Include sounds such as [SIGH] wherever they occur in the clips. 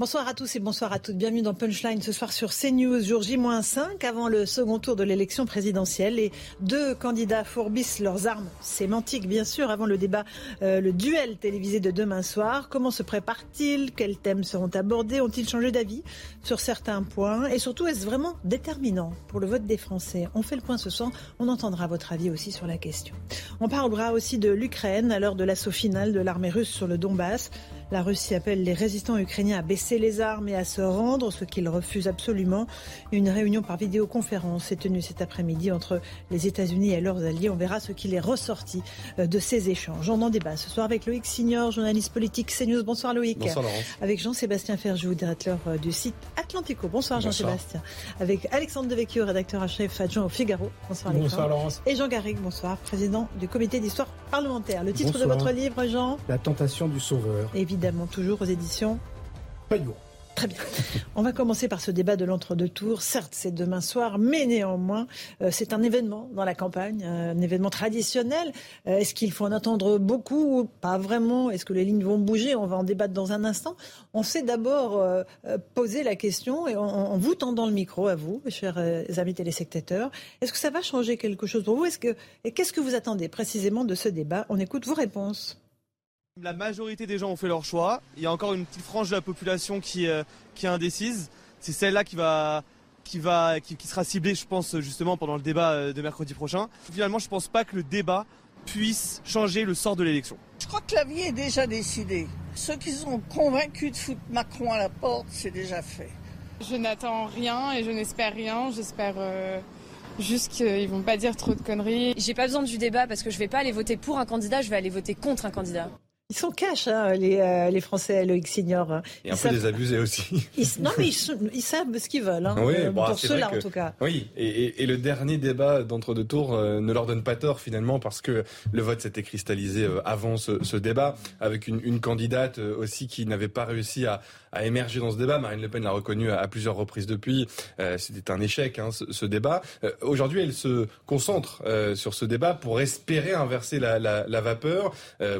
Bonsoir à tous et bonsoir à toutes. Bienvenue dans Punchline ce soir sur CNews, jour J-5, avant le second tour de l'élection présidentielle. Les deux candidats fourbissent leurs armes sémantiques, bien sûr, avant le débat, euh, le duel télévisé de demain soir. Comment se préparent-ils? Quels thèmes seront abordés? Ont-ils changé d'avis sur certains points? Et surtout, est-ce vraiment déterminant pour le vote des Français? On fait le point ce soir. On entendra votre avis aussi sur la question. On parlera aussi de l'Ukraine à l'heure de l'assaut final de l'armée russe sur le Donbass. La Russie appelle les résistants ukrainiens à baisser les armes et à se rendre, ce qu'ils refusent absolument. Une réunion par vidéoconférence est tenue cet après-midi entre les États-Unis et leurs alliés. On verra ce qu'il est ressorti euh, de ces échanges. On en débat ce soir avec Loïc Signor, journaliste politique CNews. Bonsoir Loïc. Bonsoir Laurence. Avec Jean-Sébastien Ferjou, directeur euh, du site Atlantico. Bonsoir, Jean-Sébastien. Avec Alexandre Devecchio, rédacteur en chef adjoint au Figaro. Bonsoir Alexandre. Bonsoir Laurence. Et Jean Garrigue, bonsoir, président du comité d'histoire parlementaire. Le titre de votre livre, Jean? La tentation du sauveur. Évidemment, toujours aux éditions Payot. Très bien. On va commencer par ce débat de l'entre-deux tours. Certes, c'est demain soir, mais néanmoins, euh, c'est un événement dans la campagne, euh, un événement traditionnel. Euh, Est-ce qu'il faut en attendre beaucoup ou Pas vraiment? Est-ce que les lignes vont bouger? On va en débattre dans un instant. On s'est d'abord posé la question, et en, en vous tendant le micro à vous, chers euh, amis téléspectateurs, est-ce que ça va changer quelque chose pour vous? Est-ce que, Et qu'est-ce que vous attendez précisément de ce débat? On écoute vos réponses. La majorité des gens ont fait leur choix. Il y a encore une petite frange de la population qui, euh, qui est indécise. C'est celle-là qui va, qui, va, qui, qui sera ciblée, je pense, justement, pendant le débat euh, de mercredi prochain. Finalement, je ne pense pas que le débat puisse changer le sort de l'élection. Je crois que la vie est déjà décidée. Ceux qui sont convaincus de foutre Macron à la porte, c'est déjà fait. Je n'attends rien et je n'espère rien. J'espère euh, juste qu'ils vont pas dire trop de conneries. J'ai pas besoin du débat parce que je vais pas aller voter pour un candidat, je vais aller voter contre un candidat. Ils sont cash, hein, les, euh, les Français, Loïc Signor. Et un Ils peu savent- désabusé aussi. Ils- non, mais [LAUGHS] ils, sont- ils savent ce qu'ils veulent. Hein, Oui, euh, bon, pour ceux-là, en tout cas. Oui, et, et- et le dernier débat d'entre-deux tours euh, ne leur donne pas tort finalement parce que le vote s'était cristallisé avant ce, ce débat avec une, une candidate aussi qui n'avait pas réussi à, à émerger dans ce débat. Marine Le Pen l'a reconnu à, à plusieurs reprises depuis. C'était un échec hein, ce, ce débat. Aujourd'hui, elle se concentre sur ce débat pour espérer inverser la, la, la vapeur.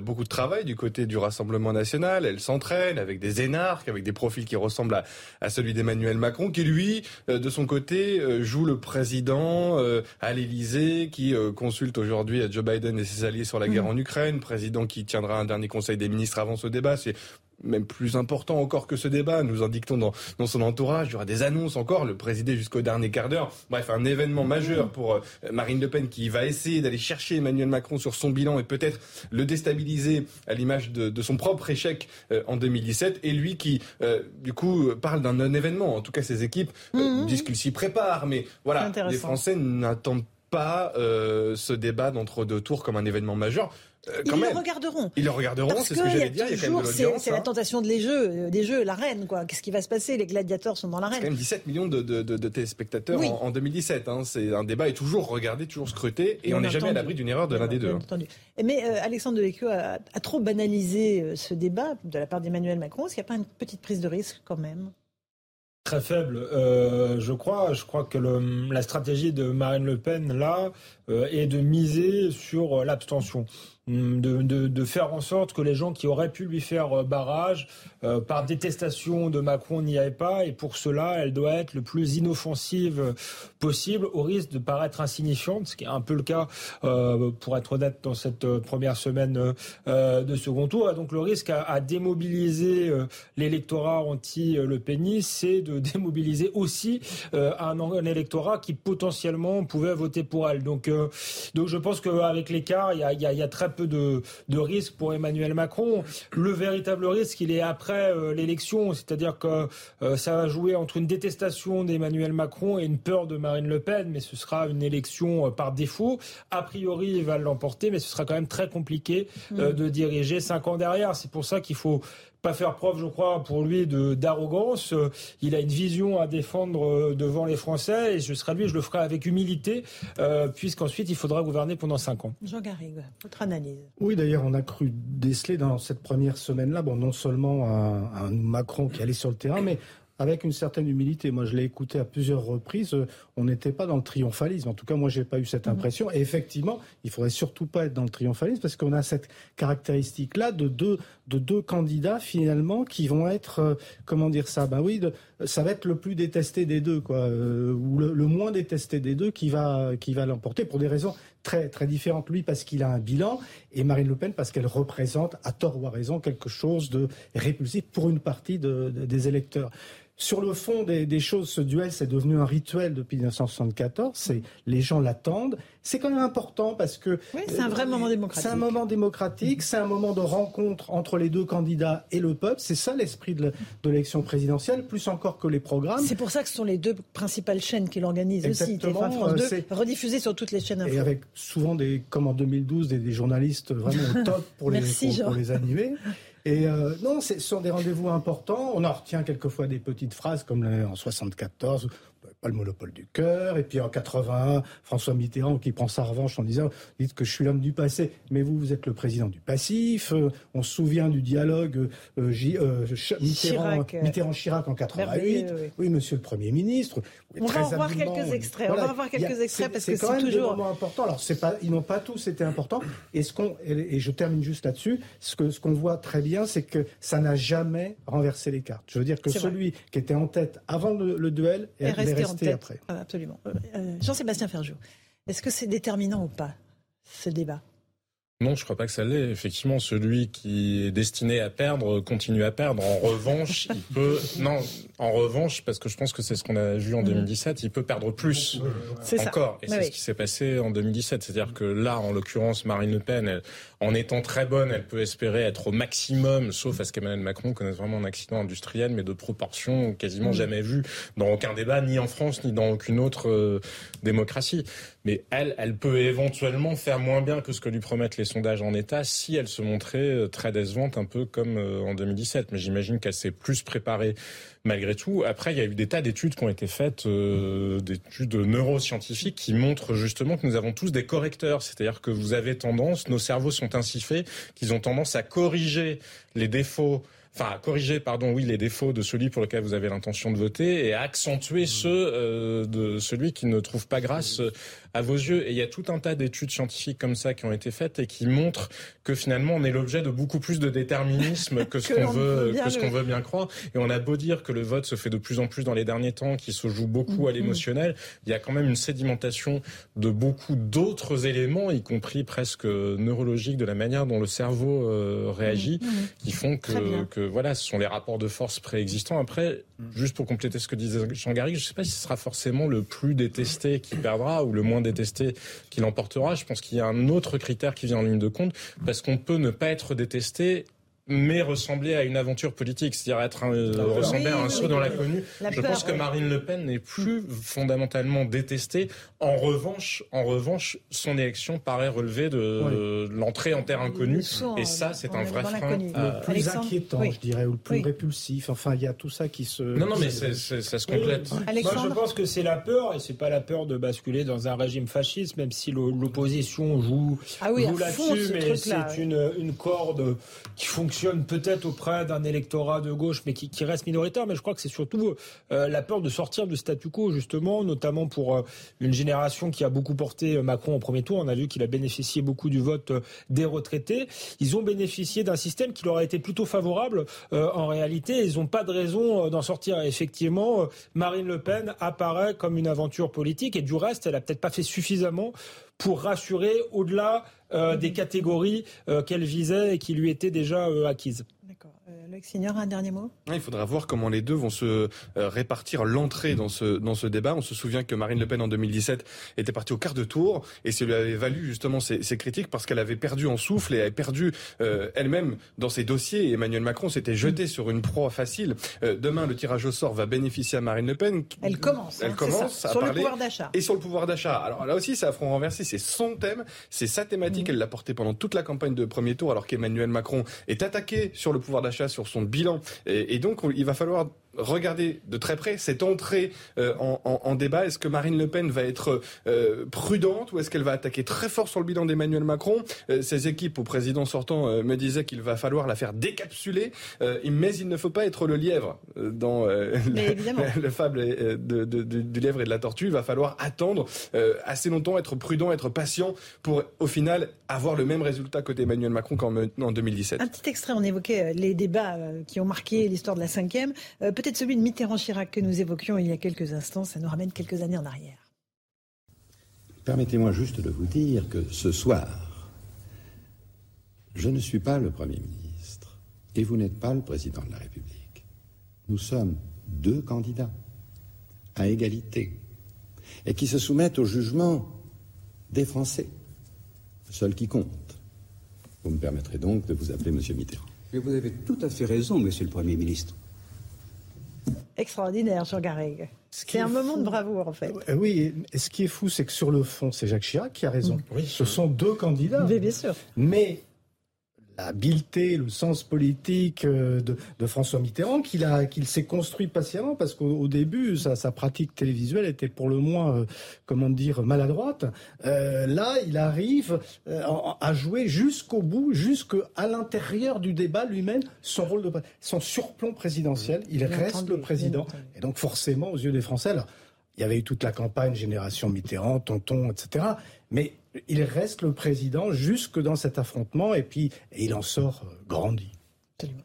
Beaucoup de travail du côté du Rassemblement national. Elle s'entraîne avec des énarques, avec des profils qui ressemblent à, à celui d'Emmanuel Macron, qui lui, euh, de son côté, euh, joue le président euh, à l'Élysée, qui consulte aujourd'hui Joe Biden et ses alliés sur la guerre en Ukraine, président qui tiendra un dernier conseil des ministres avant ce débat. C'est même plus important encore que ce débat, nous indiquons dans, dans son entourage, il y aura des annonces encore, le président jusqu'au dernier quart d'heure. Bref, un événement majeur pour euh, Marine Le Pen qui va essayer d'aller chercher Emmanuel Macron sur son bilan et peut-être le déstabiliser à l'image de, de son propre échec euh, en 2017. Et lui qui, euh, du coup, parle d'un non-événement. En tout cas, ses équipes euh, disent qu'il s'y prépare. Mais voilà, les Français n'attendent pas euh, ce débat d'entre-deux tours comme un événement majeur. Euh, Ils le regarderont. Ils le regarderont, c'est ce que j'allais dire. Il y a quand même de toujours, c'est c'est hein. la tentation de les jeux, euh, des jeux, la reine, quoi. Qu'est-ce qui va se passer? Les gladiateurs sont dans C'est quand l'arène. même 17 millions de, de- de- de téléspectateurs Oui. en, en 2017. hein. C'est un débat est toujours regardé, toujours scruté, et Bien on n'est jamais à l'abri d'une erreur de l'un des deux. Hein. entendu. Mais euh, Alexandre Devecchio a, a trop banalisé euh, ce débat de la part d'Emmanuel Macron. Est-ce qu'il n'y a pas une petite prise de risque quand même? Très faible, euh, je crois. Je crois que le- la stratégie de Marine Le Pen, là, euh, est de miser sur l'abstention. Hum, De, faire en sorte que les gens qui auraient pu lui faire euh, barrage, euh, par détestation de Macron, n'y aillent pas. Et pour cela, elle doit être le plus inoffensive euh, possible, au risque de paraître insignifiante, ce qui est un peu le cas, pour être honnête, dans cette première semaine de second tour. Et donc le risque à, démobiliser l'électorat anti-Le Penny, c'est de [LAUGHS] démobiliser aussi un, électorat qui potentiellement pouvait voter pour elle. Donc, donc je pense qu'avec l'écart, il y a, y a très peu peu de, de risque pour Emmanuel Macron. Le véritable risque, il est après l'élection, c'est-à-dire que ça va jouer entre une détestation d'Emmanuel Macron et une peur de Marine Le Pen, mais ce sera une élection par défaut. A priori, il va l'emporter, mais ce sera quand même très compliqué mm. de diriger cinq ans derrière. C'est pour ça qu'il faut pas faire preuve, je crois, pour lui de d'arrogance. Il a une vision à défendre euh, devant les Français et je serai lui, je le ferai avec humilité, euh, puisqu'ensuite il faudra gouverner pendant cinq ans. Jean Garrigue, votre analyse. Oui, d'ailleurs, on a cru déceler dans cette première semaine-là, bon, non seulement un, un Macron qui allait sur le terrain, mais avec une certaine humilité. Moi, je l'ai écouté à plusieurs reprises. On n'était pas dans le triomphalisme. En tout cas, moi, j'ai pas eu cette mhm. impression. Et effectivement, il faudrait surtout pas être dans le triomphalisme parce qu'on a cette caractéristique-là de deux, de deux candidats finalement qui vont être, euh, comment dire ça? Ben oui, ça va être le plus détesté des deux, quoi, euh, ou le, moins détesté des deux qui va, qui va l'emporter pour des raisons très, très différentes. Lui parce qu'il a un bilan et Marine Le Pen parce qu'elle représente, à tort ou à raison, quelque chose de répulsif pour une partie des électeurs. Sur le fond des, choses, ce duel, c'est devenu un rituel depuis 1974. C'est les gens l'attendent. C'est quand même important parce que oui, c'est un vrai moment démocratique. C'est un moment démocratique. C'est un moment de rencontre entre les deux candidats et le peuple. C'est ça l'esprit de l'élection présidentielle, plus encore que les programmes. C'est pour ça que ce sont les deux principales chaînes qui l'organisent aussi. Enfin, France 2, euh, rediffusées sur toutes les chaînes. Et avec souvent des, comme en 2012, des, journalistes vraiment au top pour les, [LAUGHS] pour les animer. Et euh, non, ce sont des rendez-vous importants. On en retient quelquefois des petites phrases comme en 74 pas le monopole du cœur. Et puis en 81, François Mitterrand qui prend sa revanche en disant dites que je suis l'homme du passé, mais vous, vous êtes le président du passif. Euh, on se souvient du dialogue euh, euh, Mitterrand-Chirac en 88. Oui, monsieur le Premier ministre. On va en voir quelques extraits. on va en voir quelques extraits parce que c'est toujours. Important. Alors, c'est pas, ils n'ont pas tous été importants. Et, ce qu'on, et je termine juste là-dessus. Ce, que, ce qu'on voit très bien, c'est que ça n'a jamais renversé les cartes. Je veux dire que celui qui était en tête avant le, duel est, resté après. Ah, absolument. Euh, euh, Jean-Sébastien Ferjou, est-ce que c'est déterminant ou pas, ce débat? Non, je crois pas que ça l'est. Effectivement, celui qui est destiné à perdre continue à perdre. En revanche, il [LAUGHS] peut. Non, en revanche, parce que je pense que c'est ce qu'on a vu en 2017, il peut perdre plus encore. Et c'est ce qui s'est passé en 2017. C'est-à-dire que là, en l'occurrence, Marine Le Pen, en étant très bonne, elle peut espérer être au maximum, sauf à ce qu'Emmanuel Macron connaisse vraiment un accident industriel, mais de proportions quasiment jamais vues dans aucun débat, ni en France, ni dans aucune autre euh, démocratie. Mais elle, elle peut éventuellement faire moins bien que ce que lui promettent les sondages en État si elle se montrait euh, très décevante, un peu comme euh, en 2017. Mais j'imagine qu'elle s'est plus préparée malgré tout. Après, il y a eu des tas d'études qui ont été faites, euh, d'études neuroscientifiques, qui montrent justement que nous avons tous des correcteurs. C'est-à-dire que vous avez tendance, nos cerveaux sont ainsi faits, qu'ils ont tendance à corriger les défauts enfin corriger pardon oui les défauts de celui pour lequel vous avez l'intention de voter et accentuer ceux euh, de celui qui ne trouve pas grâce à vos yeux. Et il y a tout un tas d'études scientifiques comme ça qui ont été faites et qui montrent que finalement on est l'objet de beaucoup plus de déterminisme [LAUGHS] que ce qu'on veut, que ce qu'on veut bien croire. Et on a beau dire que le vote se fait de plus en plus dans les derniers temps, qui se joue beaucoup à mm-hmm. l'émotionnel, il y a quand même une sédimentation de beaucoup d'autres éléments, y compris presque neurologiques, de la manière dont le cerveau euh, réagit, mm-hmm. qui font que, que voilà, ce sont les rapports de force préexistants. Après. Juste pour compléter ce que disait Jean Garrigue, je ne sais pas si ce sera forcément le plus détesté qui perdra ou le moins détesté qui l'emportera. Je pense qu'il y a un autre critère qui vient en ligne de compte, parce qu'on peut ne pas être détesté mais ressembler à une aventure politique, c'est-à-dire être euh, ressembler à un saut dans l'inconnu. Je pense que Marine Le Pen n'est plus fondamentalement détestée. En revanche, en revanche, son élection paraît relever de l'entrée en terre inconnue, et ça, c'est un vrai frein. Le plus inquiétant, je dirais, ou le plus répulsif. Enfin, il y a tout ça qui se. Non, non, mais ça se complète. Moi, je pense que c'est la peur, et c'est pas la peur de basculer dans un régime fasciste, même si l'opposition joue, ah oui, joue là-dessus, mais c'est une, une corde qui fonctionne peut-être auprès d'un électorat de gauche, mais qui, reste minoritaire. Mais je crois que c'est surtout euh, la peur de sortir du statu quo, justement, notamment pour euh, une génération qui a beaucoup porté euh, Macron au premier tour. On a vu qu'il a bénéficié beaucoup du vote des retraités. Ils ont bénéficié d'un système qui leur a été plutôt favorable. en réalité, ils n'ont pas de raison d'en sortir. effectivement, Marine Le Pen apparaît comme une aventure politique, et du reste, elle a peut-être pas fait suffisamment pour rassurer au-delà euh, des catégories euh, qu'elle visait et qui lui étaient déjà euh, acquises. Signor, un dernier mot? Il faudra voir comment les deux vont se euh, répartir l'entrée dans ce, dans ce débat. On se souvient que Marine Le Pen en 2017 était partie au quart de tour et ça lui avait valu justement ces, ces critiques parce qu'elle avait perdu en souffle et avait perdu euh, elle-même dans ses dossiers. Emmanuel Macron s'était jeté sur une proie facile. Euh, demain, le tirage au sort va bénéficier à Marine Le Pen. Elle commence. Elle hein, commence ça, à sur parler le pouvoir d'achat. et sur le pouvoir d'achat. Alors là aussi, c'est à front renversé. C'est son thème, c'est sa thématique. Elle l'a porté pendant toute la campagne de premier tour, alors qu'Emmanuel Macron est attaqué sur le pouvoir d'achat, sur son bilan. Et, donc, il va falloir regarder de très près cette entrée euh, en, en, en, débat. Est-ce que Marine Le Pen va être euh, prudente ou est-ce qu'elle va attaquer très fort sur le bilan d'Emmanuel Macron? Euh, Ses équipes au président sortant me disaient qu'il va falloir la faire décapsuler, mais il ne faut pas être le lièvre dans le, [LAUGHS] le, fable de, de, de, du lièvre et de la tortue. Il va falloir attendre assez longtemps, être prudent, être patient pour au final avoir le même résultat côté Emmanuel Macron qu'en en 2017. Un petit extrait, on évoquait les débats qui ont marqué l'histoire de la cinquième. Peut-être celui de Mitterrand-Chirac que nous évoquions il y a quelques instants, ça nous ramène quelques années en arrière. Permettez-moi juste de vous dire que ce soir, je ne suis pas le Premier ministre et vous n'êtes pas le Président de la République. Nous sommes deux candidats à égalité et qui se soumettent au jugement des Français, seul qui compte. Vous me permettrez donc de vous appeler Monsieur Mitterrand. Mais vous avez tout à fait raison, Monsieur le Premier ministre extraordinaire sur Garrigue. C'est un moment de bravoure, en fait. Oui, et ce qui est fou, c'est que sur le fond, c'est Jacques Chirac qui a raison. Oui. Ce sont deux candidats. Mais bien sûr. Mais l'habileté, le sens politique de, de François Mitterrand qu'il a, qu'il s'est construit patiemment parce qu'au début, sa, sa, pratique télévisuelle était pour le moins, euh, comment dire, maladroite. Euh, là, il arrive euh, à jouer jusqu'au bout, jusqu'à l'intérieur du débat lui-même, son rôle de son surplomb présidentiel. Il bien reste entendu, le président. Et donc, forcément, aux yeux des Français, alors, il y avait eu toute la campagne Génération Mitterrand, Tonton, etc. Mais il reste le président jusque dans cet affrontement et puis il en sort grandi.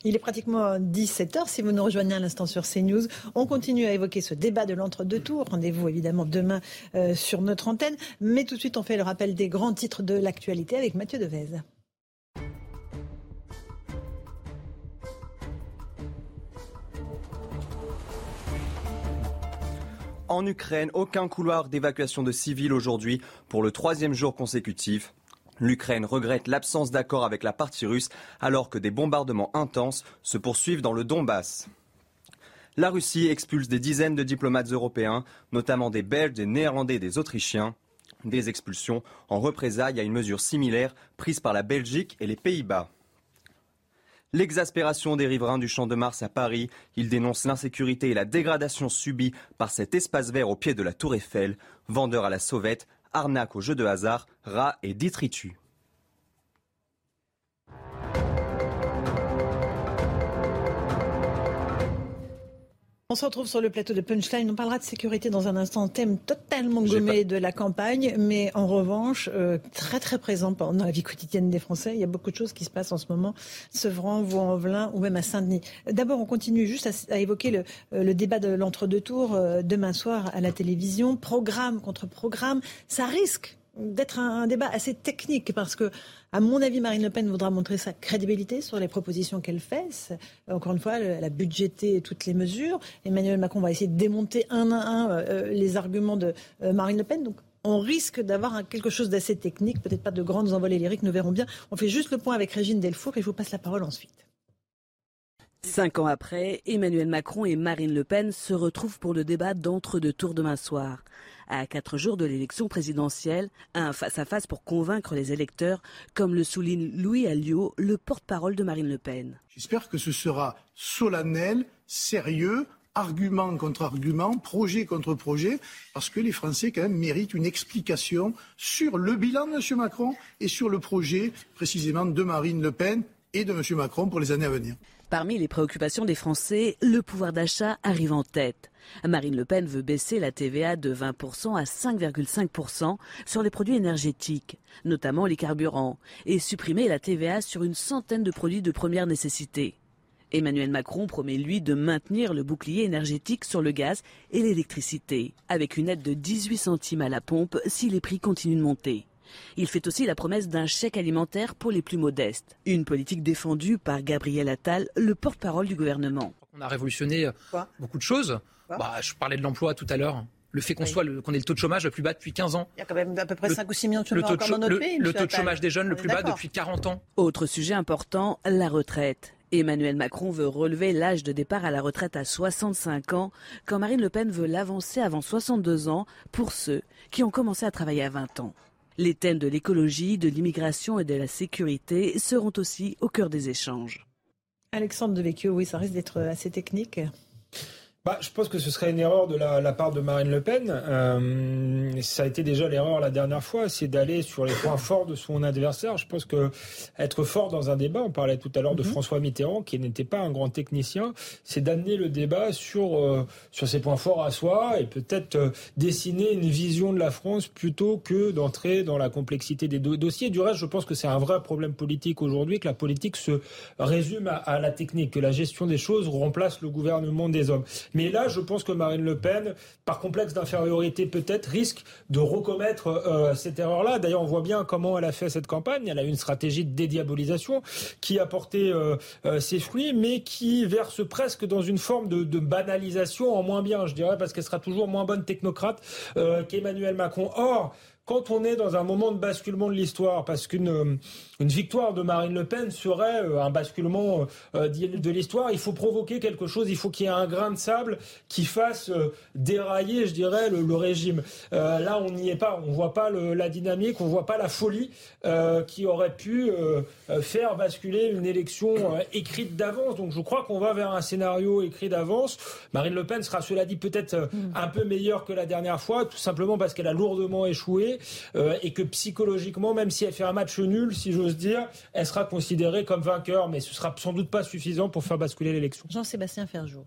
Il est pratiquement 17h. Si vous nous rejoignez à l'instant sur CNews, on continue à évoquer ce débat de l'entre-deux tours. Rendez-vous évidemment demain euh, sur notre antenne. Mais tout de suite, on fait le rappel des grands titres de l'actualité avec Mathieu Devez. En Ukraine, aucun couloir d'évacuation de civils aujourd'hui pour le troisième jour consécutif. L'Ukraine regrette l'absence d'accord avec la partie russe alors que des bombardements intenses se poursuivent dans le Donbass. La Russie expulse des dizaines de diplomates européens, notamment des Belges, des Néerlandais et des Autrichiens. Des expulsions en représailles à une mesure similaire prise par la Belgique et les Pays-Bas. L'exaspération des riverains du Champ de Mars à Paris. Ils dénoncent l'insécurité et la dégradation subie par cet espace vert au pied de la Tour Eiffel. Vendeur à la sauvette, arnaque aux jeux de hasard, rats et détritus. On se retrouve sur le plateau de Punchline. On parlera de sécurité dans un instant. Thème totalement gommé pas... de la campagne, mais en revanche, euh, très très présent dans la vie quotidienne des Français. Il y a beaucoup de choses qui se passent en ce moment. Sevran, Vaux-en-Velin ou même à Saint-Denis. D'abord, on continue juste à, à évoquer le, euh, le, débat de l'entre-deux tours euh, demain soir à la télévision. Programme contre programme. Ça risque d'être un, débat assez technique parce que, à mon avis, Marine Le Pen voudra montrer sa crédibilité sur les propositions qu'elle fait. Encore une fois, elle a budgété toutes les mesures. Emmanuel Macron va essayer de démonter un à un euh, les arguments de euh, Marine Le Pen. Donc, on risque d'avoir quelque chose d'assez technique, peut-être pas de grandes envolées lyriques, nous verrons bien. On fait juste le point avec Régine Delfour et je vous passe la parole ensuite. Cinq ans après, Emmanuel Macron et Marine Le Pen se retrouvent pour le débat d'entre-deux tours demain soir. À quatre jours de l'élection présidentielle, un face-à-face pour convaincre les électeurs, comme le souligne Louis Alliot, le porte-parole de Marine Le Pen. J'espère que ce sera solennel, sérieux, argument contre argument, projet contre projet, parce que les Français quand même méritent une explication sur le bilan de M. Macron et sur le projet précisément de Marine Le Pen et de M. Macron pour les années à venir. Parmi les préoccupations des Français, le pouvoir d'achat arrive en tête. Marine Le Pen veut baisser la TVA de 20% à 5,5% sur les produits énergétiques, notamment les carburants, et supprimer la TVA sur une centaine de produits de première nécessité. Emmanuel Macron promet, lui, de maintenir le bouclier énergétique sur le gaz et l'électricité, avec une aide de 18 centimes à la pompe si les prix continuent de monter. Il fait aussi la promesse d'un chèque alimentaire pour les plus modestes. Une politique défendue par Gabriel Attal, le porte-parole du gouvernement. On a révolutionné beaucoup de choses. Bah, je parlais de l'emploi tout à l'heure. Le fait qu'on soit qu'on ait le taux de chômage le plus bas depuis 15 ans. Il y a quand même à peu près Le- 5 ou 6 millions de chômeurs taux de, encore dans notre le- pays. le taux de chômage des jeunes le plus bas depuis 40 ans. Autre sujet important, la retraite. Emmanuel Macron veut relever l'âge de départ à la retraite à 65 ans, quand Marine Le Pen veut l'avancer avant 62 ans pour ceux qui ont commencé à travailler à 20 ans. Les thèmes de l'écologie, de l'immigration et de la sécurité seront aussi au cœur des échanges. Alexandre Devecchio, oui, ça risque d'être assez technique. Bah, je pense que ce serait une erreur de la, la part de Marine Le Pen. Euh, ça a été déjà l'erreur la dernière fois, c'est d'aller sur les points forts de son adversaire. Je pense que être fort dans un débat, on parlait tout à l'heure de François Mitterrand, qui n'était pas un grand technicien, c'est d'amener le débat sur euh, sur ses points forts à soi et peut-être euh, dessiner une vision de la France plutôt que d'entrer dans la complexité des do- dossiers. Du reste, je pense que c'est un vrai problème politique aujourd'hui, que la politique se résume à, à la technique, que la gestion des choses remplace le gouvernement des hommes. Mais là, je pense que Marine Le Pen, par complexe d'infériorité peut-être, risque de recommettre euh, cette erreur-là. D'ailleurs, on voit bien comment elle a fait cette campagne. Elle a eu une stratégie de dédiabolisation qui a porté euh, euh, ses fruits, mais qui verse presque dans une forme de, de banalisation en moins bien, je dirais, parce qu'elle sera toujours moins bonne technocrate qu'Emmanuel Macron. Or, quand on est dans un moment de basculement de l'histoire, parce qu'une une victoire de Marine Le Pen serait euh, un basculement euh, d'hi- de l'histoire, il faut provoquer quelque chose, il faut qu'il y ait un grain de sable qui fasse euh, dérailler, je dirais, le, le régime. Euh, là, on n'y est pas, on voit pas le- la dynamique, on voit pas la folie euh, qui aurait pu euh, euh, faire basculer une élection euh, écrite d'avance. Donc, je crois qu'on va vers un scénario écrit d'avance. Marine Le Pen sera, cela dit, peut-être euh, un peu meilleure que la dernière fois, tout simplement parce qu'elle a lourdement échoué euh, et que psychologiquement, même si elle fait un match nul, si j'ose dire, elle sera considérée comme vainqueur, mais ce sera sans doute pas suffisant pour faire basculer l'élection. Jean-Sébastien Ferjou.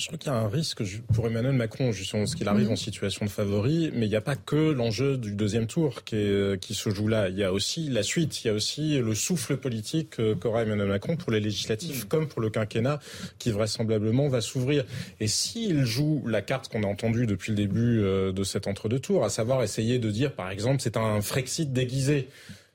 Je crois qu'il y a un risque pour Emmanuel Macron, justement, parce qu'il arrive en situation de favori, mais il n'y a pas que l'enjeu du deuxième tour qui, est- qui se joue là. Il y a aussi la suite, il y a aussi le souffle politique euh, qu'aura Emmanuel Macron pour les législatives, comme pour le quinquennat, qui vraisemblablement va s'ouvrir. Et s'il joue la carte qu'on a entendue depuis le début euh, de cet entre-deux tours, à savoir essayer de dire, par exemple, c'est un Frexit déguisé,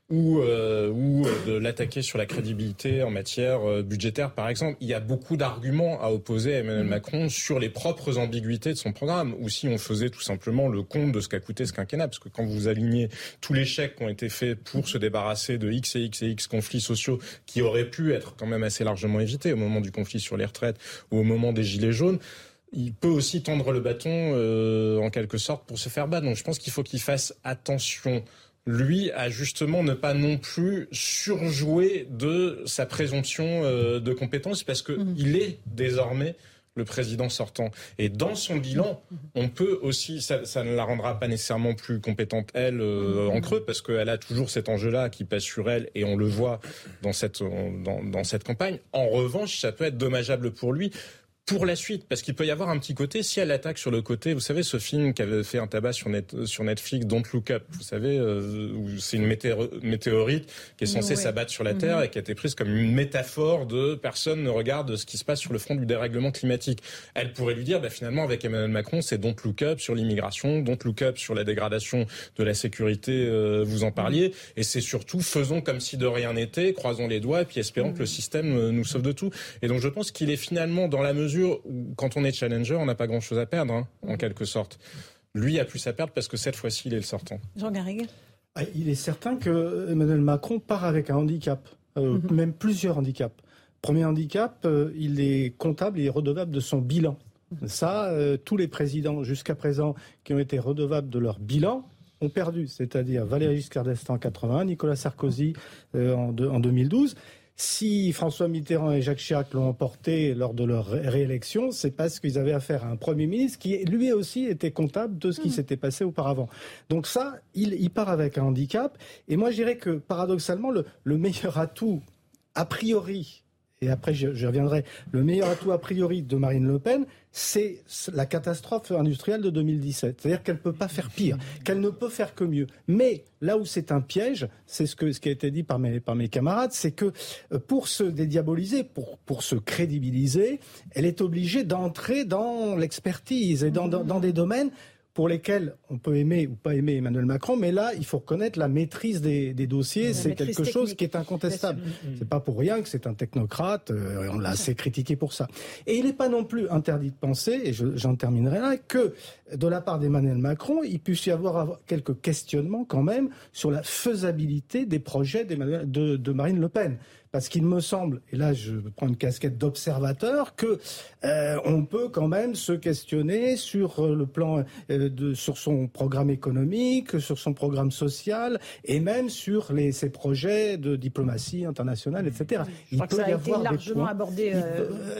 ou, euh, ou euh, de l'attaquer sur la crédibilité en matière euh, budgétaire, par exemple. Il y a beaucoup d'arguments à opposer à Emmanuel Macron sur les propres ambiguïtés de son programme, ou si on faisait tout simplement le compte de ce qu'a coûté ce quinquennat, parce que quand vous alignez tous les chèques qui ont été faits pour se débarrasser de X et X et X conflits sociaux qui auraient pu être quand même assez largement évités au moment du conflit sur les retraites ou au moment des gilets jaunes, il peut aussi tendre le bâton euh, en quelque sorte pour se faire battre. Donc je pense qu'il faut qu'il fasse attention lui à justement ne pas non plus surjouer de sa présomption euh, de compétence parce que il est désormais le président sortant. Et dans son bilan, on peut aussi, ça, ça ne la rendra pas nécessairement plus compétente, elle, euh, en creux, parce qu'elle a toujours cet enjeu-là qui pèse sur elle, et on le voit dans cette, dans, dans cette campagne. En revanche, ça peut être dommageable pour lui pour la suite, parce qu'il peut y avoir un petit côté, si elle attaque sur le côté, vous savez, ce film qui avait fait un tabac sur, net, sur Netflix, Don't Look Up, vous savez, euh, où c'est une météor- météorite qui est censée Ouais. s'abattre sur la Mhm. Terre et qui a été prise comme une métaphore de personne ne regarde ce qui se passe sur le front du dérèglement climatique. Elle pourrait lui dire, bah, finalement, avec Emmanuel Macron, c'est Don't Look Up sur l'immigration, Don't Look Up sur la dégradation de la sécurité, euh, vous en parliez, et c'est surtout faisons comme si de rien n'était, croisons les doigts, et puis espérons que le système euh, nous sauve de tout. Et donc je pense qu'il est finalement dans la mesure où, quand on est challenger, on n'a pas grand-chose à perdre, hein, en quelque sorte. Lui a plus à perdre parce que cette fois-ci, il est le sortant. Jean Garrigue. Ah, Il est certain que Emmanuel Macron part avec un handicap, euh, même plusieurs handicaps. Premier handicap, euh, il est comptable et redevable de son bilan. Ça, euh, tous les présidents jusqu'à présent qui ont été redevables de leur bilan ont perdu, c'est-à-dire Valéry Giscard d'Estaing en 81, Nicolas Sarkozy euh, en 2012. Si François Mitterrand et Jacques Chirac l'ont emporté lors de leur ré- réélection, c'est parce qu'ils avaient affaire à un Premier ministre qui, lui aussi, était comptable de ce qui s'était passé auparavant. Donc ça, il, il part avec un handicap. Et moi, je dirais que, paradoxalement, le, le meilleur atout, a priori, et après je, je reviendrai, le meilleur atout a priori de Marine Le Pen, c'est la catastrophe industrielle de 2017. C'est-à-dire qu'elle ne peut pas faire pire, qu'elle ne peut faire que mieux. Mais là où c'est un piège, c'est ce, ce qui a été dit par mes, par mes camarades, c'est que euh, pour se dédiaboliser, pour, pour se crédibiliser, elle est obligée d'entrer dans l'expertise et dans, dans, dans des domaines pour lesquels on peut aimer ou pas aimer Emmanuel Macron, mais là, il faut reconnaître la maîtrise des, dossiers. C'est quelque chose qui est incontestable. C'est pas pour rien que c'est un technocrate. Euh, on l'a assez critiqué pour ça. Et il n'est pas non plus interdit de penser, et j'en terminerai là, que de la part d'Emmanuel Macron, il puisse y avoir quelques questionnements quand même sur la faisabilité des projets de, de Marine Le Pen parce qu'il me semble, et là je prends une casquette d'observateur, que euh, on peut quand même se questionner sur euh, le plan euh, de, sur son programme économique, sur son programme social, et même sur les, ses projets de diplomatie internationale, etc. il peut ça y a avoir été largement abordé.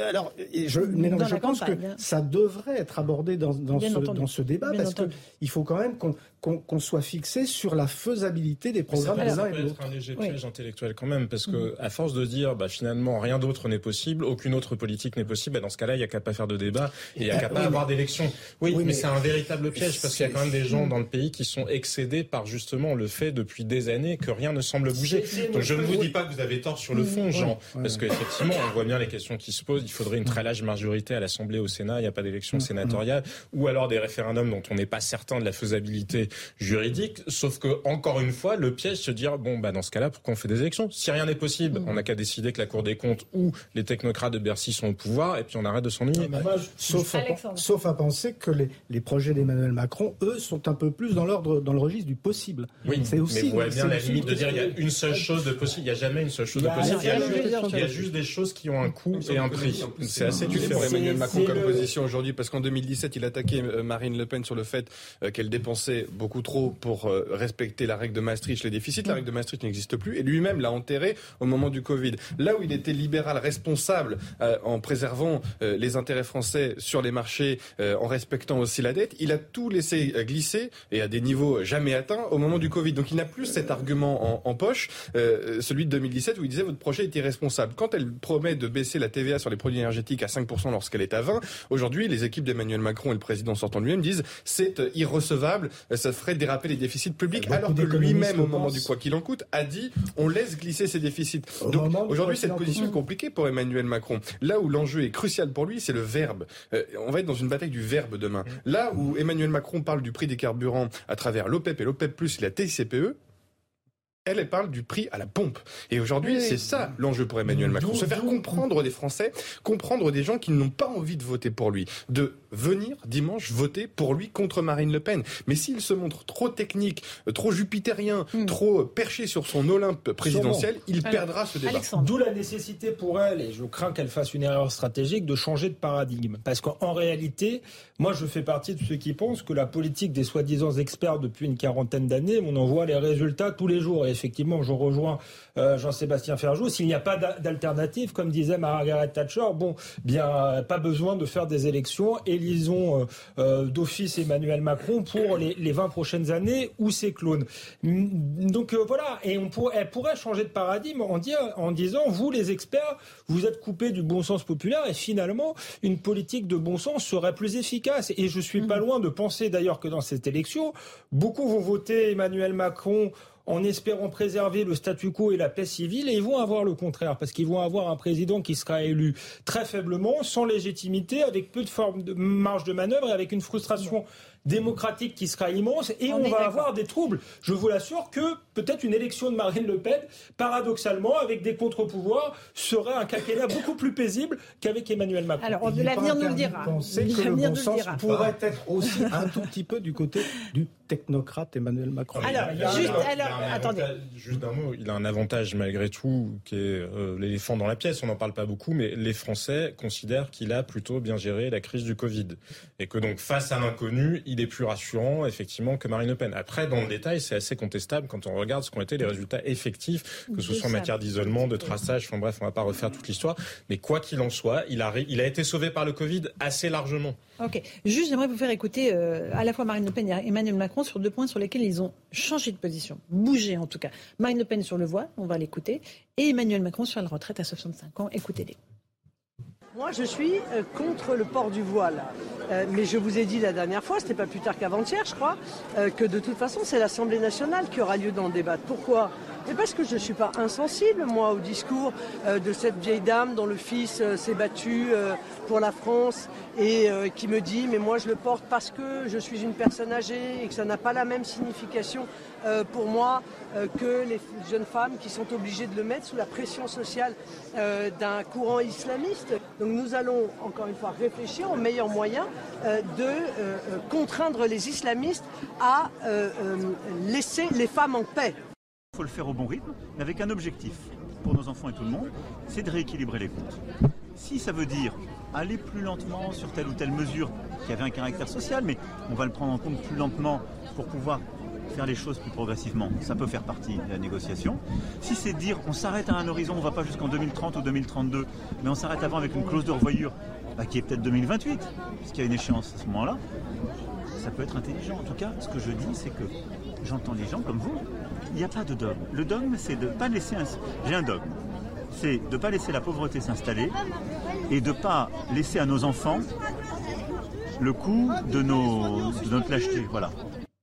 alors, je, mais non, je pense que hein. ça devrait être abordé dans, dans, ce, dans ce, débat, parce qu'il faut quand même qu'on qu'on soit fixé sur la faisabilité des programmes des uns et des autres. un léger piège intellectuel quand même, parce que mm. à force de dire bah, finalement rien d'autre n'est possible, aucune autre politique n'est possible, bah, dans ce cas-là, il n'y a qu'à pas faire de débat et il n'y a qu'à pas avoir d'élection. Oui, mais, c'est un véritable piège parce qu'il y a quand même des gens dans le pays qui sont excédés par justement le fait depuis des années que rien ne semble bouger. Donc je ne vous dis pas que vous avez tort sur le fond, Jean, parce qu'effectivement, on voit bien les questions qui se posent. Il faudrait une très large majorité à l'Assemblée, au Sénat, il n'y a pas d'élection sénatoriale, ou alors des référendums dont on n'est pas certain de la faisabilité juridique. Sauf que, encore une fois, le piège, se dire, bon, bah, dans ce cas-là, pourquoi on fait des élections? Si rien n'est possible, mm. on n'a qu'à décider que la Cour des comptes ou les technocrates de Bercy sont au pouvoir, et puis on arrête de s'ennuyer. Sauf, sauf, à penser que les, les projets d'Emmanuel Macron, eux, sont un peu plus dans l'ordre, dans le registre du possible. Oui, c'est aussi. Mais vous voyez bien la limite de dire, il y a une seule chose de possible. Il n'y a jamais une seule chose de possible. Il y a, juste, des choses qui ont un coût et un prix. C'est assez différent. Emmanuel Macron comme position aujourd'hui, parce qu'en 2017, il attaquait euh, Marine Le Pen sur le fait euh, qu'elle dépensait beaucoup trop pour euh, respecter la règle de Maastricht, les déficits. La règle de Maastricht n'existe plus. Et lui-même l'a enterré au moment du Covid. Là où il était libéral responsable euh, en préservant euh, les intérêts français sur les marchés, en respectant aussi la dette, il a tout laissé glisser et à des niveaux jamais atteints au moment du Covid. Donc il n'a plus cet argument en, poche, celui de 2017 où il disait votre projet est irresponsable. Quand elle promet de baisser la TVA sur les produits énergétiques à 5% lorsqu'elle est à 20, aujourd'hui les équipes d'Emmanuel Macron et le président sortant lui-même disent c'est irrecevable, ferait déraper les déficits publics, alors que lui-même, au moment du quoi qu'il en coûte, a dit on laisse glisser ces déficits. Donc aujourd'hui, cette position est compliquée pour Emmanuel Macron. Là où l'enjeu est crucial pour lui, c'est le verbe. Euh, on va être dans une bataille du verbe demain. Là où Emmanuel Macron parle du prix des carburants à travers l'OPEP et l'OPEP+, et la TICPE, elle, elle parle du prix à la pompe. Et aujourd'hui, c'est ça l'enjeu pour Emmanuel Macron. Se faire comprendre des Français, comprendre des gens qui n'ont pas envie de voter pour lui, de venir dimanche voter pour lui contre Marine Le Pen. Mais s'il se montre trop technique, trop jupitérien, hmm. trop perché sur son Olympe présidentiel, il perdra ce débat. D'où la nécessité pour elle, et je crains qu'elle fasse une erreur stratégique, de changer de paradigme. Parce qu'en réalité, moi je fais partie de ceux qui pensent que la politique des soi-disant experts depuis une quarantaine d'années, on en voit les résultats tous les jours effectivement, je rejoins euh, Jean-Sébastien Ferjou. S'il n'y a pas d'alternative, comme disait Margaret Thatcher, bon, bien, pas besoin de faire des élections. Élisons euh, euh, d'office Emmanuel Macron pour les, 20 prochaines années ou ses clones. Donc voilà, et on pourrait, elle pourrait changer de paradigme en, en disant, vous les experts, vous êtes coupés du bon sens populaire et finalement, une politique de bon sens serait plus efficace. Et je suis pas mmh. loin de penser d'ailleurs que dans cette élection, beaucoup vont voter Emmanuel Macron en espérant préserver le statu quo et la paix civile, et ils vont avoir le contraire, parce qu'ils vont avoir un président qui sera élu très faiblement, sans légitimité, avec peu de forme de marge de manœuvre et avec une frustration démocratique qui sera immense et on, va avoir des troubles. Je vous l'assure que peut-être une élection de Marine Le Pen, paradoxalement, avec des contre-pouvoirs, serait un quinquennat beaucoup plus paisible qu'avec Emmanuel Macron. Alors l'avenir nous le dira. Penser que le bon sens pourrait être aussi un tout petit peu du côté du technocrate Emmanuel Macron. Alors, juste, alors, attendez. Juste un mot, il a un avantage malgré tout qui est euh, l'éléphant dans la pièce, on n'en parle pas beaucoup, mais les Français considèrent qu'il a plutôt bien géré la crise du Covid. Et que donc face à l'inconnu, il est plus rassurant, effectivement, que Marine Le Pen. Après, dans le détail, c'est assez contestable quand on regarde ce qu'ont été les résultats effectifs, que ce soit en matière d'isolement, de traçage, enfin bref, on va pas refaire toute l'histoire. Mais quoi qu'il en soit, il a, il a été sauvé par le Covid assez largement. Ok. Juste, j'aimerais vous faire écouter euh, à la fois Marine Le Pen et Emmanuel Macron sur deux points sur lesquels ils ont changé de position, bougé en tout cas. Marine Le Pen sur le voile, on va l'écouter, et Emmanuel Macron sur la retraite à 65 ans. Écoutez-les. Moi, je suis euh, contre le port du voile. Euh, mais je vous ai dit la dernière fois, c'était pas plus tard qu'avant-hier, je crois, euh, que de toute façon, c'est l'Assemblée nationale qui aura lieu d'en débattre. Pourquoi? Et parce que je ne suis pas insensible, moi, au discours euh, de cette vieille dame dont le fils s'est battu pour la France et qui me dit mais moi je le porte parce que je suis une personne âgée et que ça n'a pas la même signification pour moi que les jeunes femmes qui sont obligées de le mettre sous la pression sociale d'un courant islamiste. Donc nous allons encore une fois réfléchir aux meilleurs moyens de contraindre les islamistes à laisser les femmes en paix. Il faut le faire au bon rythme, mais avec un objectif pour nos enfants et tout le monde, c'est de rééquilibrer les comptes. Si ça veut dire aller plus lentement sur telle ou telle mesure qui avait un caractère social, mais on va le prendre en compte plus lentement pour pouvoir faire les choses plus progressivement, ça peut faire partie de la négociation. Si c'est dire on s'arrête à un horizon, on ne va pas jusqu'en 2030 ou 2032, mais on s'arrête avant avec une clause de revoyure bah, qui est peut-être 2028, puisqu'il y a une échéance à ce moment-là, ça peut être intelligent. En tout cas, ce que je dis, c'est que j'entends les gens comme vous, il n'y a pas de dogme. Le dogme, c'est de ne pas laisser. J'ai un dogme. C'est de ne pas laisser la pauvreté s'installer et de ne pas laisser à nos enfants le coup de, nos, de notre lâcheté. Voilà.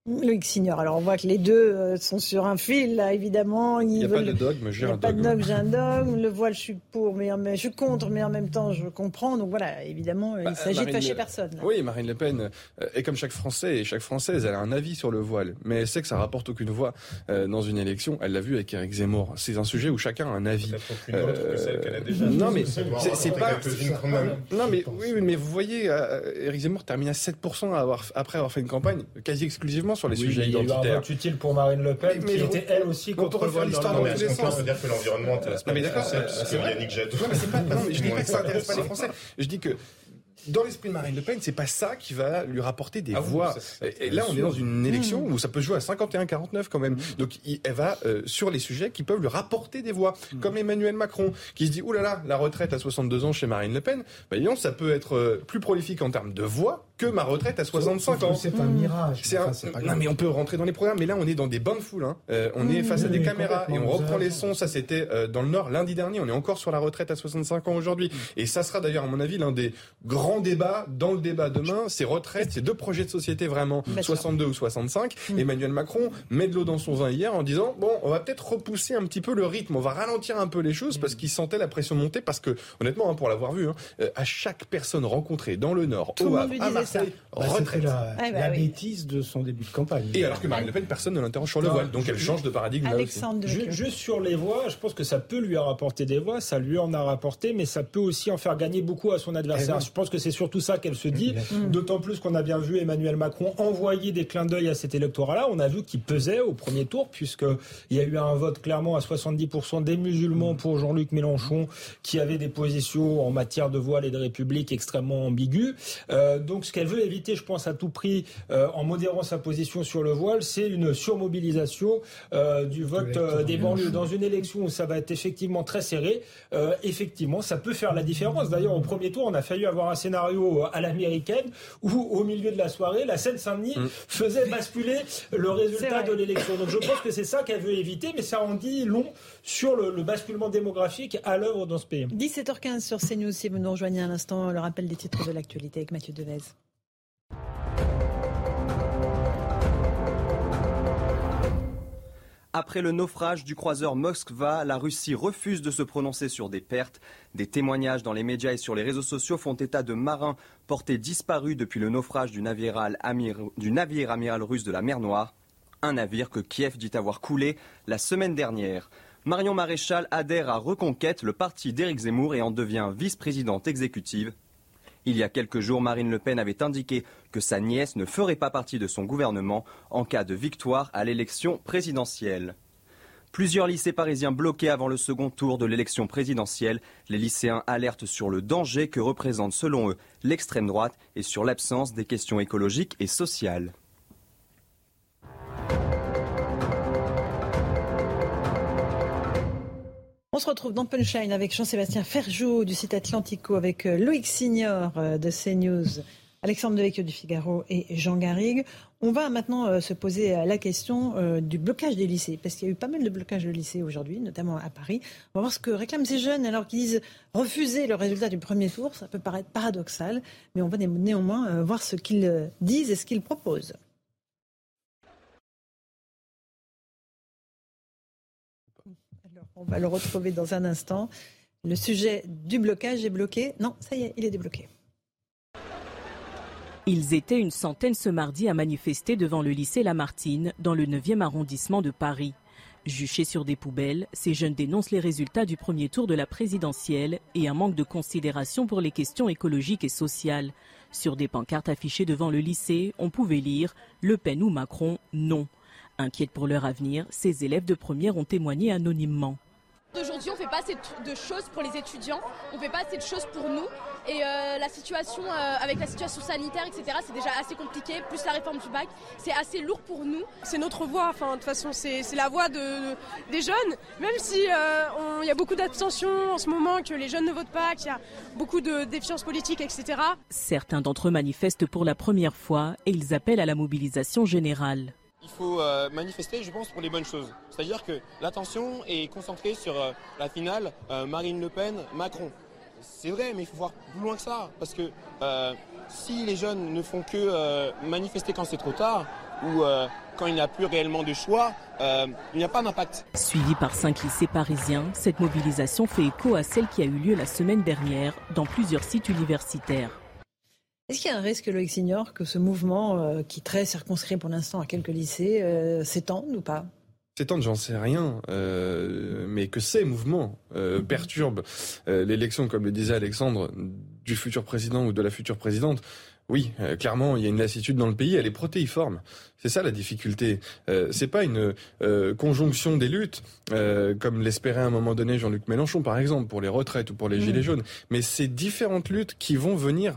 Loïc Signor. Alors on voit que les deux euh, sont sur un fil, là, évidemment. Il n'y a pas de dogme, j'ai un [LAUGHS] dogme. Pas de dogme, j'ai un dogme. Le voile, je suis pour, mais je suis contre, mais en même temps, je comprends. Donc voilà, évidemment, il bah, s'agit de fâcher personne. Oui, Marine Le Pen euh, est comme chaque Français et chaque Française, elle a un avis sur le voile, mais elle sait que ça rapporte aucune voix euh, dans une élection. Elle l'a vu avec Eric Zemmour. C'est un sujet où chacun a un avis. non, mais c'est pas. Non, mais oui, mais vous voyez, Eric Zemmour termine à 7% après avoir fait une campagne quasi exclusivement sur les sujets identitaires. Il y a eu un vote utile pour Marine Le Pen, qui était elle aussi contre le voile l'histoire dans tous les sens. peut dire que l'environnement intéresse pas les Français, parce que Yannick Jadot... Non, mais c'est pas, non, mais je dis pas que ça intéresse pas les Français. Je dis que dans l'esprit de Marine Le Pen, c'est pas ça qui va lui rapporter des ah voix. et là, on est dans une élection mmh. où ça peut jouer à 51-49 quand même. Mmh. Donc, elle va euh, sur les sujets qui peuvent lui rapporter des voix, mmh. comme Emmanuel Macron, qui se dit oulala, là là, la retraite à 62 ans chez Marine Le Pen, bah, disons, ça peut être euh, plus prolifique en termes de voix que ma retraite à 65 ans. C'est un mirage. non, mais on peut rentrer dans les programmes, mais là, on est dans des bains de foule. Hein. Euh, on est face à des caméras et on reprend les sons. Ça, c'était dans le Nord lundi dernier. On est encore sur la retraite à 65 ans aujourd'hui. Et ça sera d'ailleurs, à mon avis, l'un des grands débats dans le débat demain, c'est retraite, c'est deux projets de société vraiment, 62 ou 65. Mm. Emmanuel Macron met de l'eau dans son vin hier en disant bon, on va peut-être repousser un petit peu le rythme, on va ralentir un peu les choses parce qu'il sentait la pression monter. Parce que honnêtement, hein, pour l'avoir vu, hein, euh, à chaque personne rencontrée dans le Nord, au Havre, à Marseille, bah, retraite. La, ah, bah bêtise de son début de campagne. Et alors que Marine Le Pen, personne ne l'interroge sur le voile, donc elle change de paradigme. Alexandre Juste sur les voix, je pense que ça peut lui rapporter des voix, ça lui en a rapporté, mais ça peut aussi en faire gagner beaucoup à son adversaire. Eh je pense que c'est surtout ça qu'elle se dit. D'autant plus qu'on a bien vu Emmanuel Macron envoyer des clins d'œil à cet électorat-là. On a vu qu'il pesait au premier tour, puisqu'il y a eu un vote clairement à 70% des musulmans pour Jean-Luc Mélenchon, qui avait des positions en matière de voile et de république extrêmement ambiguës. Euh, donc ce qu'elle veut éviter, je pense, à tout prix, euh, en modérant sa position sur le voile, c'est une surmobilisation euh, du vote des banlieues. Dans une élection où ça va être effectivement très serré, effectivement, ça peut faire la différence. D'ailleurs, au premier tour, on a failli avoir un scénario à l'américaine où au milieu de la soirée, la Seine-Saint-Denis mm. faisait basculer le résultat de l'élection. Donc je pense que c'est ça qu'elle veut éviter, mais ça en dit long sur le, basculement démographique à l'œuvre dans ce pays. 17h15 sur CNews, si vous nous rejoignez à l'instant, le rappel des titres de l'actualité avec Mathieu Devez. Après le naufrage du croiseur Moskva, la Russie refuse de se prononcer sur des pertes. Des témoignages dans les médias et sur les réseaux sociaux font état de marins portés disparus depuis le naufrage du navire, amiral russe de la mer Noire. Un navire que Kiev dit avoir coulé la semaine dernière. Marion Maréchal adhère à Reconquête, le parti d'Éric Zemmour, et en devient vice-présidente exécutive. Il y a quelques jours, Marine Le Pen avait indiqué que sa nièce ne ferait pas partie de son gouvernement en cas de victoire à l'élection présidentielle. Plusieurs lycées parisiens bloqués avant le second tour de l'élection présidentielle. Les lycéens alertent sur le danger que représente selon eux l'extrême droite et sur l'absence des questions écologiques et sociales. On se retrouve dans Punchline avec Jean-Sébastien Ferjou du site Atlantico, avec euh, Loïc Signor euh, de CNews. Alexandre Devecchio du Figaro et Jean Garrigue. On va maintenant euh, se poser la question du blocage des lycées, parce qu'il y a eu pas mal de blocages de lycées aujourd'hui, notamment à Paris. On va voir ce que réclament ces jeunes alors qu'ils disent refuser le résultat du premier tour. Ça peut paraître paradoxal, mais on va néanmoins voir ce qu'ils disent et ce qu'ils proposent. On va le retrouver dans un instant. Le sujet du blocage est bloqué. Non, ça y est, il est débloqué. Ils étaient une centaine ce mardi à manifester devant le lycée Lamartine, dans le 9e arrondissement de Paris. Juchés sur des poubelles, ces jeunes dénoncent les résultats du premier tour de la présidentielle et un manque de considération pour les questions écologiques et sociales. Sur des pancartes affichées devant le lycée, on pouvait lire Le Pen ou Macron, non. Inquiètes pour leur avenir, ces élèves de première ont témoigné anonymement. Aujourd'hui, on ne fait pas assez de choses pour les étudiants, on ne fait pas assez de choses pour nous. Et euh, la situation, euh, avec la situation sanitaire, etc., c'est déjà assez compliqué, plus la réforme du bac, c'est assez lourd pour nous. C'est notre voix, enfin, de toute façon, c'est la voix de, des jeunes, même si euh, il y a beaucoup d'abstention en ce moment, que les jeunes ne votent pas, qu'il y a beaucoup de défiance politique, etc. Certains d'entre eux manifestent pour la première fois et ils appellent à la mobilisation générale. Il faut euh, manifester, je pense, pour les bonnes choses. C'est-à-dire que l'attention est concentrée sur euh, la finale euh, Marine Le Pen, Macron. C'est vrai, mais il faut voir plus loin que ça. Parce que si les jeunes ne font que manifester quand c'est trop tard, ou quand il n'y a plus réellement de choix, il n'y a pas d'impact. Suivi par cinq lycées parisiens, cette mobilisation fait écho à celle qui a eu lieu la semaine dernière dans plusieurs sites universitaires. Est-ce qu'il y a un risque, Loïc Signor, que ce mouvement, euh, qui est très circonscrit pour l'instant à quelques lycées, euh, s'étende ou pas? S'étende, j'en sais rien, euh, mais que ces mouvements perturbent l'élection, comme le disait Alexandre, du futur président ou de la future présidente, oui, clairement, il y a une lassitude dans le pays, elle est protéiforme. C'est ça la difficulté. Euh, c'est pas une conjonction des luttes, comme l'espérait à un moment donné Jean-Luc Mélenchon, par exemple, pour les retraites ou pour les mmh. gilets jaunes. Mais c'est différentes luttes qui vont venir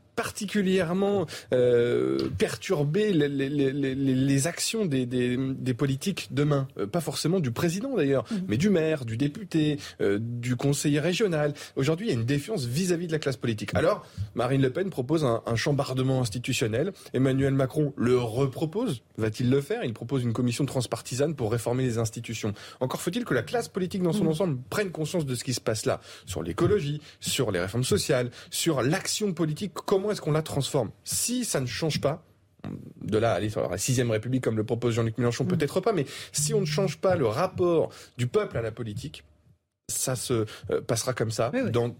particulièrement euh, perturber les, les, les, les actions des, des, des, politiques demain. Euh, pas forcément du président d'ailleurs, mmh. mais du maire, du député, euh, du conseiller régional. Aujourd'hui, il y a une défiance vis-à-vis de la classe politique. Alors, Marine Le Pen propose un, un chambardement institutionnel. Emmanuel Macron le repropose. Va-t-il le faire? Il propose une commission transpartisane pour réformer les institutions. Encore faut-il que la classe politique dans son mmh. ensemble prenne conscience de ce qui se passe là, sur l'écologie, sur les réformes sociales, sur l'action politique. Comment est-ce qu'on la transforme Si ça ne change pas, de là aller sur la sixième république comme le propose Jean-Luc Mélenchon, mm. peut-être pas, mais si on ne change pas le rapport du peuple à la politique, ça se euh, passera comme ça dans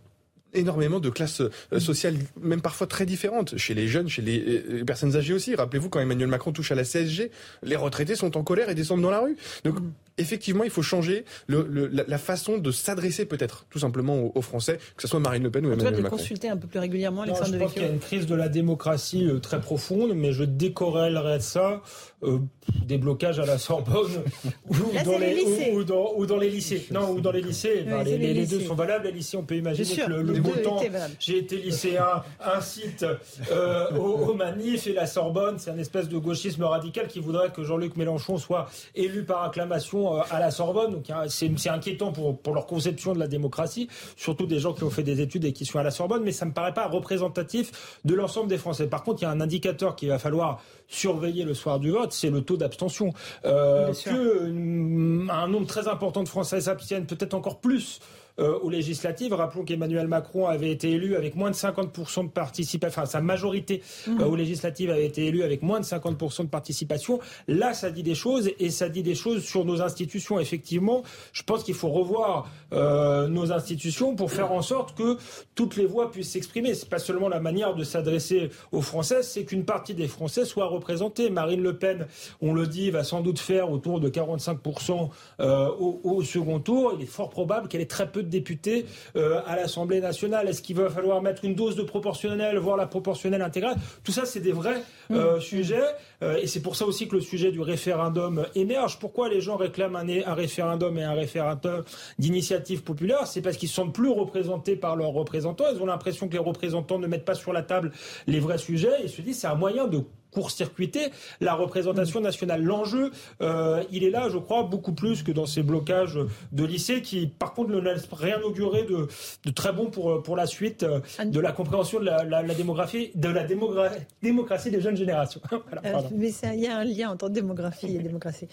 énormément de classes euh, sociales, même parfois très différentes, chez les jeunes, chez les, euh, personnes âgées aussi. Rappelez-vous, quand Emmanuel Macron touche à la CSG, les retraités sont en colère et descendent dans la rue. Donc, effectivement, il faut changer le, la, façon de s'adresser peut-être tout simplement aux, Français, que ce soit Marine Le Pen ou Emmanuel Macron. consulter un peu plus régulièrement Alexandre Je pense qu'il y a une crise de la démocratie euh, très profonde, mais je décorrèlerais ça euh, des blocages à la Sorbonne [LAUGHS] ou, dans les, ou, dans, ou, dans, les lycées. Non, ou dans les lycées. les, deux sont valables. Les lycées, on peut imaginer que le, beau temps. J'ai été lycéen, incite euh, au, manif et la Sorbonne, c'est un espèce de gauchisme radical qui voudrait que Jean-Luc Mélenchon soit élu par acclamation euh, à la Sorbonne. Donc c'est inquiétant pour, pour leur conception de la démocratie, surtout des gens qui ont fait des études et qui sont à la Sorbonne, mais ça me paraît pas représentatif de l'ensemble des Français. Par contre, il y a un indicateur qu'il va falloir surveiller le soir du vote, c'est le taux d'abstention. Euh, que un nombre très important de Français s'abstiennent, peut-être encore plus euh, aux législatives. Rappelons qu'Emmanuel Macron avait été élu avec moins de 50% de participation, enfin sa majorité mmh. euh, aux législatives avait été élue avec moins de 50% de participation. Là, ça dit des choses et ça dit des choses sur nos institutions. Effectivement, je pense qu'il faut revoir euh, nos institutions pour faire en sorte que toutes les voix puissent s'exprimer. C'est pas seulement la manière de s'adresser aux Français, c'est qu'une partie des Français soit représentée. Marine Le Pen, on le dit, va sans doute faire autour de 45% au, au second tour. Il est fort probable qu'elle ait très peu de députés euh, à l'Assemblée nationale Est-ce qu'il va falloir mettre une dose de proportionnelle, voire la proportionnelle intégrale? Tout ça, c'est des vrais euh, mmh. sujets. Euh, et c'est pour ça aussi que le sujet du référendum émerge. Pourquoi les gens réclament un, un référendum et un référendum d'initiative populaire? C'est parce qu'ils ne sont plus représentés par leurs représentants. Ils ont l'impression que les représentants ne mettent pas sur la table les vrais sujets. Ils se disent c'est un moyen de court-circuiter la représentation nationale. L'enjeu, euh, il est là, je crois, beaucoup plus que dans ces blocages de lycée qui, par contre, ne laissent rien augurer de, de très bon pour, pour la suite euh, de la compréhension de la, la, démographie, de la démocratie des jeunes générations. [LAUGHS] Euh, mais il y a un lien entre démographie et [LAUGHS] démocratie.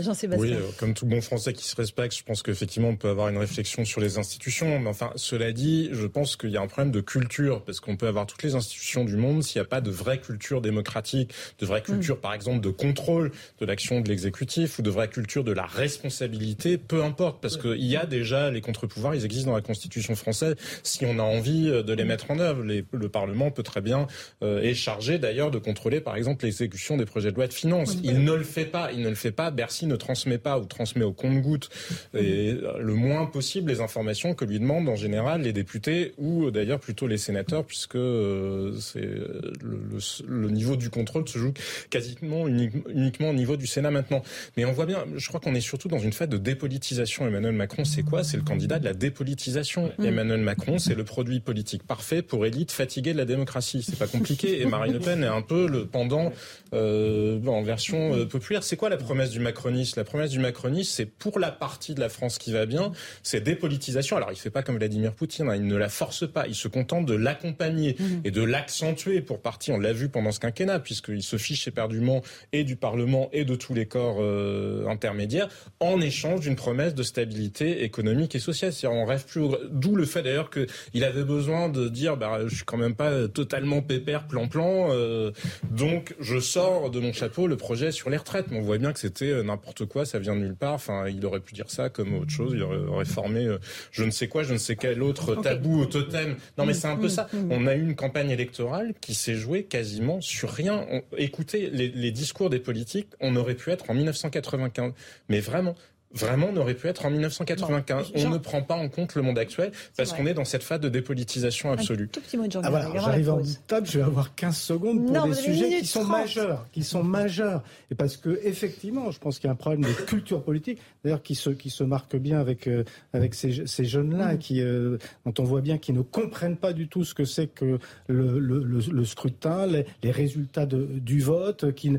Jean-Sébastien. Oui, comme tout bon français qui se respecte, je pense qu'effectivement, on peut avoir une réflexion sur les institutions. Mais enfin, cela dit, je pense qu'il y a un problème de culture, parce qu'on peut avoir toutes les institutions du monde s'il n'y a pas de vraie culture démocratique, de vraie culture, mm. par exemple, de contrôle de l'action de l'exécutif ou de vraie culture de la responsabilité, peu importe, parce qu'il y a déjà les contre-pouvoirs, ils existent dans la Constitution française. Si on a envie euh, de les mettre en œuvre, le Parlement peut très bien euh, est chargé d'ailleurs de contrôler, par exemple, l'exécution des projets de loi de finances. Il ne le fait pas, il ne le fait pas. Bercy ne transmet pas ou transmet au compte-goutte et le moins possible les informations que lui demandent en général les députés ou d'ailleurs plutôt les sénateurs, puisque euh, c'est le, le, niveau du contrôle se joue quasiment uniquement au niveau du Sénat maintenant. Mais on voit bien, je crois qu'on est surtout dans une phase de dépolitisation. Emmanuel Macron, c'est quoi? C'est le candidat de la dépolitisation. Mm. Emmanuel Macron, c'est le produit politique parfait pour élite fatiguée de la démocratie. C'est pas compliqué. Et Marine Le Pen est un peu le pendant euh, en version euh, populaire. C'est quoi la promesse du macronisme? La promesse du macronisme, c'est pour la partie de la France qui va bien, c'est dépolitisation. Alors il fait pas comme Vladimir Poutine, hein. il ne la force pas, il se contente de l'accompagner mm. et de l'accentuer pour partie. On l'a vu pendant ce quinquennat, puisqu'il se fiche éperdument et du Parlement et de tous les corps euh, intermédiaires, en échange d'une promesse de stabilité économique et sociale. C'est-à-dire, on rêve plus. D'où le fait d'ailleurs qu'il avait besoin de dire, bah, je suis quand même pas totalement pépère, plan-plan, euh, donc je sors de mon chapeau le projet sur les retraites. Mais on voit bien que c'était euh, n'importe quoi, ça vient de nulle part. Enfin, il aurait pu dire ça comme autre chose. Il aurait, formé je ne sais quoi, je ne sais quel autre tabou au totem. Non, mais c'est un peu ça. On a eu une campagne électorale qui s'est jouée quasiment sur rien. Écoutez, les, les discours des politiques, on aurait pu être en 1995. Mais vraiment, vraiment on aurait pu être en 1995. on ne prend pas en compte le monde actuel parce qu'on est dans cette phase de dépolitisation absolue. tout petit mot de ah J'arrive en table, je vais avoir 15 secondes pour des sujets qui sont majeurs, qui sont majeurs. Et parce que effectivement, je pense qu'il y a un problème de culture politique, d'ailleurs qui se qui se marque bien avec euh, avec ces, ces jeunes-là, mm. qui euh, dont on voit bien qu'ils ne comprennent pas du tout ce que c'est que le, le, le, scrutin, les, les résultats de, du vote, qui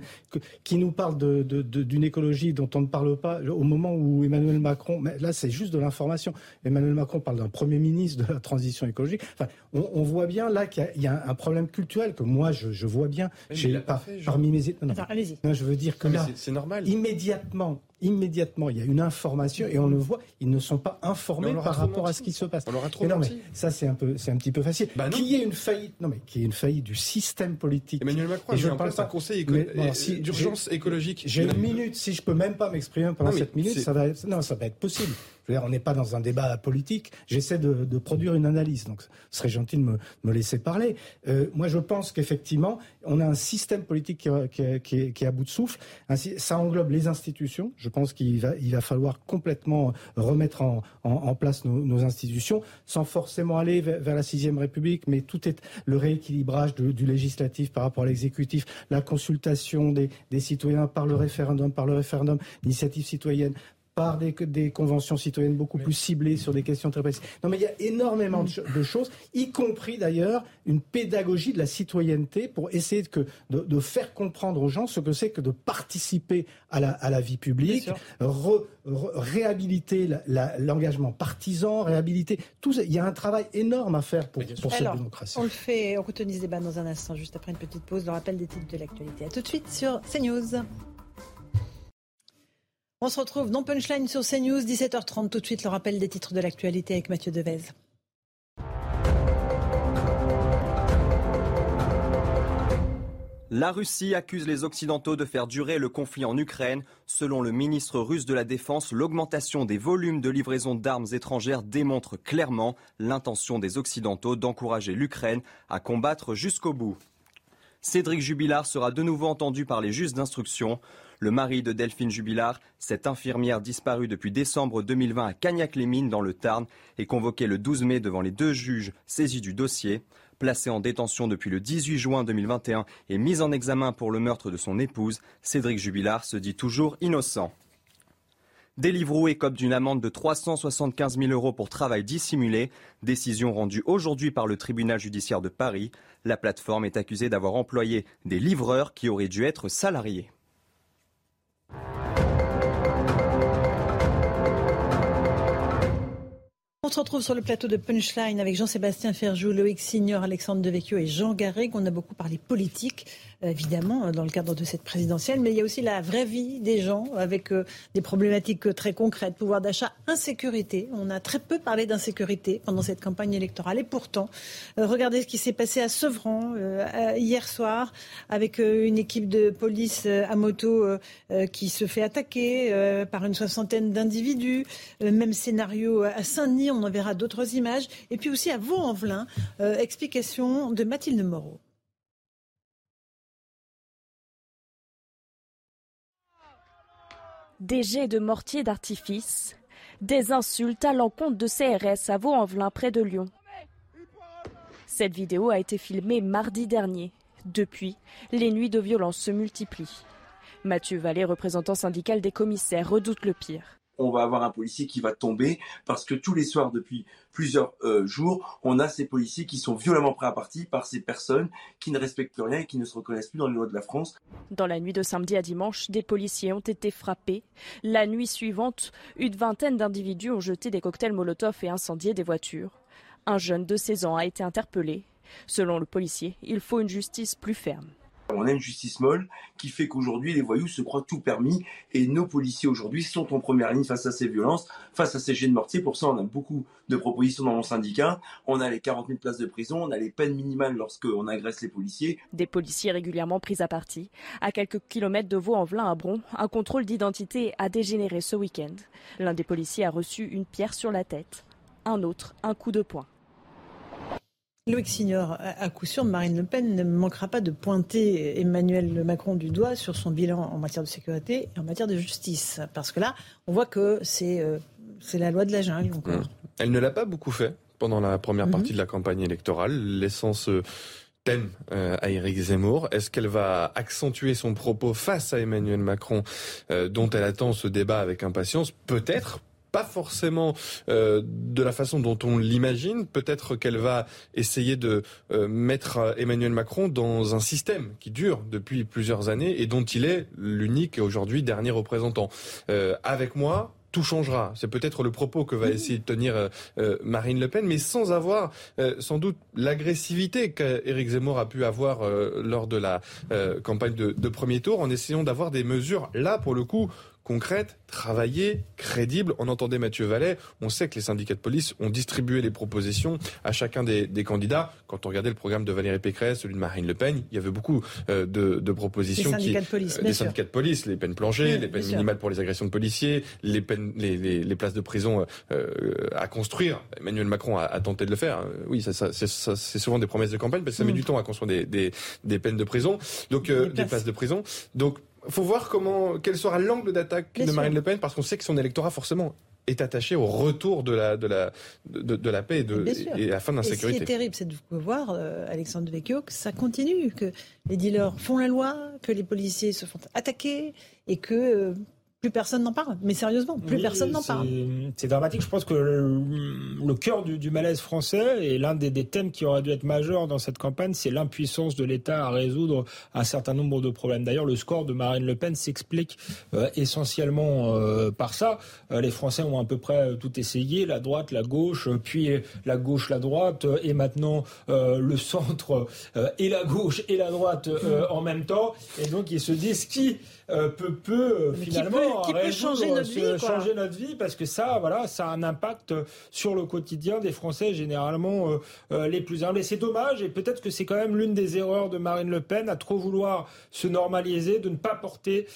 qui nous parlent d'une de, de, écologie dont on ne parle pas au moment où où Emmanuel Macron, mais là c'est juste de l'information, Emmanuel Macron parle d'un Premier ministre de la transition écologique. Enfin, on, voit bien là qu'il y, a un problème culturel que moi je, vois bien chez, parmi mes... Non, non, je veux dire que là, c'est normal. Immédiatement, immédiatement, il y a une information et on le voit, ils ne sont pas informés par rapport à ce qui se passe. On leur a trop non, mais ça c'est un peu, c'est un petit peu facile. Bah qu'il y ait une faillite, non mais qu'il y ait une faillite du système politique. Emmanuel Macron, je parle pas un conseil d'urgence écologique. J'ai une minute, si je peux même pas m'exprimer pendant cette minute, ça va, non, ça va être possible on n'est pas dans un débat politique. J'essaie de, produire une analyse. Donc, ce serait gentil de me, laisser parler. Euh, moi, je pense qu'effectivement, on a un système politique qui, est, à bout de souffle. Ça englobe les institutions. Je pense qu'il va, il va falloir complètement remettre en, place nos, institutions, sans forcément aller vers, la sixième République, mais tout est le rééquilibrage du législatif par rapport à l'exécutif, la consultation des, des citoyens par le référendum, par le référendum, l'initiative citoyenne, par des, des, conventions citoyennes beaucoup plus ciblées sur des questions très précises. Non, mais il y a énormément de, choses, y compris d'ailleurs une pédagogie de la citoyenneté pour essayer de, de, faire comprendre aux gens ce que c'est que de participer à la, à la vie publique, réhabiliter l'engagement partisan, réhabiliter tout ça. Il y a un travail énorme à faire pour, pour cette démocratie. On le fait, on continue ce débat dans un instant, juste après une petite pause, le rappel des titres de l'actualité. A tout de suite sur CNews. On se retrouve dans Punchline sur CNews, 17h30. Tout de suite, le rappel des titres de l'actualité avec Mathieu Devez. La Russie accuse les Occidentaux de faire durer le conflit en Ukraine. Selon le ministre russe de la Défense, l'augmentation des volumes de livraison d'armes étrangères démontre clairement l'intention des Occidentaux d'encourager l'Ukraine à combattre jusqu'au bout. Cédric Jubilard sera de nouveau entendu par les juges d'instruction. Le mari de Delphine Jubilard, cette infirmière disparue depuis décembre 2020 à Cagnac-les-Mines dans le Tarn, est convoquée le 12 mai devant les deux juges saisis du dossier. Placé en détention depuis le 18 juin 2021 et mis en examen pour le meurtre de son épouse, Cédric Jubilard se dit toujours innocent. Deliveroo écope d'une amende de 375 000 euros pour travail dissimulé. Décision rendue aujourd'hui par le tribunal judiciaire de Paris. La plateforme est accusée d'avoir employé des livreurs qui auraient dû être salariés. On se retrouve sur le plateau de Punchline avec Jean-Sébastien Ferjou, Loïc Signor, Alexandre Devecchio et Jean Garrigue. On a beaucoup parlé politique, évidemment, dans le cadre de cette présidentielle, mais il y a aussi la vraie vie des gens avec euh, des problématiques très concrètes, pouvoir d'achat, insécurité. On a très peu parlé d'insécurité pendant cette campagne électorale. Et pourtant, euh, regardez ce qui s'est passé à Sevran euh, hier soir avec une équipe de police à moto qui se fait attaquer par une soixantaine d'individus. même scénario à Saint-Denis on en verra d'autres images. Et puis aussi à Vaux-en-Velin, euh, explication de Mathilde Moreau. Des jets de mortier d'artifice, des insultes à l'encontre de CRS à Vaux-en-Velin près de Lyon. Cette vidéo a été filmée mardi dernier. Depuis, les nuits de violence se multiplient. Mathieu Vallée, représentant syndical des commissaires, redoute le pire on va avoir un policier qui va tomber parce que tous les soirs depuis plusieurs euh, jours, on a ces policiers qui sont violemment pris à partie par ces personnes qui ne respectent plus rien et qui ne se reconnaissent plus dans les lois de la France. Dans la nuit de samedi à dimanche, des policiers ont été frappés. La nuit suivante, une vingtaine d'individus ont jeté des cocktails Molotov et incendié des voitures. Un jeune de 16 ans a été interpellé. Selon le policier, il faut une justice plus ferme. On a une justice molle qui fait qu'aujourd'hui les voyous se croient tout permis et nos policiers aujourd'hui sont en première ligne face à ces violences, face à ces jets de mortier. Pour ça, on a beaucoup de propositions dans mon syndicat. On a les 40 000 places de prison, on a les peines minimales lorsqu'on agresse les policiers. Des policiers régulièrement pris à partie. À quelques kilomètres de Vaux-en-Velin à Bron, un contrôle d'identité a dégénéré ce week-end. L'un des policiers a reçu une pierre sur la tête, un autre un coup de poing. Loïc Signor, à coup sûr, Marine Le Pen ne manquera pas de pointer Emmanuel Macron du doigt sur son bilan en matière de sécurité et en matière de justice. Parce que là, on voit que c'est euh, la loi de la jungle encore. Mmh. Elle ne l'a pas beaucoup fait pendant la première mmh. partie de la campagne électorale, laissant ce thème euh, à Éric Zemmour. Est-ce qu'elle va accentuer son propos face à Emmanuel Macron, euh, dont elle attend ce débat avec impatience? Peut-être pas forcément euh, de la façon dont on l'imagine. Peut-être qu'elle va essayer de euh, mettre euh, Emmanuel Macron dans un système qui dure depuis plusieurs années et dont il est l'unique et aujourd'hui dernier représentant. avec moi, tout changera. C'est peut-être le propos que va essayer de tenir Marine Le Pen, mais sans avoir sans doute l'agressivité qu'Éric Zemmour a pu avoir lors de la campagne de, de, premier tour, en essayant d'avoir des mesures là pour le coup concrète, travaillée, crédible. On entendait Mathieu Vallet. On sait que les syndicats de police ont distribué les propositions à chacun des, candidats. Quand on regardait le programme de Valérie Pécresse, celui de Marine Le Pen, il y avait beaucoup euh, de, propositions. Des syndicats de police, euh, Des syndicats de police, les peines planchées, les peines minimales pour les agressions de policiers, les, peines, les, places de prison euh, à construire. Emmanuel Macron a, tenté de le faire. Oui, ça, c'est souvent des promesses de campagne parce que ça met mm. du temps à construire des, peines de prison, donc des places de prison. Donc faut voir comment, quel sera l'angle d'attaque de Marine Le Pen, parce qu'on sait que son électorat, forcément, est attaché au retour de la, de la, de, la paix et, de, et à la fin de l'insécurité. Ce qui est terrible, c'est de voir, euh, Alexandre Vecchio, que ça continue, que les dealers font la loi, que les policiers se font attaquer et que euh, plus personne n'en parle. Mais sérieusement, plus personne n'en parle. C'est dramatique. Je pense que le, cœur du, malaise français et l'un des, thèmes qui aurait dû être majeur dans cette campagne, c'est l'impuissance de l'État à résoudre un certain nombre de problèmes. D'ailleurs, le score de Marine Le Pen s'explique euh, essentiellement euh, par ça. Euh, les Français ont à peu près tout essayé, la droite, la gauche, puis la gauche, la droite, et maintenant le centre et la gauche et la droite en même temps. Et donc, ils se disent qui euh, peut, peut euh, finalement qui peut, changer notre vie, changer notre vie parce que ça, voilà, ça a un impact sur le quotidien des Français généralement euh, les plus humbles. Et c'est dommage et peut-être que c'est quand même l'une des erreurs de Marine Le Pen à trop vouloir se normaliser, de ne pas porter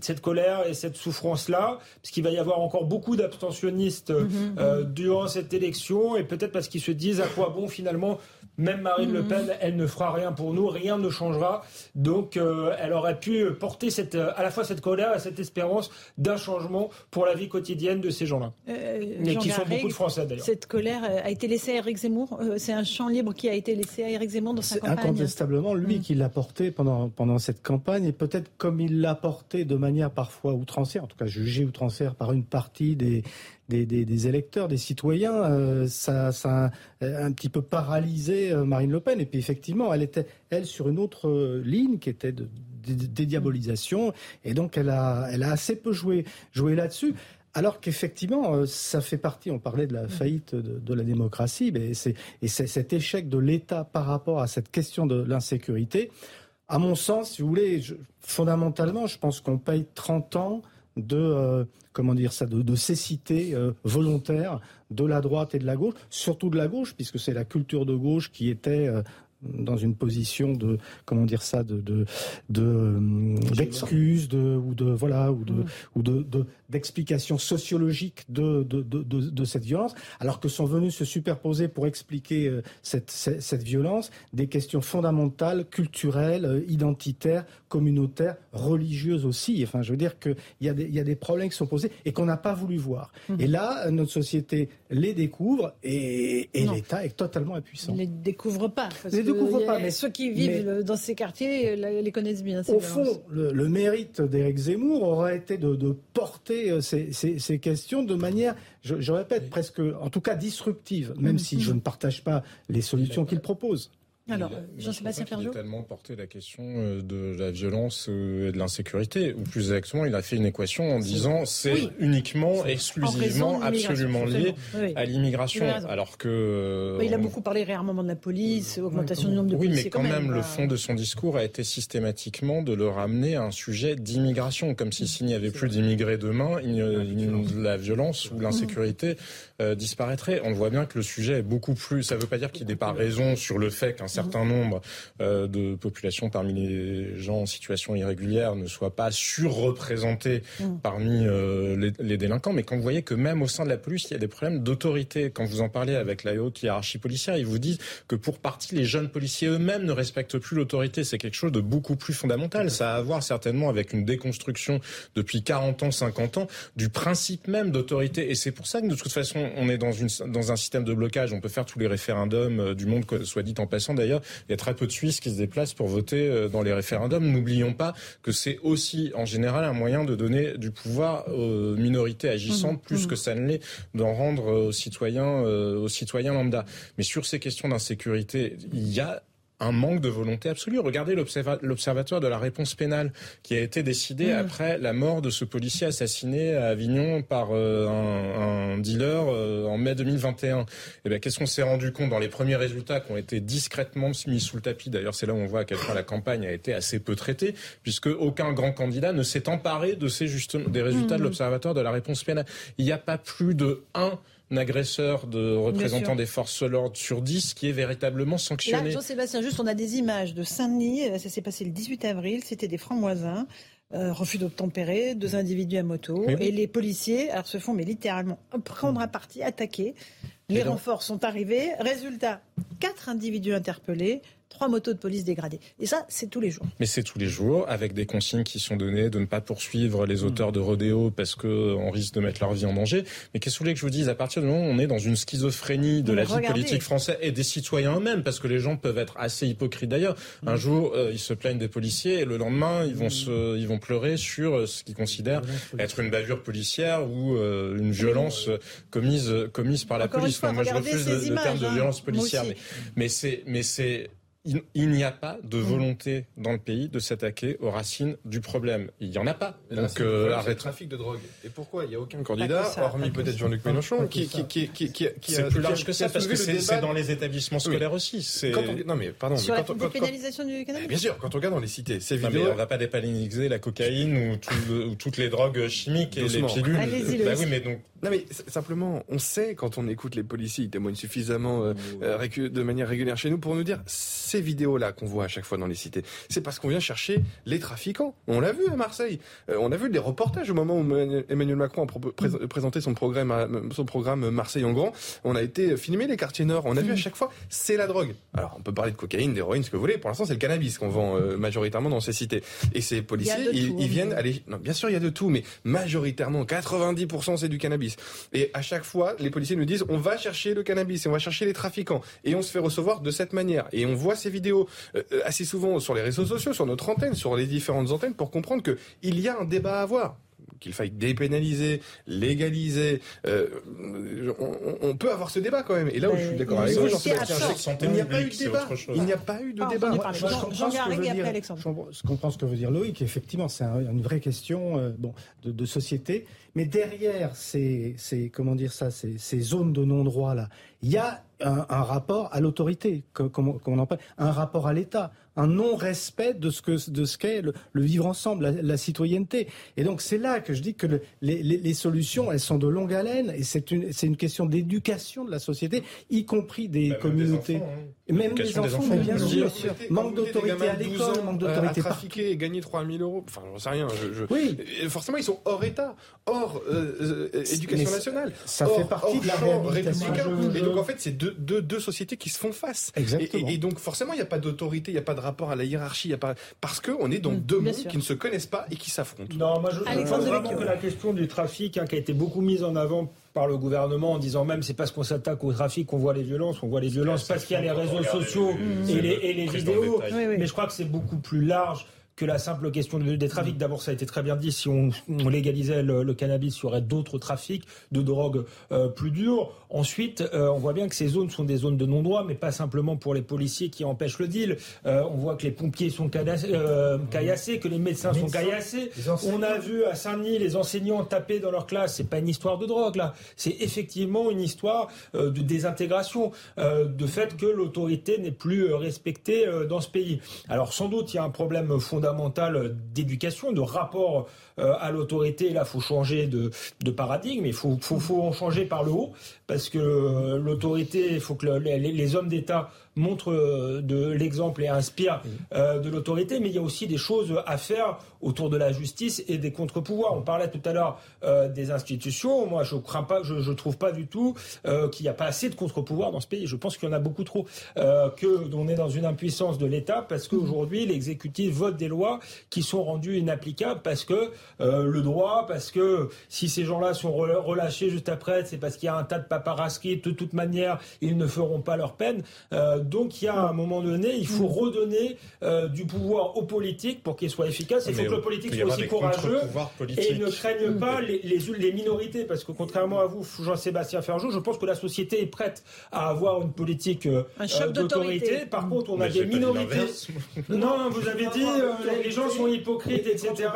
cette colère et cette souffrance-là, parce qu'il va y avoir encore beaucoup d'abstentionnistes mhm, mhm. durant cette élection et peut-être parce qu'ils se disent à quoi bon finalement même Marine Le mhm. Pen, elle ne fera rien pour nous, rien ne changera. Donc, elle aurait pu porter cette euh, à la fois cette colère et cette espérance d'un changement pour la vie quotidienne de ces gens-là. Euh, et Jean qui sont beaucoup de Français d'ailleurs. Cette colère euh, a été laissée à Éric Zemmour. Euh, C'est un champ libre qui a été laissé à Éric Zemmour dans sa C'est campagne. incontestablement lui qui l'a porté pendant, pendant cette campagne et peut-être comme il l'a porté de manière parfois outrancière, en tout cas jugée outrancière par une partie des, des, électeurs, des citoyens, euh, ça, a un petit peu paralysé euh, Marine Le Pen. Et puis effectivement, elle était, elle, sur une autre euh, ligne qui était de, dédiabolisation. Et donc elle a, elle a assez peu joué, joué là-dessus. Alors qu'effectivement, euh, ça fait partie, on parlait de la faillite de, la démocratie, mais c'est, et c'est cet échec de l'État par rapport à cette question de l'insécurité. À mon sens, si vous voulez, fondamentalement, je pense qu'on paye 30 ans de, euh, comment dire ça, de, cécité euh, volontaire de la droite et de la gauche, surtout de la gauche, puisque c'est la culture de gauche qui était euh, dans une position de comment dire ça de de de, euh, d'excuse de ou de voilà ou de ou de de- d'explication sociologique de de, de de de cette violence. Alors que sont venus se superposer pour expliquer euh, cette, cette cette violence des questions fondamentales culturelles euh, identitaires communautaires religieuses aussi. Enfin je veux dire que il y a des il y a des problèmes qui sont posés et qu'on n'a pas voulu voir. Et là notre société les découvre et, et Non. l'État est totalement impuissant. Ne les découvrent pas. parce Les mais- ceux qui vivent mais- dans ces quartiers les connaissent bien. ces Au violences. fond, le, le mérite d'Éric Zemmour aurait été de, de porter euh, ces, ces- ces questions de manière, je, je répète, presque, en tout cas disruptive, même si je ne partage pas les solutions qu'il propose. Alors, Il euh, Jean-Sébastien Ferjou a tellement porté la question euh, de la violence euh, et de l'insécurité, ou plus exactement, il a fait une équation en disant c'est Oui. uniquement, exclusivement, absolument lié. Oui. à l'immigration. Il. Alors que. euh, Oui, il a on- beaucoup parlé réarmement de la police, augmentation du nombre de oui, policiers. mais quand même, le voilà. fond de son discours a été systématiquement de le ramener à un sujet d'immigration, comme si s'il n'y avait plus d'immigrés demain, il il- la violence ou l'insécurité euh, disparaîtrait. On voit bien que le sujet est beaucoup plus. Ça ne veut pas dire qu'il n'ait pas raison sur le fait qu'un certain nombre euh, de populations parmi les gens en situation irrégulière ne soient pas surreprésentées Mm. parmi euh, les, les délinquants, mais quand vous voyez que même au sein de la police, il y a des problèmes d'autorité. Quand vous en parlez avec la haute hiérarchie policière, ils vous disent que pour partie, les jeunes policiers eux-mêmes ne respectent plus l'autorité. C'est quelque chose de beaucoup plus fondamental. Ça a à voir certainement avec une déconstruction depuis 40 ans, 50 ans du principe même d'autorité. Et c'est pour ça que de toute façon, on est dans, une, dans un système de blocage. On peut faire tous les référendums euh, du monde, soit dit en passant d'ailleurs. Il y a très peu de Suisses qui se déplacent pour voter euh, dans les référendums. N'oublions pas que c'est aussi en général un moyen de donner du pouvoir aux minorités agissantes Mhm. plus Mhm. que ça ne l'est d'en rendre euh, aux citoyens, euh, aux citoyens lambda. Mais sur ces questions d'insécurité, il y a un manque de volonté absolue. Regardez l'observa- l'observatoire de la réponse pénale qui a été décidé Mhm. après la mort de ce policier assassiné à Avignon par euh, un, un dealer euh, en mai 2021. Et ben, qu'est-ce qu'on s'est rendu compte dans les premiers résultats qui ont été discrètement mis sous le tapis? D'ailleurs, c'est là où on voit à quel point la campagne a été assez peu traitée, puisque aucun grand candidat ne s'est emparé de ces justement des résultats de Mhm. l'observatoire de la réponse pénale. Il n'y a pas plus de un agresseur de représentants des forces de l'ordre sur 10 qui est véritablement sanctionné. Jean-Sébastien, juste, on a des images de Saint-Denis. euh, Ça s'est passé le 18 avril. C'était des francs-moisins. euh, refus d'obtempérer, deux individus à moto. Oui. Et les policiers alors, se font mais littéralement prendre à partie, attaquer. Les renforts sont arrivés. Résultat, quatre individus interpellés, trois motos de police dégradées. Et ça, c'est tous les jours. Mais c'est tous les jours, avec des consignes qui sont données de ne pas poursuivre les auteurs de rodéo parce qu'on risque de mettre leur vie en danger. Mais qu'est-ce que vous voulez que je vous dise? À partir du moment où on est dans une schizophrénie de Mais la vie politique française et des citoyens eux-mêmes, parce que les gens peuvent être assez hypocrites d'ailleurs. Un jour, euh, ils se plaignent des policiers et le lendemain, ils vont, se, ils vont pleurer sur euh, ce qu'ils considèrent être une bavure policière ou euh, une violence commise, commise par la Encore police. fois, moi, je refuse le, le terme images, de hein. violence policière. Mais, mais c'est, mais c'est, il, il n'y a pas de volonté dans le pays de s'attaquer aux racines du problème. Il n'y en a pas. Et Donc, c'est euh, problème, c'est le arrêtez. trafic de drogue. Et pourquoi il n'y a aucun candidat, ça, hormis peut-être. Jean-Luc Mélenchon, qui, qui, qui, qui, qui, qui C'est a- plus large que ça, parce que c'est débat c'est dans les établissements Oui. scolaires aussi. C'est- Quand on- Non, mais pardon. Sur mais la quand on- quand- quand- dépénalisation du cannabis Bien sûr, quand on regarde dans les cités, ces Non, mais vidéos. on va pas dépénaliser la cocaïne ou, tout le- ou toutes les drogues chimiques et Doucement. les pilules. Bah Loïs. oui, mais donc Non mais simplement, on sait quand on écoute les policiers, ils témoignent suffisamment euh, euh, de manière régulière chez nous pour nous dire ces vidéos-là qu'on voit à chaque fois dans les cités, c'est parce qu'on vient chercher les trafiquants. On l'a vu à Marseille, euh, on a vu des reportages au moment où Emmanuel Macron a présenté son programme, son programme Marseille en grand. On a été filmer les quartiers nord. On a vu à chaque fois c'est la drogue. Alors on peut parler de cocaïne, d'héroïne, ce que vous voulez. Pour l'instant, c'est le cannabis qu'on vend majoritairement dans ces cités. Et ces policiers, ils, ils, viennent aller. Non, bien sûr, il y a de tout, mais majoritairement, 90% c'est du cannabis. Et à chaque fois, les policiers nous disent on va chercher le cannabis et on va chercher les trafiquants. Et on se fait recevoir de cette manière. Et on voit ces vidéos euh, assez souvent sur les réseaux sociaux, sur notre antenne, sur les différentes antennes, pour comprendre qu'il y a un débat à avoir qu'il faille dépénaliser, légaliser. Euh, on, peut avoir ce débat quand même. Et là où je suis d'accord avec vous, il n'y a pas eu de débat. Il n'y a pas eu de débat. Je comprends ce que veut dire Loïc. Effectivement, c'est une vraie question euh, bon, de, société. Mais derrière ces, comment dire ça, ces, ces zones de non-droit là, il y a un, rapport à l'autorité, comme, on en parle, un rapport à l'État, un non-respect de ce que de ce qu'est le, vivre ensemble, la, citoyenneté. Et donc c'est là que je dis que les, les, solutions, elles sont de longue haleine, et c'est une c'est une question d'éducation de la société, y compris des bah, communautés, même des enfants, hein. Même des enfants, bien sûr. Manque d'autorité à l'école, manque d'autorité à trafiquer et gagner 3000 euros. Enfin, j'en sais rien. Je, Oui. Forcément, ils sont hors État, hors euh, euh, éducation nationale. Ça fait partie de la réhabilitation. Et donc en fait, c'est deux, deux, deux, sociétés qui se font face. Exactement. Et, donc forcément, il n'y a pas d'autorité, il n'y a pas de rapport à la hiérarchie, y a pas parce qu'on est dans mm, deux mondes qui ne se connaissent pas et qui s'affrontent. Non, moi je, pense vraiment que la question du trafic, hein, qui a été beaucoup mise en avant par le gouvernement en disant même c'est parce qu'on s'attaque au trafic qu'on voit les violences, on voit les violences parce qu'il y a les réseaux sociaux et les, et les vidéos. Mais je crois que c'est beaucoup plus large que la simple question des trafics. D'abord, ça a été très bien dit, si on, légalisait le, cannabis, il y aurait d'autres trafics de drogue euh, plus durs. Ensuite, euh, on voit bien que ces zones sont des zones de non-droit, mais pas simplement pour les policiers qui empêchent le deal. Euh, on voit que les pompiers sont caillassés, que les médecins, sont caillassés. On a vu à Saint-Denis les enseignants taper dans leur classe. C'est pas une histoire de drogue, là. C'est effectivement une histoire de désintégration, de fait que l'autorité n'est plus respectée dans ce pays. Alors, sans doute, il y a un problème fondamental d'éducation, de rapport euh, à l'autorité. Là, il faut changer de, paradigme, il faut, faut, en changer par le haut, parce que euh, l'autorité, il faut que les, hommes d'État montrent euh, de l'exemple et inspirent de l'autorité, mais il y a aussi des choses à faire autour de la justice et des contre-pouvoirs. On parlait tout à l'heure des institutions. Moi, je crains pas, je, trouve pas du tout qu'il n'y a pas assez de contre-pouvoirs dans ce pays. Je pense qu'il y en a beaucoup trop, que on est dans une impuissance de l'État parce qu'aujourd'hui l'exécutif vote des lois qui sont rendues inapplicables parce que euh, le droit, parce que si ces gens-là sont relâchés juste après, c'est parce qu'il y a un tas de paparasseries. De toute manière, ils ne feront pas leur peine. Euh, donc, il y a un moment donné, il faut redonner euh, du pouvoir aux politiques pour qu'ils soient efficaces. Il faut que le politique soit aussi courageux et ne craigne pas les, les, minorités, parce que contrairement à vous, Jean-Sébastien Ferjou, je pense que la société est prête à avoir une politique d'autorité. Par contre, on a des minorités. Non, vous avez dit les gens sont hypocrites, etc.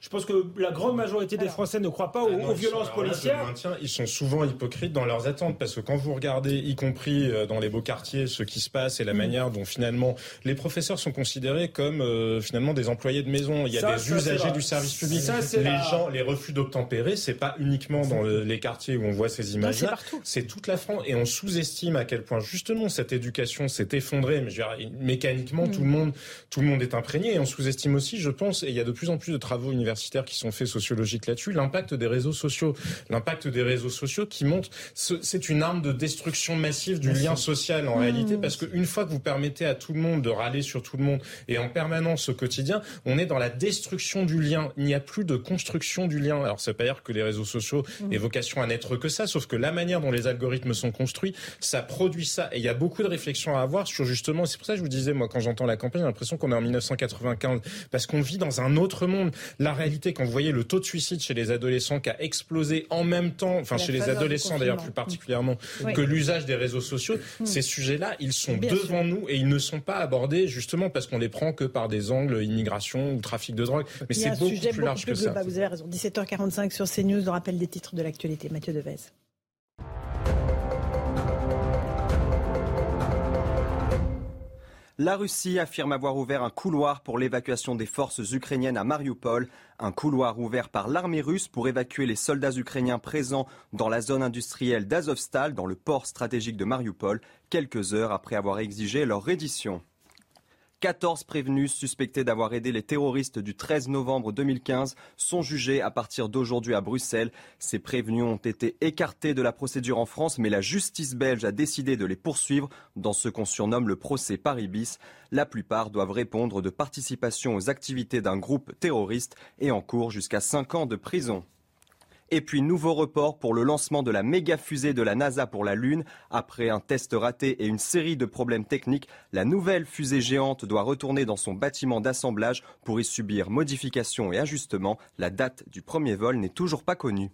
Je pense que la grande majorité des Français ne croient pas aux, ah violences policières. ils sont souvent hypocrites dans leurs attentes parce que quand vous regardez, y compris euh, dans les beaux quartiers, ce qui se passe et la mm. manière dont finalement les professeurs sont considérés comme euh, finalement des employés de maison. Il y a des usagers du service public. les gens, les refus d'obtempérer, c'est pas uniquement dans les quartiers où on voit ces images-là, c'est toute la France et on sous-estime à quel point justement cette éducation s'est effondrée. Mais je veux dire, mécaniquement, tout le mm. monde, tout le monde est imprégné et on sous-estime aussi, je pense, et il y a de plus en plus de travaux universitaires qui sont faits sociologiques là-dessus, l'impact des réseaux sociaux. L'impact des réseaux sociaux qui montre, c'est une arme de destruction massive du lien social en réalité, parce qu'une fois que vous permettez à tout le monde de râler sur tout le monde et en permanence au quotidien, on est dans la destruction du lien. Il n'y a plus de construction du lien. Alors, ça veut pas dire que les réseaux sociaux aient vocation à n'être que ça, sauf que la manière dont les algorithmes sont construits, ça produit ça. Et il y a beaucoup de réflexions à avoir sur justement, c'est pour ça que je vous disais, moi, quand j'entends la campagne, j'ai l'impression qu'on est en 1995, parce qu'on vit dans un autre monde. La réalité, quand vous voyez le taux de suicide chez les adolescents qui a explosé en même temps, enfin chez les adolescents d'ailleurs plus particulièrement, que l'usage des réseaux sociaux, mm. ces sujets-là, ils sont devant nous et ils ne sont pas abordés justement parce qu'on les prend que par des angles immigration ou trafic de drogue. Mais c'est beaucoup plus large que ça. Vous avez raison. 17h45 sur CNews, le rappel des titres de l'actualité. Mathieu Devez. La Russie affirme avoir ouvert un couloir pour l'évacuation des forces ukrainiennes à Mariupol, un couloir ouvert par l'armée russe pour évacuer les soldats ukrainiens présents dans la zone industrielle d'Azovstal, dans le port stratégique de Mariupol, quelques heures après avoir exigé leur reddition. 14 prévenus suspectés d'avoir aidé les terroristes du 13 novembre 2015 sont jugés à partir d'aujourd'hui à Bruxelles. Ces prévenus ont été écartés de la procédure en France, mais la justice belge a décidé de les poursuivre dans ce qu'on surnomme le procès Paris bis. La plupart doivent répondre de participation aux activités d'un groupe terroriste et en cours jusqu'à 5 ans de prison. Et puis nouveau report pour le lancement de la méga fusée de la NASA pour la Lune. Après un test raté et une série de problèmes techniques, la nouvelle fusée géante doit retourner dans son bâtiment d'assemblage pour y subir modifications et ajustements. La date du premier vol n'est toujours pas connue.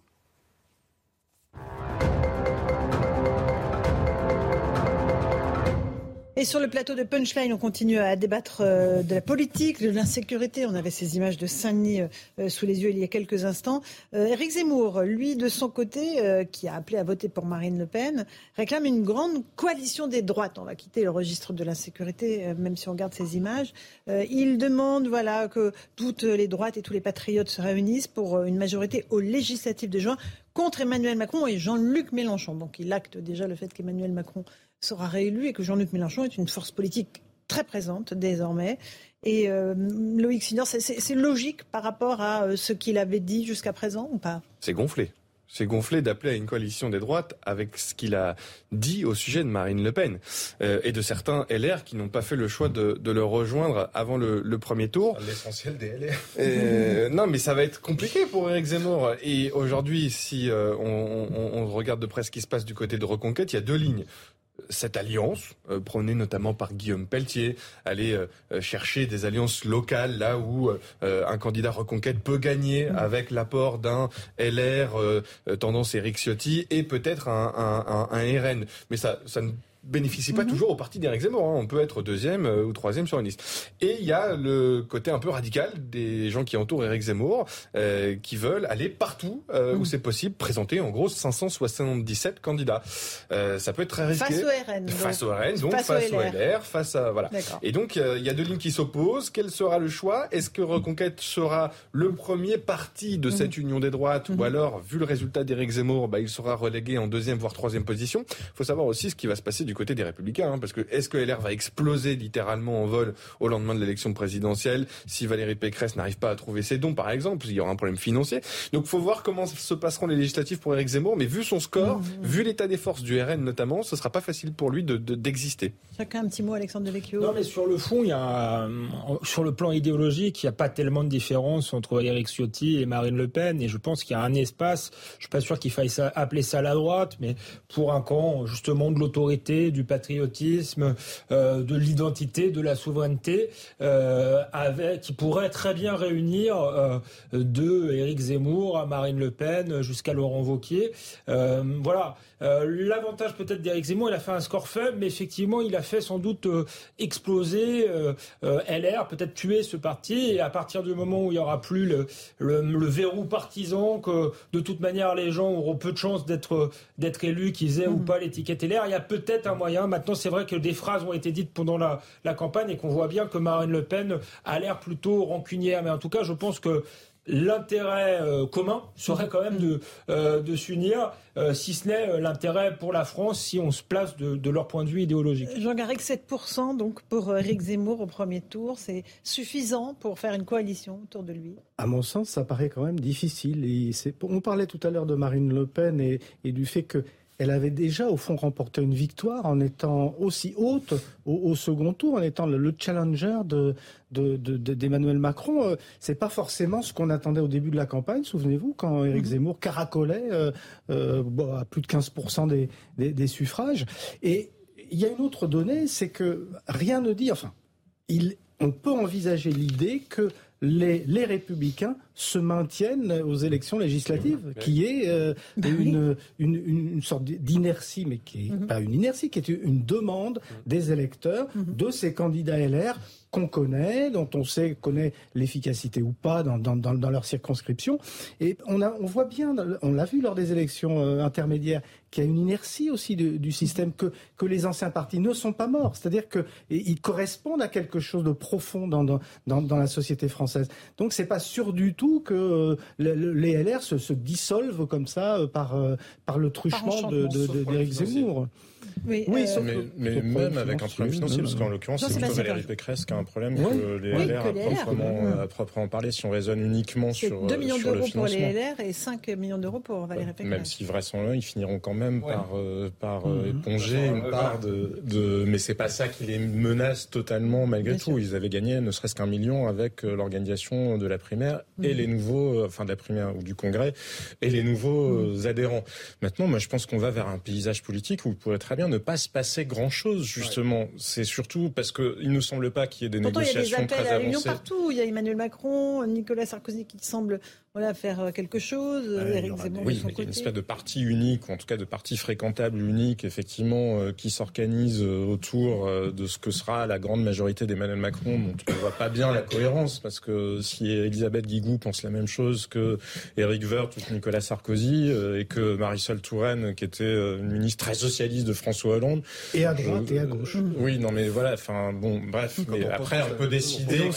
Et sur le plateau de Punchline, on continue à débattre euh, de la politique, de l'insécurité. On avait ces images de Saint-Denis euh, sous les yeux il y a quelques instants. Euh, Éric Zemmour, lui, de son côté, qui a appelé à voter pour Marine Le Pen, réclame une grande coalition des droites. On va quitter le registre de l'insécurité, même si on regarde ces images. il demande voilà, que toutes les droites et tous les patriotes se réunissent pour une majorité aux législatives de juin contre Emmanuel Macron et Jean-Luc Mélenchon. Donc il acte déjà le fait qu'Emmanuel Macron sera réélu et que Jean-Luc Mélenchon est une force politique très présente désormais. Et euh, Loïc Signor, c'est logique par rapport à euh, ce qu'il avait dit jusqu'à présent ou pas? C'est gonflé. C'est gonflé d'appeler à une coalition des droites avec ce qu'il a dit au sujet de Marine Le Pen euh, et de certains LR qui n'ont pas fait le choix de, le rejoindre avant le, premier tour. L'essentiel des LR. non, mais ça va être compliqué pour Eric Zemmour. Et aujourd'hui, si on, on, regarde de près ce qui se passe du côté de Reconquête, il y a deux lignes cette alliance, euh, prônée notamment par Guillaume Pelletier, aller euh, euh, chercher des alliances locales là où un candidat reconquête peut gagner mmh. avec l'apport d'un LR tendance Eric Ciotti et peut-être un, un, un, RN. Mais ça, ça ne bénéficie pas mhm. toujours au parti d'Éric Zemmour. Hein. On peut être deuxième euh, ou troisième sur une liste. Et il y a le côté un peu radical des gens qui entourent Éric Zemmour, euh, qui veulent aller partout euh, où mhm. c'est possible, présenter en gros 577 candidats. ça peut être très risqué. Face au RN. Face au RN, donc face, au, LR. face à voilà. Et donc il y a deux lignes qui s'opposent. Quel sera le choix? Est-ce que Reconquête sera le premier parti de cette mhm. union des droites, ou alors, vu le résultat d'Éric Zemmour, bah, il sera relégué en deuxième voire troisième position Il faut savoir aussi ce qui va se passer du côté des Républicains, hein, parce que est-ce que LR va exploser littéralement en vol au lendemain de l'élection présidentielle si Valérie Pécresse n'arrive pas à trouver ses dons, par exemple Il y aura un problème financier. Donc, faut voir comment se passeront les législatives pour Éric Zemmour. Mais vu son score, mmh, mmh. vu l'état des forces du RN notamment, ce sera pas facile pour lui de, d'exister. Chacun un petit mot, Alexandre Devecchio. Non, mais sur le fond, il y a sur le plan idéologique, il n'y a pas tellement de différence entre Éric Ciotti et Marine Le Pen. Et je pense qu'il y a un espace. Je suis pas sûr qu'il faille appeler ça la droite, mais pour un camp justement de l'autorité, du patriotisme, euh, de l'identité, de la souveraineté, euh, qui pourrait très bien réunir euh, de Éric Zemmour à Marine Le Pen jusqu'à Laurent Wauquiez. voilà. L'avantage peut-être d'Éric Zemmour, il a fait un score faible, mais effectivement, il a fait sans doute exploser LR, peut-être tuer ce parti. Et à partir du moment où il n'y aura plus le, le, verrou partisan, que de toute manière les gens auront peu de chances d'être d'être élus, qu'ils aient ou mmh. pas l'étiquette LR, il y a peut-être un moyen Maintenant, c'est vrai que des phrases ont été dites pendant la, campagne et qu'on voit bien que Marine Le Pen a l'air plutôt rancunière. Mais en tout cas, je pense que l'intérêt euh, commun serait quand même de, euh, de s'unir, euh, si ce n'est l'intérêt pour la France si on se place de, leur point de vue idéologique. Jean Garrigue, 7% donc pour Eric Zemmour au premier tour, c'est suffisant pour faire une coalition autour de lui? À mon sens, ça paraît quand même difficile. Et on parlait tout à l'heure de Marine Le Pen et, et du fait que elle avait déjà, au fond, remporté une victoire en étant aussi haute au, second tour, en étant le, challenger d'Emmanuel de, Macron. Euh, c'est pas forcément ce qu'on attendait au début de la campagne, souvenez-vous, quand Éric mhm. Zemmour caracolait euh, euh, à plus de 15% des, des, suffrages. Et il y a une autre donnée, c'est que rien ne dit, enfin, il, on peut envisager l'idée que les, les, républicains se maintiennent aux élections législatives, qui est euh, bah une, une, une, sorte d'inertie, mais qui n'est mhm. pas une inertie, qui est une demande des électeurs mhm. de ces candidats LR qu'on connaît, dont on sait connaît l'efficacité ou pas dans, dans, dans, dans, leur circonscription. Et on, a, on voit bien, on l'a vu lors des élections euh, intermédiaires, qu'il y a une inertie aussi du, du système, que, que les anciens partis ne sont pas morts. C'est-à-dire qu'ils correspondent à quelque chose de profond dans, dans, dans, la société française. Donc c'est pas sûr du tout que euh, les LR se, se, dissolvent comme ça euh, par, par le truchement d'Éric Zemmour. Oui, euh, mais, même avec un problème financier, parce qu'en l'occurrence, c'est plutôt Valérie Pécresse qui a un problème que les LR, à, proprement, parler, si on raisonne uniquement sur 2 millions d'euros pour les LR et 5 millions d'euros pour Valérie Pécresse. Même si vraisemblablement, ils finiront quand même par, euh, par euh, mhm. éponger une part de, de... Mais c'est pas ça qui les menace totalement malgré tout. Ils avaient gagné ne serait-ce qu'un million avec l'organisation de la primaire et mhm. les nouveaux, enfin de la primaire ou du congrès, et les nouveaux mhm. adhérents. Maintenant, moi, je pense qu'on va vers un paysage politique où vous pourrait très bien ne pas se passer grand-chose, justement. C'est surtout parce qu'il ne semble pas qu'il y ait des négociations très avancées. Il y a des appels à l'union partout. Il y a Emmanuel Macron, Nicolas Sarkozy qui semble voilà, faire euh, quelque chose. oui, il y a une espèce de parti unique, ou en tout cas de parti fréquentable unique, effectivement, euh, qui s'organise euh, autour de ce que sera la grande majorité d'Emmanuel Macron, dont on ne voit pas bien la cohérence, parce que si Elisabeth Guigou pense la même chose que Éric Woerth ou Nicolas Sarkozy, et que Marisol Touraine, qui était une ministre très socialiste de François Hollande. Et à droite et à gauche. oui, non, mais voilà, enfin, bon, bref, mais après, on peut décider,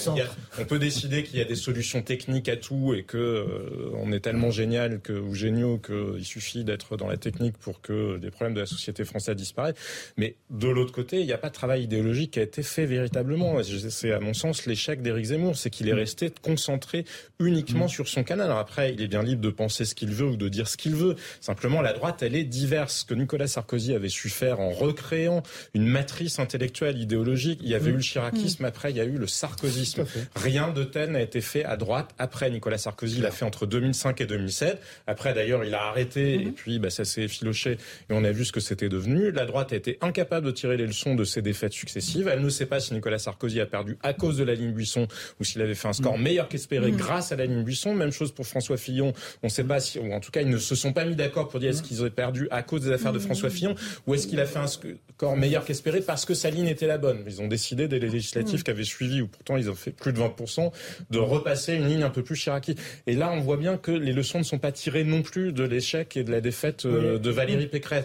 on peut décider qu'il y a des solutions techniques à tout et que euh, on est tellement génial que, ou géniaux qu'il suffit d'être dans la technique pour que les problèmes de la société française disparaissent. Mais de l'autre côté, il n'y a pas de travail idéologique qui a été fait véritablement. C'est à mon sens l'échec d'Éric Zemmour, c'est qu'il est resté concentré uniquement sur son canal. Alors après, il est bien libre de penser ce qu'il veut ou de dire ce qu'il veut. Simplement, la droite, elle est diverse. Ce que Nicolas Sarkozy avait su faire en recréant une matrice intellectuelle, idéologique, il y avait mm. eu le chiracisme, mm. après il y a eu le sarkozysme. Rien de tel n'a été fait à droite. Après, Nicolas Sarkozy l'a fait entre 2005 et 2007. Après, d'ailleurs, il a arrêté et mhm. puis bah, ça s'est filoché et on a vu ce que c'était devenu. La droite a été incapable de tirer les leçons de ses défaites successives. Elle ne sait pas si Nicolas Sarkozy a perdu à cause de la ligne Buisson ou s'il avait fait un score mhm. meilleur qu'espéré mhm. grâce à la ligne Buisson. Même chose pour François Fillon. On ne sait pas si, ou en tout cas, ils ne se sont pas mis d'accord pour dire est-ce qu'ils ont perdu à cause des affaires de François Fillon ou est-ce qu'il a fait un score meilleur qu'espéré parce que sa ligne était la bonne. Ils ont décidé dès les législatives qui avaient suivi, ou pourtant ils ont fait plus de 20%, de repasser une ligne un peu plus chiraki. Et là, on voit bien que les leçons ne sont pas tirées non plus de l'échec et de la défaite euh, de Valérie Pécresse.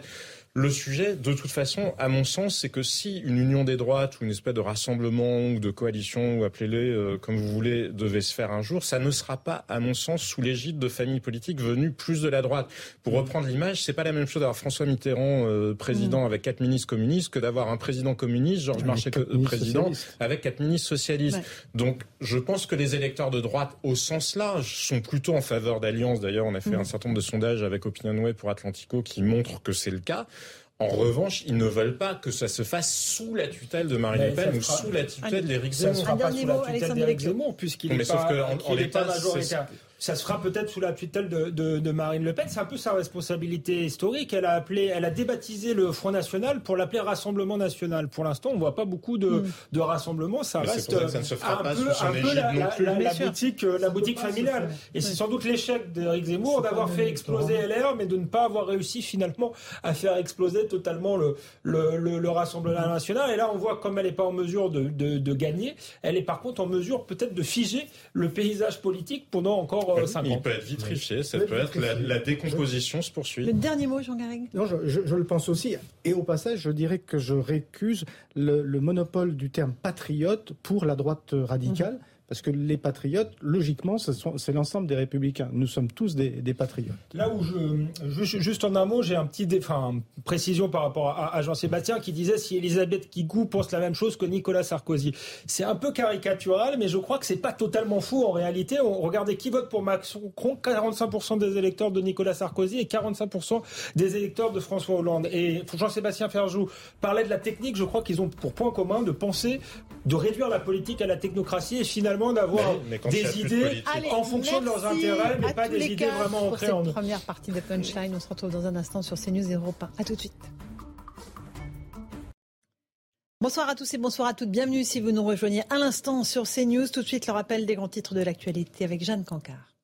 Le sujet, de toute façon, à mon sens, c'est que si une union des droites ou une espèce de rassemblement ou de coalition, ou appelez-les euh, comme vous voulez, devait se faire un jour, ça ne sera pas, à mon sens, sous l'égide de familles politiques venues plus de la droite. Pour mm. reprendre l'image, c'est pas la même chose d'avoir François Mitterrand euh, président mm. avec quatre ministres communistes que d'avoir un président communiste, Georges Marchais président, avec quatre ministres socialistes. Donc, je pense que les électeurs de droite, au sens large, sont plutôt en faveur d'alliance. D'ailleurs, on a fait mm. un certain nombre de sondages avec Opinionway pour Atlantico qui montrent que c'est le cas. En revanche, ils ne veulent pas que ça se fasse sous la tutelle de Marine Le Pen ou sous la tutelle d'Éric Zemmour. Ça ne sera pas sous la tutelle d'Éric Zemmour, puisqu'il est pas, en, l'état, ça se fera peut-être sous la tutelle de, de, de Marine Le Pen. C'est un peu sa responsabilité historique. Elle a appelé, elle a débaptisé le Front National pour l'appeler Rassemblement National. Pour l'instant, on voit pas beaucoup de, mm. de rassemblements. Ça reste un, peu, un peu, la, la, la, boutique, euh, la boutique familiale. Et c'est sans doute l'échec d'Éric Zemmour d'avoir fait exploser LR, mais de ne pas avoir réussi finalement à faire exploser totalement le, le, le, Rassemblement National. Et là, on voit comme elle n'est pas en mesure de, de, de gagner, elle est par contre en mesure peut-être de figer le paysage politique pendant encore euh, Il peut être vitrifié, ça peut être la, décomposition se poursuit. Le dernier mot, Jean Garrigue Non, je, le pense aussi. Et au passage, je dirais que je récuse le, monopole du terme patriote pour la droite radicale. Mhm. Parce que les patriotes, logiquement, c'est l'ensemble des républicains. Nous sommes tous des, patriotes. Là où je, juste en un mot, j'ai un petit, enfin, précision par rapport à, Jean-Sébastien qui disait si Elisabeth Guigou pense la même chose que Nicolas Sarkozy. C'est un peu caricatural, mais je crois que c'est pas totalement fou en réalité. On regardait qui vote pour Macron, 45% des électeurs de Nicolas Sarkozy et 45% des électeurs de François Hollande. Et Jean-Sébastien Ferjou parlait de la technique. Je crois qu'ils ont pour point commun de penser de réduire la politique à la technocratie et finalement d'avoir des idées en fonction de leurs intérêts, mais pas des idées vraiment ancrées en nous. Première partie de Punchline, on se retrouve dans un instant sur CNews Europa. A tout de suite. Bonsoir à tous et bonsoir à toutes. Bienvenue si vous nous rejoignez à l'instant sur CNews. Tout de suite, le rappel des grands titres de l'actualité avec Jeanne Cancard.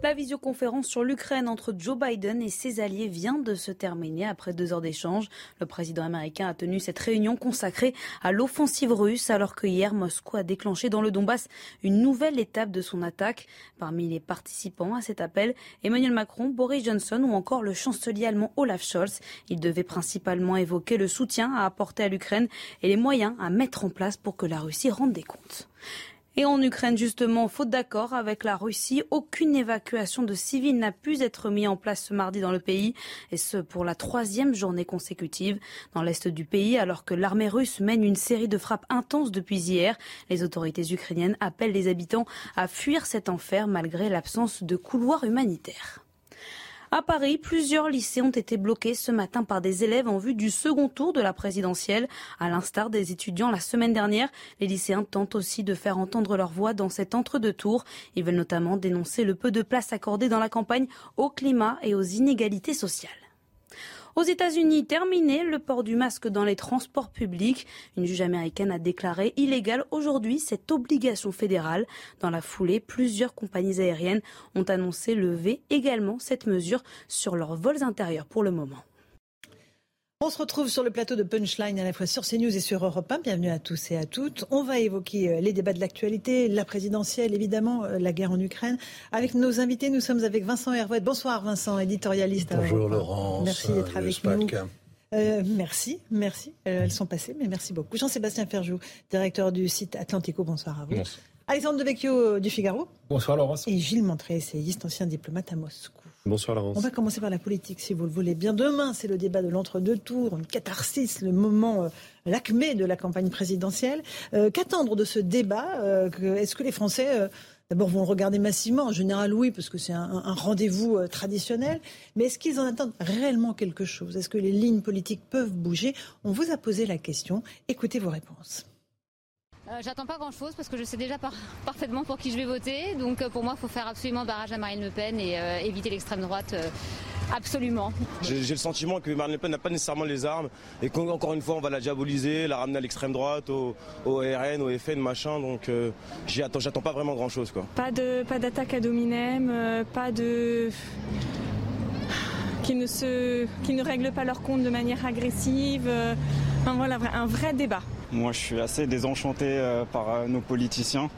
La visioconférence sur l'Ukraine entre Joe Biden et ses alliés vient de se terminer après deux heures d'échange. Le président américain a tenu cette réunion consacrée à l'offensive russe alors que hier Moscou a déclenché dans le Donbass une nouvelle étape de son attaque. Parmi les participants à cet appel, Emmanuel Macron, Boris Johnson ou encore le chancelier allemand Olaf Scholz. Il devait principalement évoquer le soutien à apporter à l'Ukraine et les moyens à mettre en place pour que la Russie rende des comptes. Et en Ukraine, justement, faute d'accord avec la Russie, aucune évacuation de civils n'a pu être mise en place ce mardi dans le pays, et ce pour la troisième journée consécutive. Dans l'est du pays, alors que l'armée russe mène une série de frappes intenses depuis hier, les autorités ukrainiennes appellent les habitants à fuir cet enfer malgré l'absence de couloirs humanitaires. À Paris, plusieurs lycées ont été bloqués ce matin par des élèves en vue du second tour de la présidentielle. À l'instar des étudiants la semaine dernière, les lycéens tentent aussi de faire entendre leur voix dans cet entre-deux tours. Ils veulent notamment dénoncer le peu de place accordée dans la campagne au climat et aux inégalités sociales. Aux États-Unis, terminé le port du masque dans les transports publics. Une juge américaine a déclaré illégale aujourd'hui cette obligation fédérale. Dans la foulée, plusieurs compagnies aériennes ont annoncé lever également cette mesure sur leurs vols intérieurs pour le moment. On se retrouve sur le plateau de Punchline à la fois sur CNews et sur Europe 1. Bienvenue à tous et à toutes. On va évoquer euh, les débats de l'actualité, la présidentielle, évidemment, euh, la guerre en Ukraine. Avec nos invités, nous sommes avec Vincent Hervouet. Bonsoir Vincent, éditorialiste. Bonjour Laurence. Merci d'être euh, avec nous. Euh, merci, merci. elles sont passées, mais merci beaucoup. Jean-Sébastien Ferjou, directeur du site Atlantico, bonsoir à vous. Bonsoir. Alexandre Devecchio du Figaro. Bonsoir Laurence. Et Gilles Montré, essayiste, ancien diplomate à Moscou. Bonsoir Laurence. On va commencer par la politique, si vous le voulez bien. Demain, c'est le débat de l'entre-deux tours, une catharsis, le moment, euh, l'acmé de la campagne présidentielle. Euh, Qu'attendre de ce débat euh, Est-ce que les Français, d'abord, vont le regarder massivement? En général, oui, parce que c'est un, rendez-vous traditionnel. Mais est-ce qu'ils en attendent réellement quelque chose? Est-ce que les lignes politiques peuvent bouger? On vous a posé la question. Écoutez vos réponses. Euh, J'attends pas grand chose parce que je sais déjà par- [LAUGHS] parfaitement pour qui je vais voter. Donc euh, pour moi, il faut faire absolument barrage à Marine Le Pen et euh, éviter l'extrême droite. euh, absolument. J'ai le sentiment que Marine Le Pen n'a pas nécessairement les armes et qu'encore une fois on va la diaboliser, la ramener à l'extrême droite, au, au RN, au FN, machin. Donc euh, j'attends pas vraiment grand chose quoi. Pas de pas d'attaque à dominem, pas de [SIGHS] qu'ils ne se qu'ils ne règlent pas leur compte de manière agressive. enfin, voilà un vrai débat. Moi, je suis assez désenchanté euh, par euh, nos politiciens.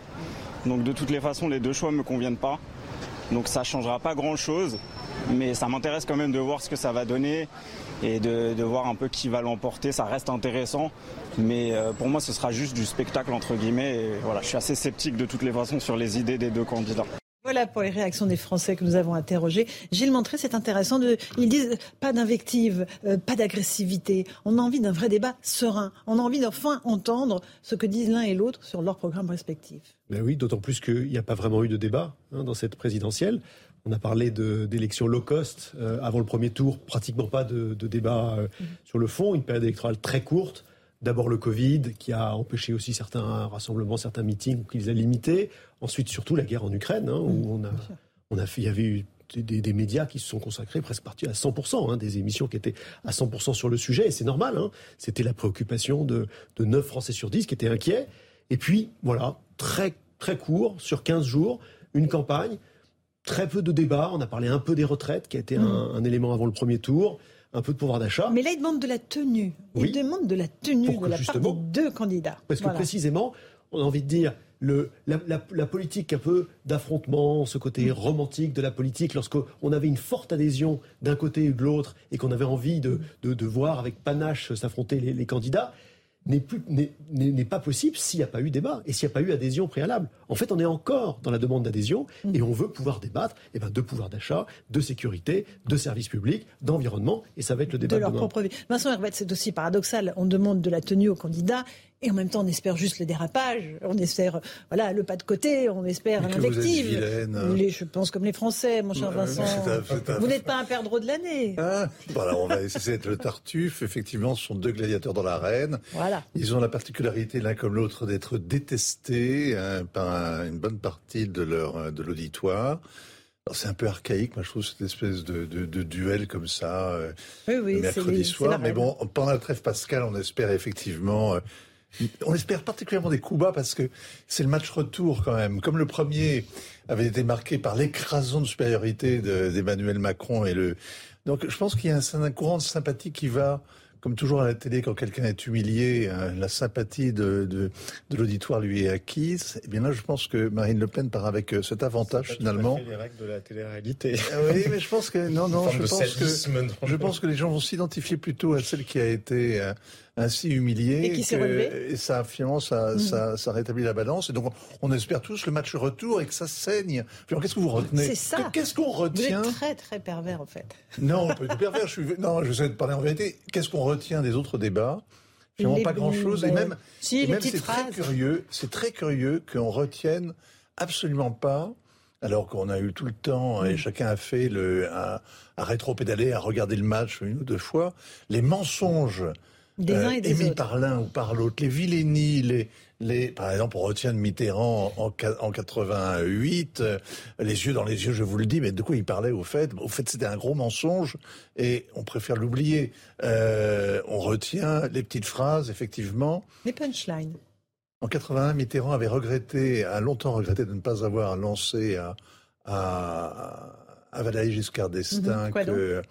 Donc, de toutes les façons, les deux choix me conviennent pas. Donc, ça changera pas grand-chose. Mais ça m'intéresse quand même de voir ce que ça va donner et de, voir un peu qui va l'emporter. Ça reste intéressant. Mais euh, pour moi, ce sera juste du spectacle, entre guillemets. Et voilà, je suis assez sceptique de toutes les façons sur les idées des deux candidats. Voilà pour les réactions des Français que nous avons interrogés. Gilles Montré, c'est intéressant. De, ils disent pas d'invective, euh, pas d'agressivité. On a envie d'un vrai débat serein. On a envie d'enfin entendre ce que disent l'un et l'autre sur leurs programmes respectifs. Ben oui, d'autant plus qu'il n'y a pas vraiment eu de débat hein, dans cette présidentielle. On a parlé d'élections low cost euh, avant le premier tour, pratiquement pas de, de débat euh, sur le fond, une période électorale très courte. D'abord le Covid qui a empêché aussi certains rassemblements, certains meetings qui les a limités. Ensuite surtout la guerre en Ukraine hein, où on a, on a fait, il y avait eu des, médias qui se sont consacrés presque partis à 100%, hein, des émissions qui étaient à 100% sur le sujet, et c'est normal, hein. c'était la préoccupation de, de 9 Français sur 10 qui étaient inquiets. Et puis, voilà, très, très court, sur 15 jours, une campagne, très peu de débats, on a parlé un peu des retraites, qui a été un, un élément avant le premier tour, un peu de pouvoir d'achat. Mais là, ils demandent de la tenue. Ils Oui. demandent de la tenue Pour de la part des deux candidats. Parce que précisément, on a envie de dire, le, la, la- la politique un peu d'affrontement, ce côté romantique de la politique, lorsqu'on avait une forte adhésion d'un côté ou de l'autre et qu'on avait envie de, de- de voir avec panache s'affronter les, les candidats, n'est pas possible s'il n'y a pas eu débat et s'il n'y a pas eu adhésion préalable. En fait, on est encore dans la demande d'adhésion et on veut pouvoir débattre eh ben, de pouvoir d'achat, de sécurité, de services publics, d'environnement et ça va être le débat de leur demain. propre vie. Vincent Herbette, c'est aussi paradoxal. On demande de la tenue aux candidats et en même temps on espère juste le dérapage. On espère voilà le pas de côté. On espère l'invective. Je pense comme les Français, mon cher Vincent. un- un- Vous n'êtes pas un perdreau de l'année. Ah, voilà, on va essayer d'être le tartuffe. Effectivement, ce sont deux gladiateurs dans l'arène. Voilà. Ils ont la particularité l'un comme l'autre d'être détestés hein, par un- une bonne partie de leur de l'auditoire. C'est un peu archaïque, moi je trouve cette espèce de, de, duel comme ça, euh, oui, mercredi soir. Mais bon, pendant la trêve pascale, on espère effectivement euh, on espère particulièrement des coups bas parce que c'est le match retour quand même. Comme le premier avait été marqué par l'écrasante supériorité d'Emmanuel Macron et le. Donc je pense qu'il y a un, courant de sympathie qui va comme toujours à la télé, quand quelqu'un est humilié, euh, la sympathie de, de, de l'auditoire lui est acquise. Et eh bien là, je pense que Marine Le Pen part avec euh, cet avantage finalement. Les règles de la télé-réalité. Ah oui, mais je pense que non, non, je pense que je pense que les gens vont s'identifier plutôt à celle qui a été euh, ainsi humilié. Et qui s'est Et ça, finalement, ça, mhm. ça, ça, rétablit la balance. Et donc, on espère tous le match retour et que ça saigne. Qu'est-ce que vous retenez C'est ça. Qu'est-ce qu'on retient Vous êtes très, très pervers, en fait. Non, on peut être pervers. Je suis... Non, de parler en vérité. Qu'est-ce qu'on retient des autres débats Finalement, pas grand-chose. Et même, si, même c'est très curieux. C'est très curieux qu'on retienne absolument pas alors qu'on a eu tout le temps, et mm. chacun a fait le, à, à rétro-pédaler, à regarder le match une ou deux fois, les mensonges des uns et des émis par l'un ou par l'autre, les vilainies, les, les, par exemple, on retient de Mitterrand en, en 88, euh, les yeux dans les yeux, je vous le dis, mais de quoi il parlait au fait? Au fait, c'était un gros mensonge et on préfère l'oublier. Euh, on retient les petites phrases, effectivement. Les punchlines. En 81, Mitterrand avait regretté, a longtemps regretté de ne pas avoir lancé à, à, à Valéry Giscard d'Estaing mhm. que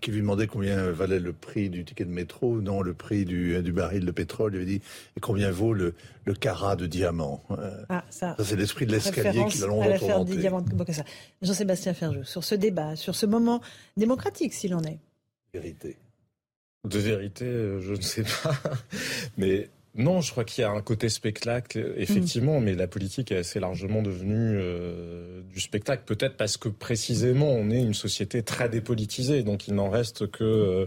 qui lui demandait combien valait le prix du ticket de métro, non le prix du, du baril de pétrole. Il lui dit et combien vaut le, le carat de diamant? Euh, ah, ça, c'est l'esprit de l'escalier qui l'a longtemps Jean-Sébastien Ferjou, sur ce débat, sur ce moment démocratique s'il en est. Vérité. De vérité, euh, je ne sais pas. [LAUGHS] Mais non, je crois qu'il y a un côté spectacle, effectivement, mais la politique est assez largement devenue euh, du spectacle. Peut-être parce que précisément, on est une société très dépolitisée, donc il n'en reste que euh,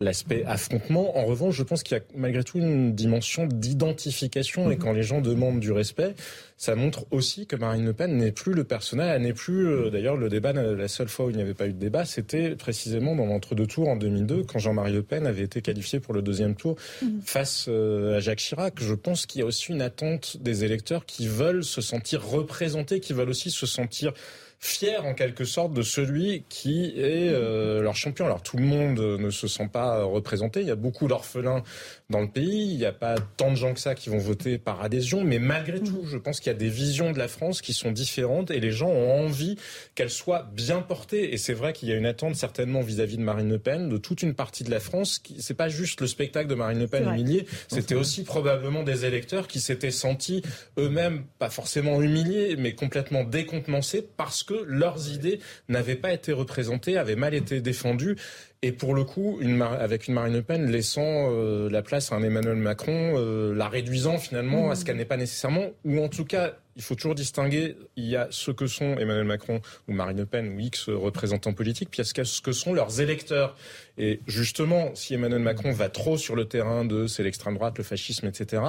l'aspect affrontement. En revanche, je pense qu'il y a malgré tout une dimension d'identification, et mhm. quand les gens demandent du respect, ça montre aussi que Marine Le Pen n'est plus le personnel, elle n'est plus. Euh, d'ailleurs, le débat, la seule fois où il n'y avait pas eu de débat, c'était précisément dans l'entre-deux tours en 2002, quand Jean-Marie Le Pen avait été qualifié pour le deuxième tour mhm. face euh, à Jacques Chirac. Je pense qu'il y a aussi une attente des électeurs qui veulent se sentir représentés, qui veulent aussi se sentir fiers en quelque sorte de celui qui est euh, leur champion. Alors tout le monde ne se sent pas représenté. Il y a beaucoup d'orphelins dans le pays. Il n'y a pas tant de gens que ça qui vont voter par adhésion. Mais malgré tout, je pense qu'il y a des visions de la France qui sont différentes et les gens ont envie qu'elle soit bien portée. Et c'est vrai qu'il y a une attente certainement vis-à-vis de Marine Le Pen, de toute une partie de la France. Qui, c'est pas juste le spectacle de Marine Le Pen humiliée. C'était aussi probablement des électeurs qui s'étaient sentis eux-mêmes pas forcément humiliés, mais complètement décontenancés parce que leurs idées n'avaient pas été représentées, avaient mal été défendues. Et pour le coup, une avec une Marine Le Pen laissant euh, la place à un Emmanuel Macron, euh, la réduisant finalement à ce qu'elle n'est pas nécessairement, ou en tout cas, il faut toujours distinguer, il y a ce que sont Emmanuel Macron ou Marine Le Pen ou X représentants politiques, puis il y a ce que sont leurs électeurs. Et justement, si Emmanuel Macron va trop sur le terrain de c'est l'extrême droite, le fascisme, etc.,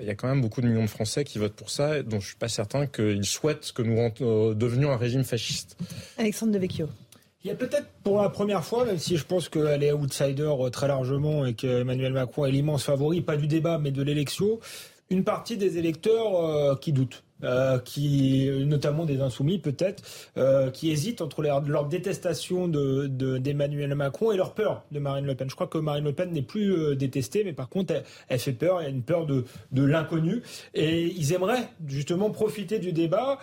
il y a quand même beaucoup de millions de Français qui votent pour ça, dont je suis pas certain qu'ils souhaitent que nous euh, devenions un régime fasciste. Alexandre Devecchio. Il y a peut-être pour la première fois, même si je pense qu'elle est outsider euh, très largement et qu'Emmanuel Macron est l'immense favori, pas du débat mais de l'élection, une partie des électeurs euh, qui doutent. Euh, qui, notamment des insoumis peut-être, euh, qui hésitent entre leur, détestation de, d'Emmanuel Macron et leur peur de Marine Le Pen. Je crois que Marine Le Pen n'est plus euh, détestée, mais par contre, elle, fait peur, il y a une peur de, de l'inconnu. Et ils aimeraient justement profiter du débat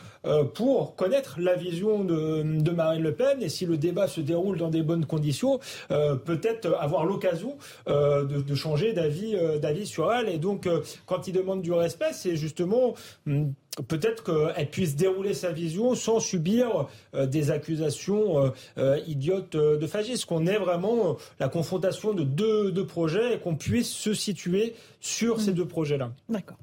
pour connaître la vision de, de, Marine Le Pen. Et si le débat se déroule dans des bonnes conditions, peut-être avoir l'occasion de, de, changer d'avis, d'avis sur elle. Et donc, quand ils demandent du respect, c'est justement hum, peut-être qu'elle puisse dérouler sa vision sans subir euh, des accusations euh, euh, idiotes de fascisme, qu'on ait vraiment la confrontation de deux, projets et qu'on puisse se situer sur ces mm. deux projets-là. D'accord.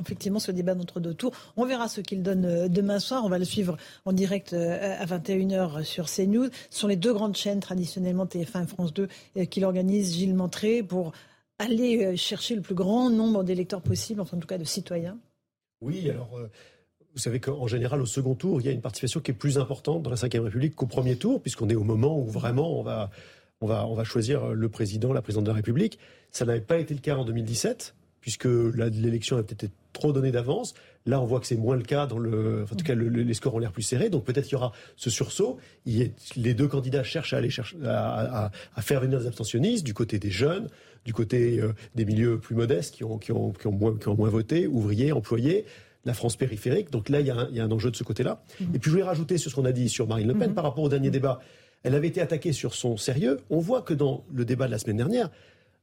effectivement, ce débat d'entre deux tours, on verra ce qu'il donne demain soir. On va le suivre en direct à 21h sur CNews. Ce sont les deux grandes chaînes, traditionnellement TF1 et France 2, qui l'organisent, Gilles Montré, pour aller chercher le plus grand nombre d'électeurs possible, enfin en tout cas de citoyens oui, alors. Euh, vous savez qu'en général, au second tour, il y a une participation qui est plus importante dans la Ve République qu'au premier tour, puisqu'on est au moment où vraiment on va, on, va, on va choisir le président, la présidente de la République. Ça n'avait pas été le cas en 2017. Puisque l'élection a peut-être été trop donnée d'avance. Là, on voit que c'est moins le cas. Dans le, en tout cas, les scores ont l'air plus serrés. Donc peut-être qu'il y aura ce sursaut. Il les deux candidats cherchent à aller chercher, à, faire venir des abstentionnistes du côté des jeunes, du côté euh, des milieux plus modestes qui ont, qui, ont, qui, ont moins, qui ont moins voté, ouvriers, employés la France périphérique. Donc là, il y a un, il y a un enjeu de ce côté-là. Mm-hmm. Et puis je voulais rajouter sur ce qu'on a dit sur Marine Le Pen mm-hmm. par rapport au dernier débat. Elle avait été attaquée sur son sérieux. On voit que dans le débat de la semaine dernière,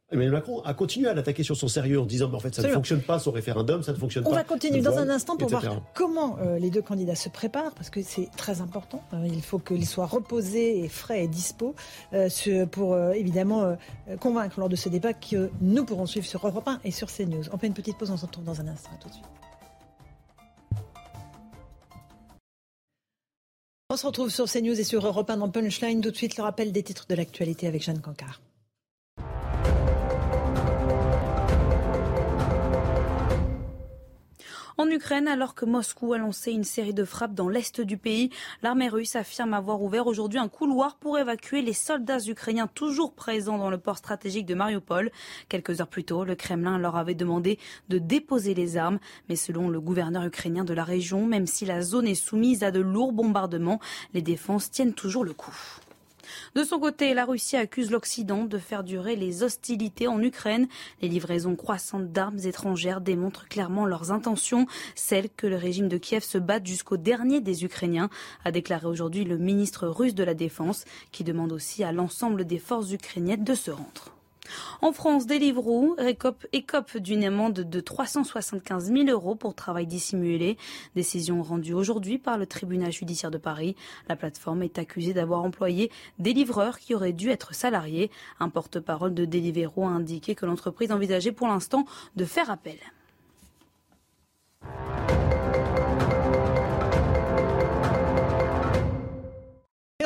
Emmanuel Macron a continué à l'attaquer sur son sérieux en disant mais en fait ça ne fonctionne pas son référendum, ça ne fonctionne pas. On va continuer dans un instant pour voir comment euh, les deux candidats se préparent parce que c'est très important. Euh, il faut qu'ils soient reposés et frais et dispo euh, pour évidemment convaincre lors de ce débat que nous pourrons suivre sur Europe 1 et sur CNews. On fait une petite pause, on se retrouve dans un instant. À tout de suite. On se retrouve sur CNews et sur Europe 1 dans Punchline. Tout de suite, le rappel des titres de l'actualité avec Jeanne Cancard. En Ukraine, alors que Moscou a lancé une série de frappes dans l'est du pays, l'armée russe affirme avoir ouvert aujourd'hui un couloir pour évacuer les soldats ukrainiens toujours présents dans le port stratégique de Mariupol. Quelques heures plus tôt, le Kremlin leur avait demandé de déposer les armes, mais selon le gouverneur ukrainien de la région, même si la zone est soumise à de lourds bombardements, les défenses tiennent toujours le coup. De son côté, la Russie accuse l'Occident de faire durer les hostilités en Ukraine. Les livraisons croissantes d'armes étrangères démontrent clairement leurs intentions, celles que le régime de Kiev se batte jusqu'au dernier des Ukrainiens, a déclaré aujourd'hui le ministre russe de la Défense, qui demande aussi à l'ensemble des forces ukrainiennes de se rendre. En France, Deliveroo écope d'une amende de 375 000 euros pour travail dissimulé. Décision rendue aujourd'hui par le tribunal judiciaire de Paris. La plateforme est accusée d'avoir employé des livreurs qui auraient dû être salariés. Un porte-parole de Deliveroo a indiqué que l'entreprise envisageait pour l'instant de faire appel.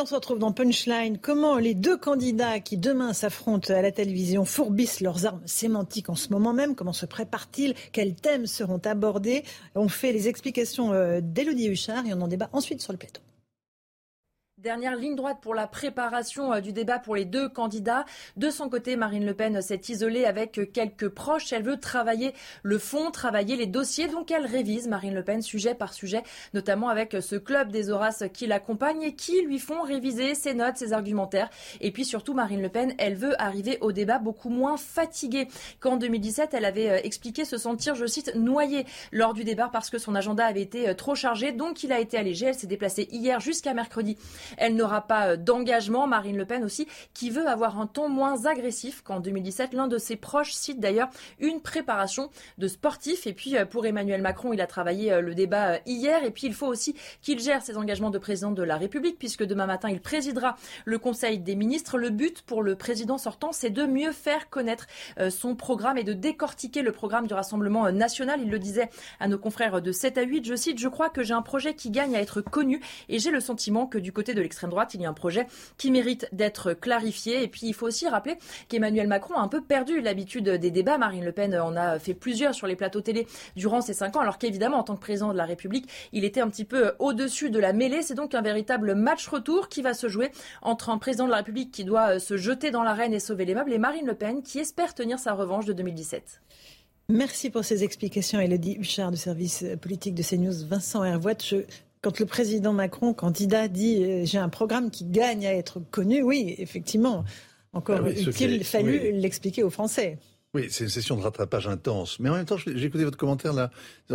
On se retrouve dans Punchline. Comment les deux candidats qui demain s'affrontent à la télévision fourbissent leurs armes sémantiques en ce moment même? Comment se préparent-ils? Quels thèmes seront abordés? On fait les explications euh, d'Élodie Huchard et on en débat ensuite sur le plateau. Dernière ligne droite pour la préparation euh, du débat pour les deux candidats. De son côté, Marine Le Pen s'est isolée avec euh, quelques proches. Elle veut travailler le fond, travailler les dossiers. Donc elle révise Marine Le Pen sujet par sujet, notamment avec euh, ce club des Horaces qui l'accompagne et qui lui font réviser ses notes, ses argumentaires. Et puis surtout, Marine Le Pen, elle veut arriver au débat beaucoup moins fatiguée qu'en 2017. Elle avait expliqué se sentir, je cite, noyée lors du débat parce que son agenda avait été trop chargé. Donc il a été allégé. Elle s'est déplacée hier jusqu'à mercredi elle n'aura pas euh, d'engagement. Marine Le Pen aussi, qui veut avoir un ton moins agressif qu'en 2017. L'un de ses proches cite d'ailleurs une préparation de sportif. Et puis euh, pour Emmanuel Macron, il a travaillé euh, le débat hier. Et puis il faut aussi qu'il gère ses engagements de président de la République, puisque demain matin, il présidera le Conseil des ministres. Le but pour le président sortant, c'est de mieux faire connaître son programme et de décortiquer le programme du Rassemblement national. Il le disait à nos confrères de 7 à 8, je cite, je crois que j'ai un projet qui gagne à être connu et j'ai le sentiment que du côté de l'extrême droite, il y a un projet qui mérite d'être clarifié. Et puis, il faut aussi rappeler qu'Emmanuel Macron a un peu perdu l'habitude des débats. Marine Le Pen en a fait plusieurs sur les plateaux télé durant ces cinq ans, alors qu'évidemment, en tant que président de la République, il était un petit peu au-dessus de la mêlée. C'est donc un véritable match retour qui va se jouer entre un président de la République qui doit se jeter dans l'arène et sauver les meubles et Marine Le Pen qui espère tenir sa revanche de 2017. Merci pour ces explications, Elodie Huchard du service politique de CNews. Vincent Hervouet, je quand le président Macron, candidat, dit euh, j'ai un programme qui gagne à être connu, oui, effectivement, encore ah il fallu l'expliquer aux Français. Oui, c'est une session de rattrapage intense. Mais en même temps, j'ai écouté votre commentaire là,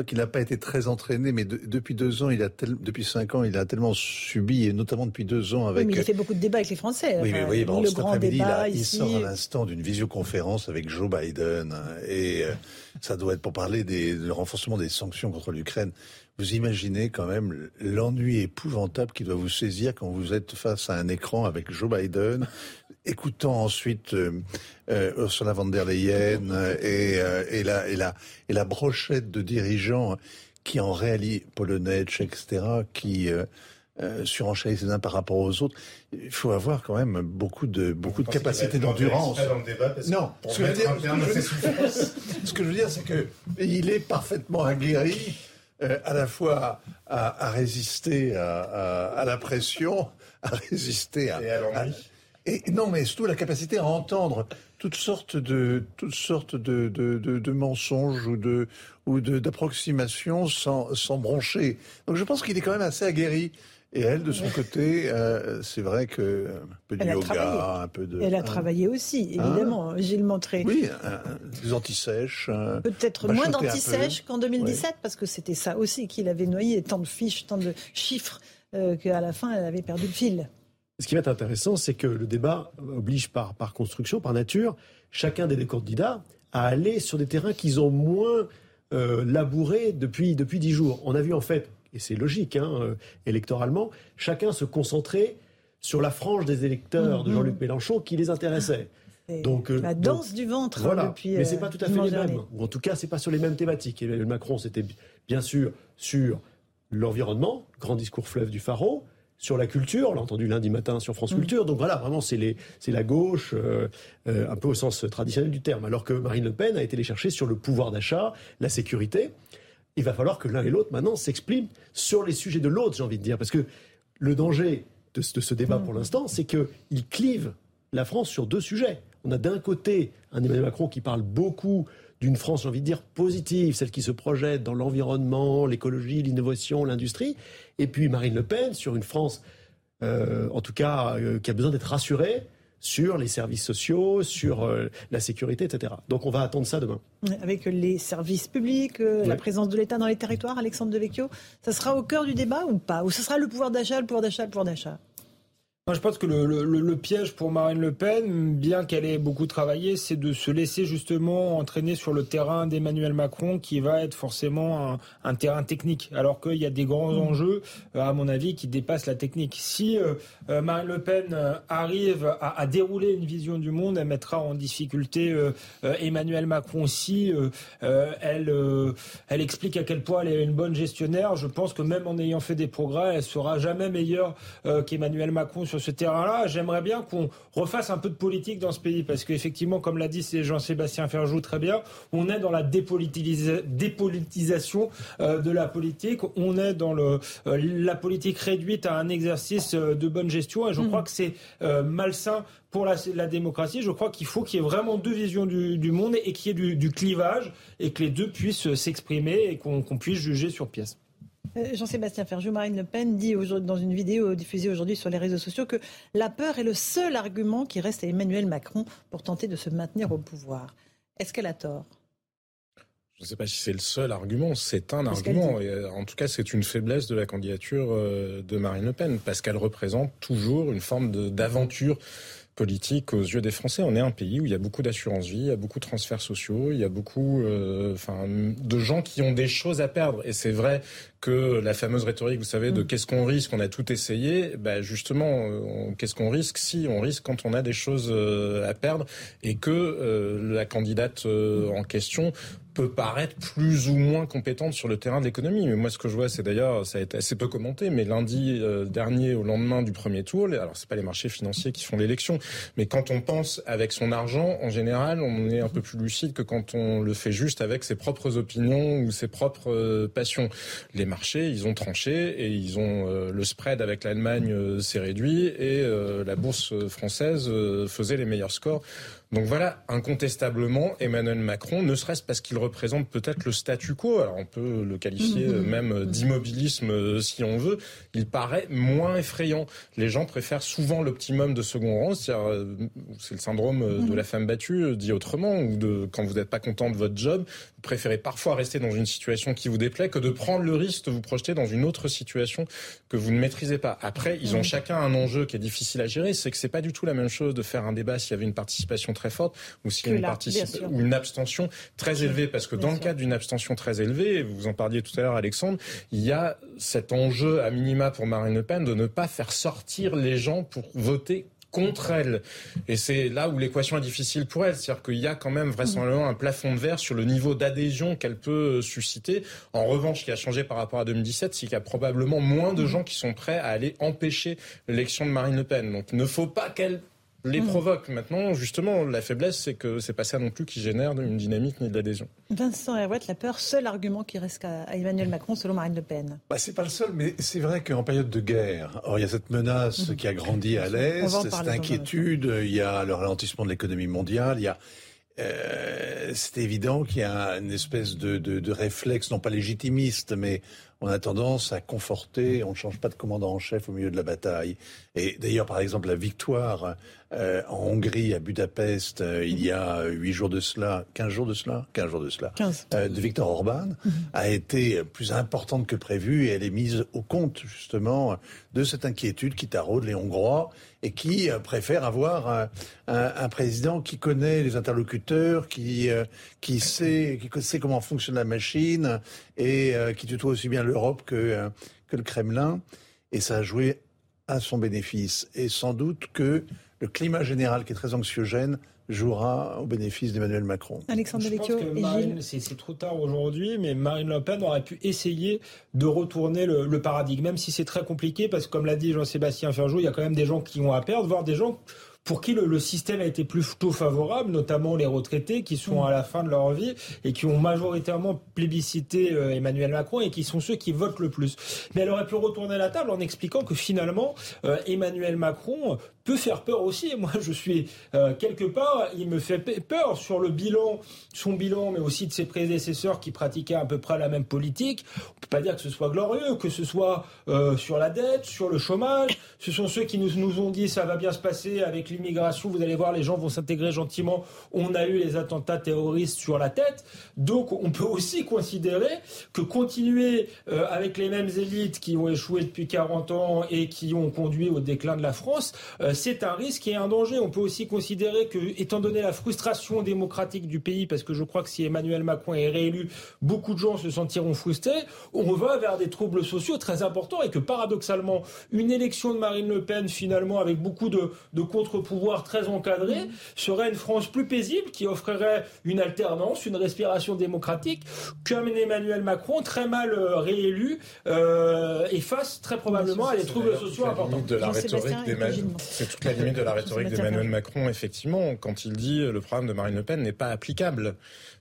qu'il n'a pas été très entraîné, mais depuis deux ans, il a depuis cinq ans, il a tellement subi, et notamment depuis deux ans avec. Oui, mais il a fait beaucoup de débats avec les Français. Oui, mais oui, bon, le grand débat il, il sort à l'instant d'une visioconférence avec Joe Biden, et euh, ça doit être pour parler des, du renforcement des sanctions contre l'Ukraine. Vous imaginez quand même l'ennui épouvantable qui doit vous saisir quand vous êtes face à un écran avec Joe Biden, écoutant ensuite euh, euh, Ursula von der Leyen et, euh, et, la, et, la, et la brochette de dirigeants qui en réalité, polonais, etc., qui euh, euh, surenchérissent les uns par rapport aux autres. Il faut avoir quand même beaucoup de, beaucoup de capacité d'endurance. Non, ce que, dire, ce que je veux dire, c'est que il est parfaitement aguerri euh, à la fois à, résister à, la pression, à résister à, Et non, mais surtout la capacité à entendre toutes sortes de toutes sortes de, de, de, mensonges ou de ou d'approximations sans, sans broncher. Donc je pense qu'il est quand même assez aguerri. Et elle, de son côté, euh, c'est vrai que un peu de yoga, un peu de. Elle a hein. travaillé aussi, hein évidemment, Gilles Montré. Oui, des antisèches. Peut-être moins d'antisèches qu'en 2017, parce que c'était ça aussi qu'il avait noyé, tant de fiches, tant de chiffres, euh, qu'à la fin, elle avait perdu le fil. Ce qui va être intéressant, c'est que le débat oblige par, par construction, par nature, chacun des deux candidats à aller sur des terrains qu'ils ont moins euh, labourés depuis depuis dix jours. On a vu en fait, et c'est logique, hein, euh, électoralement, chacun se concentrer sur la frange des électeurs de mm-hmm. Jean-Luc Mélenchon qui les intéressait. Donc, euh, la danse du ventre hein, voilà. depuis. Mais c'est pas tout à fait les mêmes. Ou en tout cas, c'est pas sur les mêmes thématiques. Et Macron, c'était bien sûr sur l'environnement, grand discours fleuve du Pharaon, sur la culture, on l'a entendu lundi matin sur France mm. Culture. Donc voilà, vraiment, c'est la gauche, euh, euh, un peu au sens traditionnel du terme. Alors que Marine Le Pen a été les chercher sur le pouvoir d'achat, la sécurité. Il va falloir que l'un et l'autre, maintenant, s'expriment sur les sujets de l'autre, j'ai envie de dire. Parce que le danger de, ce débat, mm. pour l'instant, c'est qu'il clive la France sur deux sujets. On a d'un côté un Emmanuel Macron qui parle beaucoup d'une France, j'ai envie de dire, positive, celle qui se projette dans l'environnement, l'écologie, l'innovation, l'industrie, et puis Marine Le Pen sur une France, euh, en tout cas, euh, qui a besoin d'être rassurée sur les services sociaux, sur euh, la sécurité, etc. Donc on va attendre ça demain. Avec les services publics, la présence de l'État dans les territoires, Alexandre Devecchio, ça sera au cœur du débat ou pas? Ou ce sera le pouvoir d'achat, le pouvoir d'achat, le pouvoir d'achat? Je pense que le, piège pour Marine Le Pen, bien qu'elle ait beaucoup travaillé, c'est de se laisser justement entraîner sur le terrain d'Emmanuel Macron, qui va être forcément un, terrain technique, alors qu'il y a des grands mmh. enjeux, euh, à mon avis, qui dépassent la technique. Si euh, euh, Marine Le Pen arrive à, dérouler une vision du monde, elle mettra en difficulté Emmanuel Macron. Si elle, elle explique à quel point elle est une bonne gestionnaire, je pense que même en ayant fait des progrès, elle sera jamais meilleure qu'Emmanuel Macron sur ce terrain-là, j'aimerais bien qu'on refasse un peu de politique dans ce pays, parce qu'effectivement, comme l'a dit Jean-Sébastien Ferjou très bien, on est dans la dépolitisation euh, de la politique, on est dans le, euh, la politique réduite à un exercice euh, de bonne gestion, et je mmh. crois que c'est malsain pour la, démocratie. Je crois qu'il faut qu'il y ait vraiment deux visions du, monde et qu'il y ait du, clivage et que les deux puissent s'exprimer et qu'on puisse juger sur pièce. Euh, Jean-Sébastien Ferjou, Marine Le Pen dit dans une vidéo diffusée aujourd'hui sur les réseaux sociaux que la peur est le seul argument qui reste à Emmanuel Macron pour tenter de se maintenir au pouvoir. Est-ce qu'elle a tort? Je ne sais pas si c'est le seul argument, c'est un argument. Et euh, en tout cas, c'est une faiblesse de la candidature euh, de Marine Le Pen, parce qu'elle représente toujours une forme d'aventure politique aux yeux des Français. On est un pays où il y a beaucoup d'assurance vie, il y a beaucoup de transferts sociaux, il y a beaucoup euh, enfin, de gens qui ont des choses à perdre. Et c'est vrai que la fameuse rhétorique, vous savez, de mm. qu'est-ce qu'on risque, on a tout essayé, bah justement, euh, qu'est-ce qu'on risque Si, on risque quand on a des choses euh, à perdre et que la candidate en question peut paraître plus ou moins compétente sur le terrain de l'économie. Mais moi, ce que je vois, c'est d'ailleurs, ça a été assez peu commenté, mais lundi euh, dernier, au lendemain du premier tour, alors c'est pas les marchés financiers qui font l'élection, mais quand on pense avec son argent, en général, on est un peu plus lucide que quand on le fait juste avec ses propres opinions ou ses propres euh, passions. Les marchés, ils ont tranché et ils ont euh, le spread avec l'Allemagne s'est réduit et la bourse française faisait les meilleurs scores donc voilà, incontestablement, Emmanuel Macron, ne serait-ce parce qu'il représente peut-être le statu quo, alors on peut le qualifier mmh, mmh, même mmh. d'immobilisme euh, si on veut, il paraît moins effrayant. Les gens préfèrent souvent l'optimum de second rang, euh, c'est le syndrome euh, de la femme battue, dit autrement, ou de quand vous n'êtes pas content de votre job, vous préférez parfois rester dans une situation qui vous déplaît que de prendre le risque de vous projeter dans une autre situation que vous ne maîtrisez pas. Après, ils ont chacun un enjeu qui est difficile à gérer, c'est que c'est pas du tout la même chose de faire un débat s'il y avait une participation très forte ou s'il y a une, ou une abstention très élevée. Parce que dans le cadre d'une abstention très élevée, vous en parliez tout à l'heure Alexandre, il y a cet enjeu à minima pour Marine Le Pen de ne pas faire sortir les gens pour voter contre elle. Et c'est là où l'équation est difficile pour elle. C'est-à-dire qu'il y a quand même vraisemblablement un plafond de verre sur le niveau d'adhésion qu'elle peut susciter. En revanche, ce qui a changé par rapport à 2017, c'est qu'il y a probablement moins de gens qui sont prêts à aller empêcher l'élection de Marine Le Pen. Donc il ne faut pas qu'elle les Mm. provoque. Maintenant, justement, la faiblesse, c'est que c'est pas ça non plus qui génère une dynamique ni de l'adhésion. Vincent Herouette, la peur, seul argument qui reste à Emmanuel Macron selon Marine Le Pen. Bah, c'est pas le seul, mais c'est vrai qu'en période de guerre, or, il y a cette menace qui a grandi à l'Est, cette inquiétude, il y a le ralentissement de l'économie mondiale, il y a euh, c'est évident qu'il y a une espèce de, de, de réflexe, non pas légitimiste, mais on a tendance à conforter, on ne change pas de commandant en chef au milieu de la bataille. Et d'ailleurs, par exemple, la victoire euh, en Hongrie, à Budapest, euh, il y a huit jours de cela, 15 jours de cela, 15 jours de cela, euh, de Viktor Orban, a été plus importante que prévu et elle est mise au compte, justement, de cette inquiétude qui taraude les Hongrois et qui préfèrent avoir un, un- un président qui connaît les interlocuteurs, qui, qui, sait, qui sait comment fonctionne la machine et qui tutoie aussi bien l'Europe que, euh, que le Kremlin. Et ça a joué à son bénéfice. Et sans doute que le climat général, qui est très anxiogène, jouera au bénéfice d'Emmanuel Macron. Alexandre Je pense Devecchio que et Marine, Gilles. c'est c'est trop tard aujourd'hui, mais Marine Le Pen aurait pu essayer de retourner le, le paradigme, même si c'est très compliqué, parce que comme l'a dit Jean-Sébastien Ferjou, il y a quand même des gens qui ont à perdre, voire des gens pour qui le, le système a été plutôt favorable, notamment les retraités qui sont à la fin de leur vie et qui ont majoritairement plébiscité euh, Emmanuel Macron et qui sont ceux qui votent le plus. Mais elle aurait pu retourner la table en expliquant que finalement euh, Emmanuel Macron peut faire peur aussi. Moi, je suis euh, quelque part, il me fait pe- peur sur le bilan, son bilan, mais aussi de ses prédécesseurs qui pratiquaient à peu près la même politique. On peut pas dire que ce soit glorieux, que ce soit euh, sur la dette, sur le chômage. Ce sont ceux qui nous, nous ont dit ça va bien se passer avec l'immigration. Vous allez voir, les gens vont s'intégrer gentiment. On a eu les attentats terroristes sur la tête. Donc, on peut aussi considérer que continuer euh, avec les mêmes élites qui ont échoué depuis 40 ans et qui ont conduit au déclin de la France, euh, c'est un risque et un danger. On peut aussi considérer que, étant donné la frustration démocratique du pays, parce que je crois que si Emmanuel Macron est réélu, beaucoup de gens se sentiront frustrés, on va vers des troubles sociaux très importants et que paradoxalement, une élection de Marine Le Pen, finalement, avec beaucoup de, de contre-pouvoirs très encadrés, serait une France plus paisible qui offrirait une alternance, une respiration démocratique, qu'un Emmanuel Macron très mal euh, réélu euh, et face très probablement à des troubles sociaux importants. de la rhétorique. C'est toute la limite de la rhétorique d'Emmanuel. Macron, effectivement, quand il dit euh, le programme de Marine Le Pen n'est pas applicable.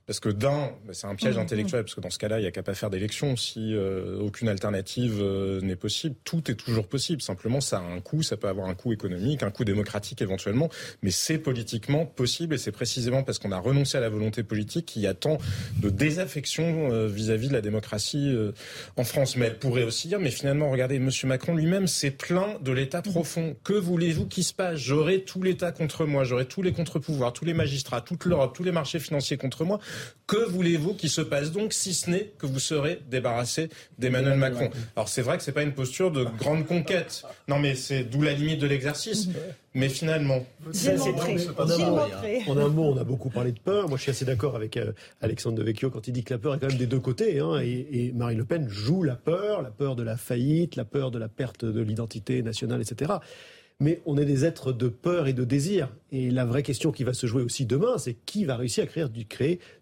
Parce que d'un, bah, c'est un piège Mhm. intellectuel, parce que dans ce cas-là, il n'y a qu'à pas faire d'élection si euh, aucune alternative euh, n'est possible. Tout est toujours possible. Simplement, ça a un coût, ça peut avoir un coût économique, un coût démocratique éventuellement, mais c'est politiquement possible et c'est précisément parce qu'on a renoncé à la volonté politique qu'il y a tant de désaffection euh, vis-à-vis de la démocratie euh, en France. Mais elle pourrait aussi dire, mais finalement, regardez, Monsieur Macron lui-même s'est plaint de l'État profond. Que voulez-vous qu'il se passe? J'aurai tout l'État contre moi, j'aurai tous les contre-pouvoirs, tous les magistrats, toute l'Europe, tous les marchés financiers contre moi. Que voulez-vous qu'il se passe donc, si ce n'est que vous serez débarrassé d'Emmanuel Macron Alors c'est vrai que c'est pas une posture de grande conquête. Non, mais c'est d'où la limite de l'exercice. Mais finalement, en un mot, on a beaucoup parlé de peur. Moi, je suis assez d'accord avec euh, Alexandre Devecchio quand il dit que la peur est quand même des deux côtés. hein. et, et Marine Le Pen joue la peur, la peur de la faillite, la peur de la perte de l'identité nationale, etc. Mais on est des êtres de peur et de désir. Et la vraie question qui va se jouer aussi demain, c'est qui va réussir à créer du,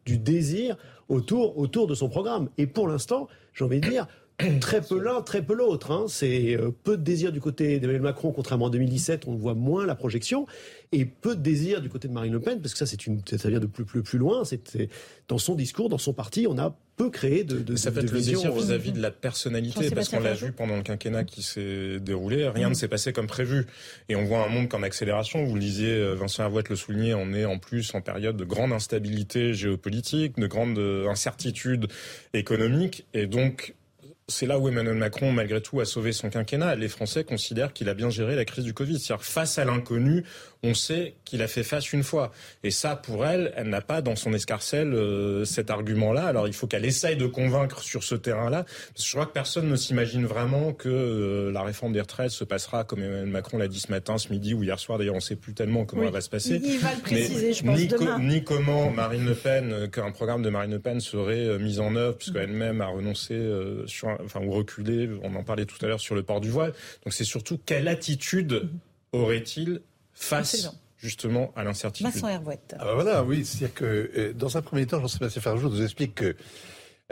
du désir autour, autour de son programme. Et pour l'instant, j'ai envie de dire, [CLEARS THROAT] très peu l'un, très peu l'autre. hein. C'est euh, peu de désir du côté d'Emmanuel Macron, contrairement en 2017, on voit moins la projection, et peu de désir du côté de Marine Le Pen, parce que ça, c'est une, ça vient de plus, plus, plus loin. C'est dans son discours, dans son parti, on a peu créé de, de, ça de, peut être de le désir euh, vis-à-vis de la personnalité, parce qu'on l'a vu pendant le quinquennat qui s'est déroulé, rien ne s'est passé comme prévu. Et on voit un monde comme accélération, vous le disiez, euh, Vincent Avoët le soulignait, on est en plus en période de grande instabilité géopolitique, de grande euh, incertitude économique, et donc c'est là où Emmanuel Macron, malgré tout, a sauvé son quinquennat. Les Français considèrent qu'il a bien géré la crise du Covid. C'est-à-dire, face à l'inconnu, on sait qu'il a fait face une fois. Et ça, pour elle, elle n'a pas dans son escarcelle euh, cet argument-là. Alors, il faut qu'elle essaye de convaincre sur ce terrain-là. Parce que je crois que personne ne s'imagine vraiment que euh, la réforme des retraites se passera, comme Emmanuel Macron l'a dit ce matin, ce midi ou hier soir. D'ailleurs, on ne sait plus tellement comment Oui. elle va se passer. Il- il va le préciser, Mais je pense, ni, co- demain. ni comment Marine Le Pen, euh, qu'un programme de Marine Le Pen serait mis en œuvre, puisqu'elle-même a renoncé sur, un- enfin, ou reculé, on en parlait tout à l'heure sur le port du voile. Donc c'est surtout quelle attitude aurait-il face Absolument. justement à l'incertitude Vincent Hervouette. Ah bah voilà, oui, c'est-à-dire que euh, dans un premier temps, Jean-Sébastien Ferjou nous explique que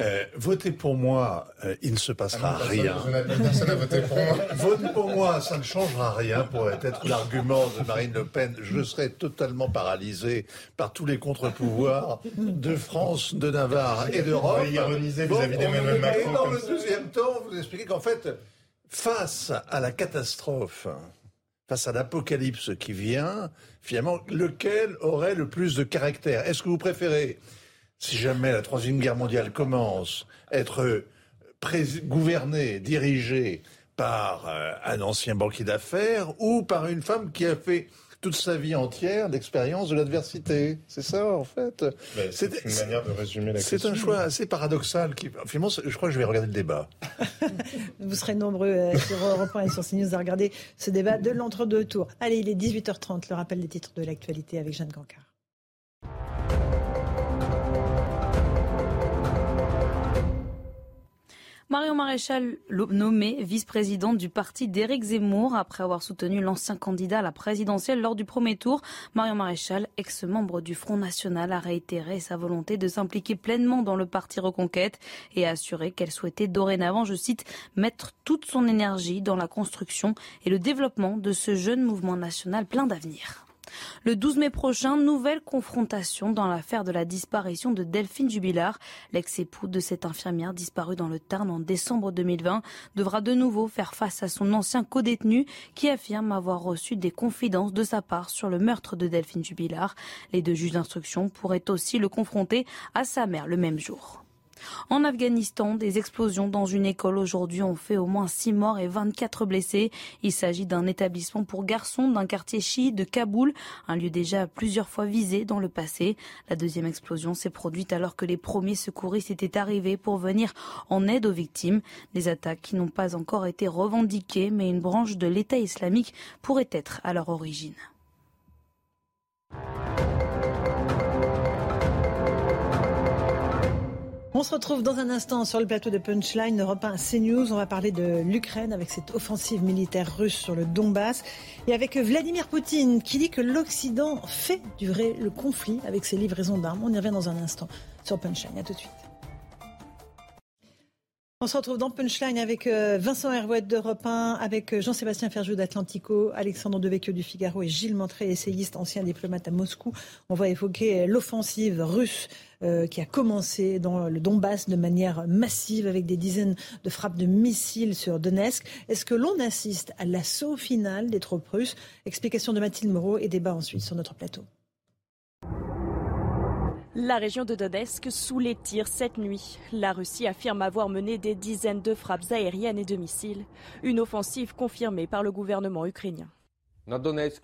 Euh, votez pour moi, euh, il ne se passera Ah non, rien. personne- n'a voté pour moi. [LAUGHS] Votez pour moi, ça ne changera rien pour être l'argument de Marine Le Pen. Je serai totalement paralysé par tous les contre-pouvoirs de France, de Navarre et d'Europe. Vous ironisez vis-à-vis d'Emmanuel et Macron Dans comme le deuxième temps, vous expliquez qu'en fait, face à la catastrophe, face à l'apocalypse qui vient, finalement, lequel aurait le plus de caractère? Est-ce que vous préférez, si jamais la Troisième Guerre mondiale commence, être prés- gouverné, dirigé par euh, un ancien banquier d'affaires ou par une femme qui a fait toute sa vie entière l'expérience de l'adversité C'est ça, en fait. C'est une manière de résumer la C'est question. un choix assez paradoxal. Qui, finalement, c'est- je crois que je vais regarder le débat. [LAUGHS] Vous serez nombreux euh, sur Europe 1 et sur CNews à regarder ce débat de l'entre-deux tours. Allez, il est 18h30, le rappel des titres de l'actualité avec Jeanne Cancard. Marion Maréchal, nommée vice-présidente du parti d'Éric Zemmour après avoir soutenu l'ancien candidat à la présidentielle lors du premier tour. Marion Maréchal, ex-membre du Front National, a réitéré sa volonté de s'impliquer pleinement dans le parti Reconquête et a assuré qu'elle souhaitait dorénavant, je cite, mettre toute son énergie dans la construction et le développement de ce jeune mouvement national plein d'avenir. Le 12 mai prochain, nouvelle confrontation dans l'affaire de la disparition de Delphine Jubilard. L'ex-époux de cette infirmière disparue dans le Tarn en décembre 2020 devra de nouveau faire face à son ancien codétenu qui affirme avoir reçu des confidences de sa part sur le meurtre de Delphine Jubilard. Les deux juges d'instruction pourraient aussi le confronter à sa mère le même jour. En Afghanistan, des explosions dans une école aujourd'hui ont fait au moins 6 morts et 24 blessés. Il s'agit d'un établissement pour garçons d'un quartier chiite de Kaboul, un lieu déjà plusieurs fois visé dans le passé. La deuxième explosion s'est produite alors que les premiers secouristes étaient arrivés pour venir en aide aux victimes. Des attaques qui n'ont pas encore été revendiquées, mais une branche de l'État islamique pourrait être à leur origine. On se retrouve dans un instant sur le plateau de Punchline, Europe 1 CNews. On va parler de l'Ukraine avec cette offensive militaire russe sur le Donbass. Et avec Vladimir Poutine qui dit que l'Occident fait durer le conflit avec ses livraisons d'armes. On y revient dans un instant sur Punchline. À tout de suite. On se retrouve dans Punchline avec euh, Vincent Herouet d'Europe 1, avec euh, Jean-Sébastien Ferjou d'Atlantico, Alexandre Devecchio du Figaro et Gilles Montré, essayiste, ancien diplomate à Moscou. On va évoquer euh, l'offensive russe qui a commencé dans le Donbass de manière massive avec des dizaines de frappes de missiles sur Donetsk. Est-ce que l'on assiste à l'assaut final des troupes russes? Explication de Mathilde Moreau et débat ensuite sur notre plateau. La région de Donetsk sous les tirs cette nuit. La Russie affirme avoir mené des dizaines de frappes aériennes et de missiles. Une offensive confirmée par le gouvernement ukrainien.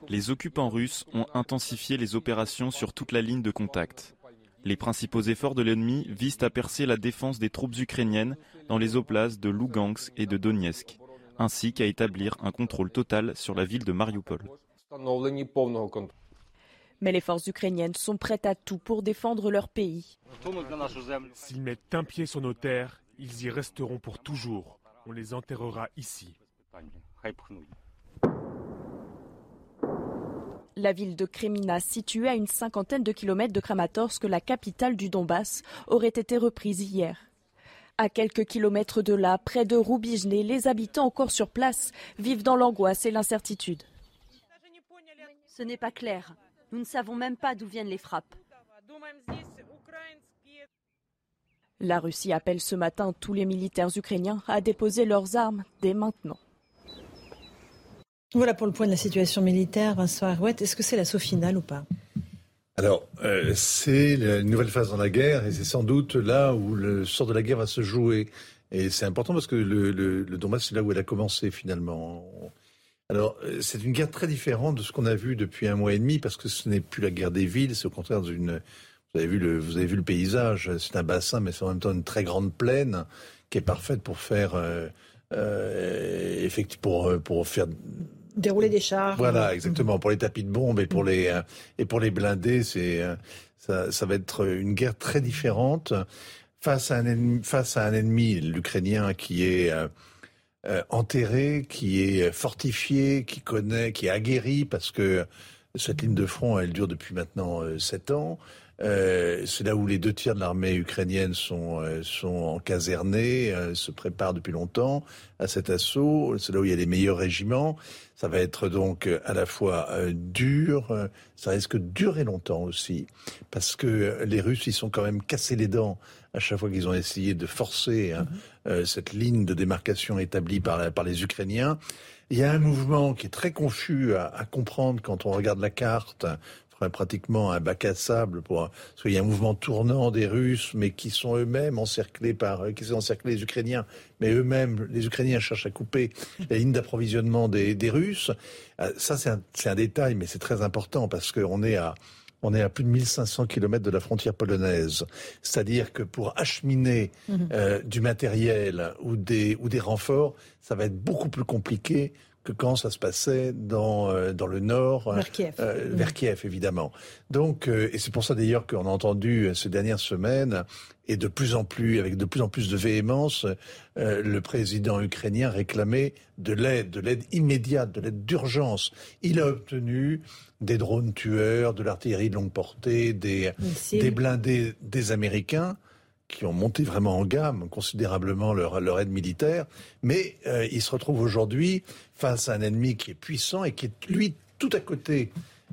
Les occupants russes ont intensifié les opérations sur toute la ligne de contact. Les principaux efforts de l'ennemi visent à percer la défense des troupes ukrainiennes dans les oblasts de Lugansk et de Donetsk, ainsi qu'à établir un contrôle total sur la ville de Mariupol. Mais les forces ukrainiennes sont prêtes à tout pour défendre leur pays. S'ils mettent un pied sur nos terres, ils y resteront pour toujours. On les enterrera ici. La ville de Kremina, située à une cinquantaine de kilomètres de Kramatorsk, la capitale du Donbass, aurait été reprise hier. À quelques kilomètres de là, près de Roubijné, les habitants encore sur place vivent dans l'angoisse et l'incertitude. Ce n'est pas clair. Nous ne savons même pas d'où viennent les frappes. La Russie appelle ce matin tous les militaires ukrainiens à déposer leurs armes dès maintenant. Voilà pour le point de la situation militaire. Vincent Arouette, est-ce que c'est l'assaut final ou pas? Alors, euh, c'est la nouvelle phase dans la guerre et c'est sans doute là où le sort de la guerre va se jouer. Et c'est important parce que le, le, le Donbass, c'est là où elle a commencé finalement. Alors, euh, c'est une guerre très différente de ce qu'on a vu depuis un mois et demi parce que ce n'est plus la guerre des villes, c'est au contraire d'une. Vous avez vu le, vous avez vu le paysage. C'est un bassin, mais c'est en même temps une très grande plaine qui est parfaite pour faire, euh, euh, effectivement, pour, pour faire Dérouler des chars. voilà, exactement. Pour les tapis de bombes et pour les euh, et pour les blindés, c'est euh, ça, ça va être une guerre très différente face à un ennemi, face à un ennemi, l'Ukrainien, qui est euh, euh, enterré, qui est fortifié, qui connaît, qui est aguerri, parce que cette ligne de front, elle dure depuis maintenant euh, sept ans. Euh, c'est là où les deux tiers de l'armée ukrainienne sont, euh, sont encasernés, euh, se préparent depuis longtemps à cet assaut. C'est là où il y a les meilleurs régiments. Ça va être donc à la fois dur, ça risque de durer longtemps aussi, parce que les Russes, ils sont quand même cassés les dents à chaque fois qu'ils ont essayé de forcer hein, mm-hmm. cette ligne de démarcation établie par, les Ukrainiens. Il y a un mouvement qui est très confus à, comprendre quand on regarde la carte pratiquement un bac à sable parce qu'il y a un mouvement tournant des Russes, mais qui sont eux-mêmes encerclés par qui sont encerclés les Ukrainiens, mais eux-mêmes les Ukrainiens cherchent à couper la ligne d'approvisionnement des, Russes. Euh, ça c'est un, détail, mais c'est très important parce qu'on est à on est à plus de 1500 km de la frontière polonaise. C'est-à-dire que pour acheminer mhm. euh, du matériel ou des, ou des renforts, ça va être beaucoup plus compliqué que quand ça se passait dans, euh, dans le nord, vers Kiev, euh, vers Kiev évidemment. Donc, euh, et c'est pour ça d'ailleurs qu'on a entendu ces dernières semaines et de plus en plus, avec de plus en plus de véhémence, le président ukrainien réclamait de l'aide, de l'aide immédiate, de l'aide d'urgence. Il a obtenu des drones tueurs, de l'artillerie de longue portée, des, des blindés des Américains qui ont monté vraiment en gamme considérablement leur, aide militaire, mais euh, ils se retrouvent aujourd'hui face à un ennemi qui est puissant et qui est lui tout à côté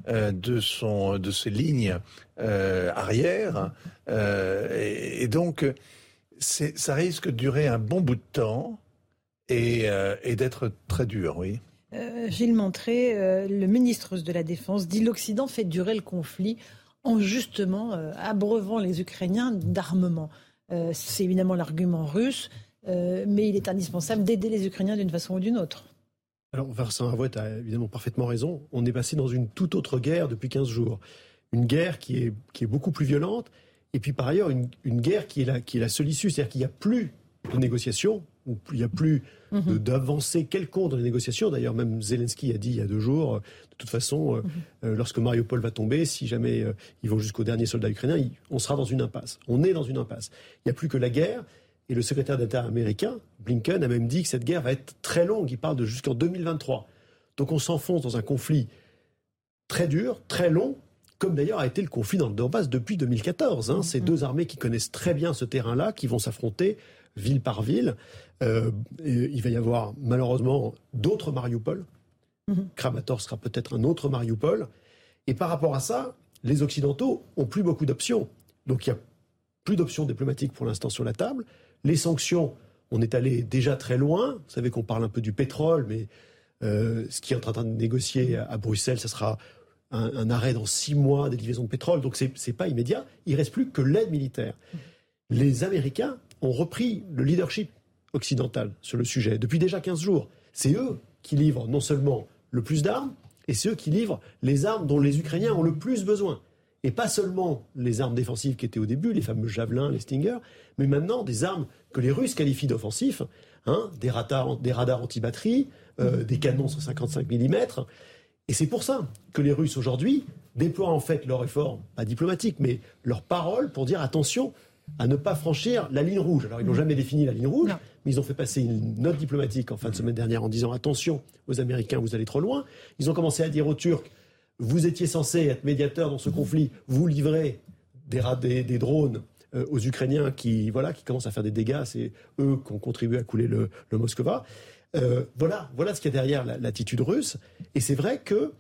euh, de son de ses lignes euh, arrière, et, et, donc ça risque de durer un bon bout de temps et, et d'être très dur, oui. Gilles Montré, le ministre de la Défense, dit l'Occident fait durer le conflit en justement abreuvant les Ukrainiens d'armement. Euh, c'est évidemment l'argument russe, euh, mais il est indispensable d'aider les Ukrainiens d'une façon ou d'une autre. Alors Vincent a évidemment parfaitement raison. On est passé dans une toute autre guerre depuis 15 jours. Une guerre qui est, qui est beaucoup plus violente, et puis par ailleurs une, guerre qui est, la, qui est la seule issue, c'est-à-dire qu'il n'y a plus de négociations, il n'y a plus mhm. d'avancée quelconque dans les négociations. D'ailleurs, même Zelensky a dit il y a deux jours, de toute façon, euh, mhm. euh, lorsque Mariupol va tomber, si jamais euh, ils vont jusqu'au dernier soldat ukrainien, on sera dans une impasse. On est dans une impasse. Il n'y a plus que la guerre. Et le secrétaire d'État américain, Blinken, a même dit que cette guerre va être très longue. Il parle de jusqu'en 2023. Donc on s'enfonce dans un conflit très dur, très long, comme d'ailleurs a été le conflit dans le Donbass depuis 2014. Hein. Ces mhm. deux armées qui connaissent très bien ce terrain-là, qui vont s'affronter ville par ville. Euh, il va y avoir malheureusement d'autres Mariupol. Mhm. Kramator sera peut-être un autre Mariupol. Et par rapport à ça, les Occidentaux ont plus beaucoup d'options. Donc il n'y a plus d'options diplomatiques pour l'instant sur la table. Les sanctions, on est allé déjà très loin. Vous savez qu'on parle un peu du pétrole, mais euh, ce qui est en train de négocier à, Bruxelles, ce sera un, arrêt dans six mois des livraisons de pétrole. Donc ce n'est pas immédiat. Il reste plus que l'aide militaire. Mhm. Les Américains ont repris le leadership occidental sur le sujet depuis déjà 15 jours. C'est eux qui livrent non seulement le plus d'armes, et c'est eux qui livrent les armes dont les Ukrainiens ont le plus besoin. Et pas seulement les armes défensives qui étaient au début, les fameux javelins, les Stinger, mais maintenant des armes que les Russes qualifient d'offensifs, hein, des, radars, des radars anti-batterie, euh, des canons 155 mm. Et c'est pour ça que les Russes aujourd'hui déploient en fait leur effort, pas diplomatique, mais leur parole pour dire attention, à ne pas franchir la ligne rouge. Alors, ils n'ont mm. jamais défini la ligne rouge, mais ils ont fait passer une note diplomatique en fin de semaine dernière en disant attention aux Américains, vous allez trop loin. Ils ont commencé à dire aux Turcs vous étiez censé être médiateur dans ce mm. conflit, vous livrez des, des, drones euh, aux Ukrainiens qui, voilà, qui commencent à faire des dégâts. C'est eux qui ont contribué à couler le, le Moskva. Euh, voilà, voilà ce qu'il y a derrière l'attitude russe. Et c'est vrai que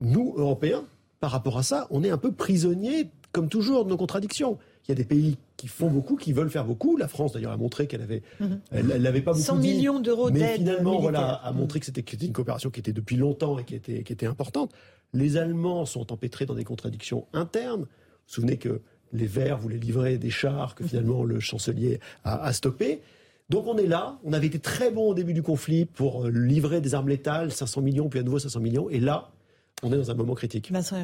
nous, Européens, par rapport à ça, on est un peu prisonniers, comme toujours, de nos contradictions. Il y a des pays qui font beaucoup, qui veulent faire beaucoup. La France, d'ailleurs, a montré qu'elle avait, mhm. elle, pas beaucoup 100 millions d'euros mais finalement, voilà, a montré que c'était une coopération qui était depuis longtemps et qui était, qui était importante. Les Allemands sont empêtrés dans des contradictions internes. Vous vous souvenez que les Verts voulaient livrer des chars que finalement le chancelier a, a stoppé. Donc on est là, on avait été très bon au début du conflit pour euh, livrer des armes létales, 500 millions, puis à nouveau 500 millions, et là, on est dans un moment critique. Vincent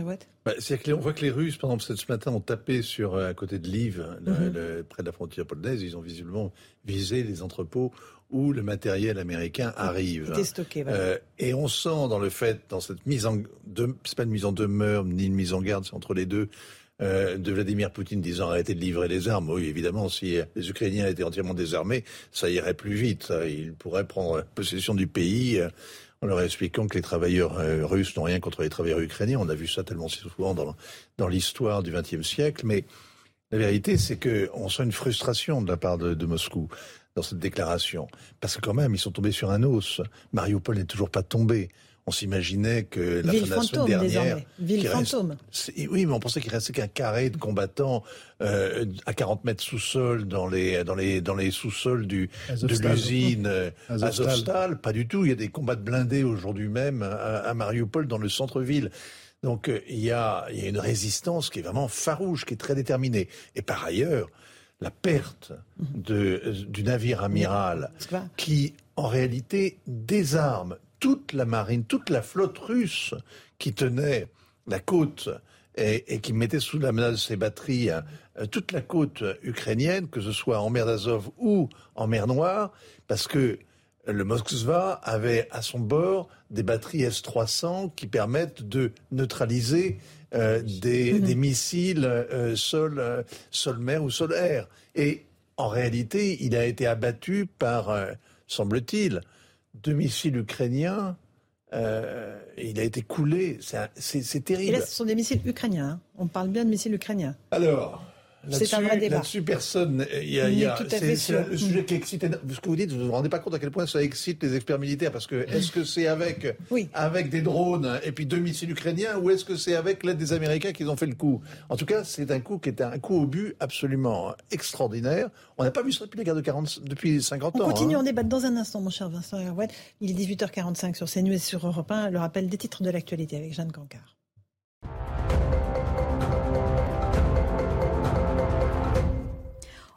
bah, On voit que les Russes, pendant ce matin, ont tapé sur, euh, à côté de Lviv, mhm. près de la frontière polonaise. Ils ont visiblement visé les entrepôts où le matériel américain arrive. Stocké, euh, et on sent dans le fait, dans cette mise en... C'est pas une mise en demeure, ni une mise en garde, c'est entre les deux, euh, de Vladimir Poutine disant arrêtez de livrer les armes. Oui, évidemment, si les Ukrainiens étaient entièrement désarmés, ça irait plus vite. Il pourrait prendre possession du pays en leur expliquant que les travailleurs euh, russes n'ont rien contre les travailleurs ukrainiens. On a vu ça tellement souvent dans, dans l'histoire du XXe siècle. Mais la vérité, c'est qu'on sent une frustration de la part de, de Moscou dans cette déclaration. Parce que quand même, ils sont tombés sur un os. Mariupol n'est toujours pas tombé. On s'imaginait que la Ville fin de la fantôme, semaine dernière... Ville fantôme. Oui, mais on pensait qu'il restait qu'un carré de combattants euh, à 40 mètres sous-sol dans les, dans les, dans les sous-sols du, de l'usine euh, Azovstal. Azovstal. Pas du tout. Il y a des combats de blindés aujourd'hui même à, à Mariupol dans le centre-ville. Donc euh, il y, a, il y a une résistance qui est vraiment farouche, qui est très déterminée. Et par ailleurs, la perte de, du navire amiral qui, en réalité, désarme toute la marine, toute la flotte russe qui tenait la côte et, et qui mettait sous la menace de ses batteries euh, toute la côte ukrainienne, que ce soit en mer d'Azov ou en mer Noire, parce que le Moskva avait à son bord des batteries S-300 qui permettent de neutraliser euh, des, des missiles euh, sol, euh, sol-mer ou sol-air. Et en réalité, il a été abattu par, semble-t-il, deux missiles ukrainiens. Euh, il a été coulé. C'est c'est Et terrible. là, ce sont des missiles ukrainiens. hein. On parle bien de missiles ukrainiens. Alors, C'est un vrai débat. là-dessus, personne. Y a, y a- On c'est le sujet qui excite. Ce que vous dites, vous ne vous rendez pas compte à quel point ça excite les experts militaires. Parce que est-ce que c'est avec, avec des drones et puis deux missiles ukrainiens ou est-ce que c'est avec l'aide des Américains qu'ils ont fait le coup? En tout cas, c'est un coup qui est un coup au but absolument extraordinaire. On n'a pas vu ça depuis la guerre de 40, depuis 50 On ans. continue hein. en débat dans un instant, mon cher Vincent Herouet. Il est 18h45 sur CNews et sur Europe 1. Le rappel des titres de l'actualité avec Jeanne Cancard.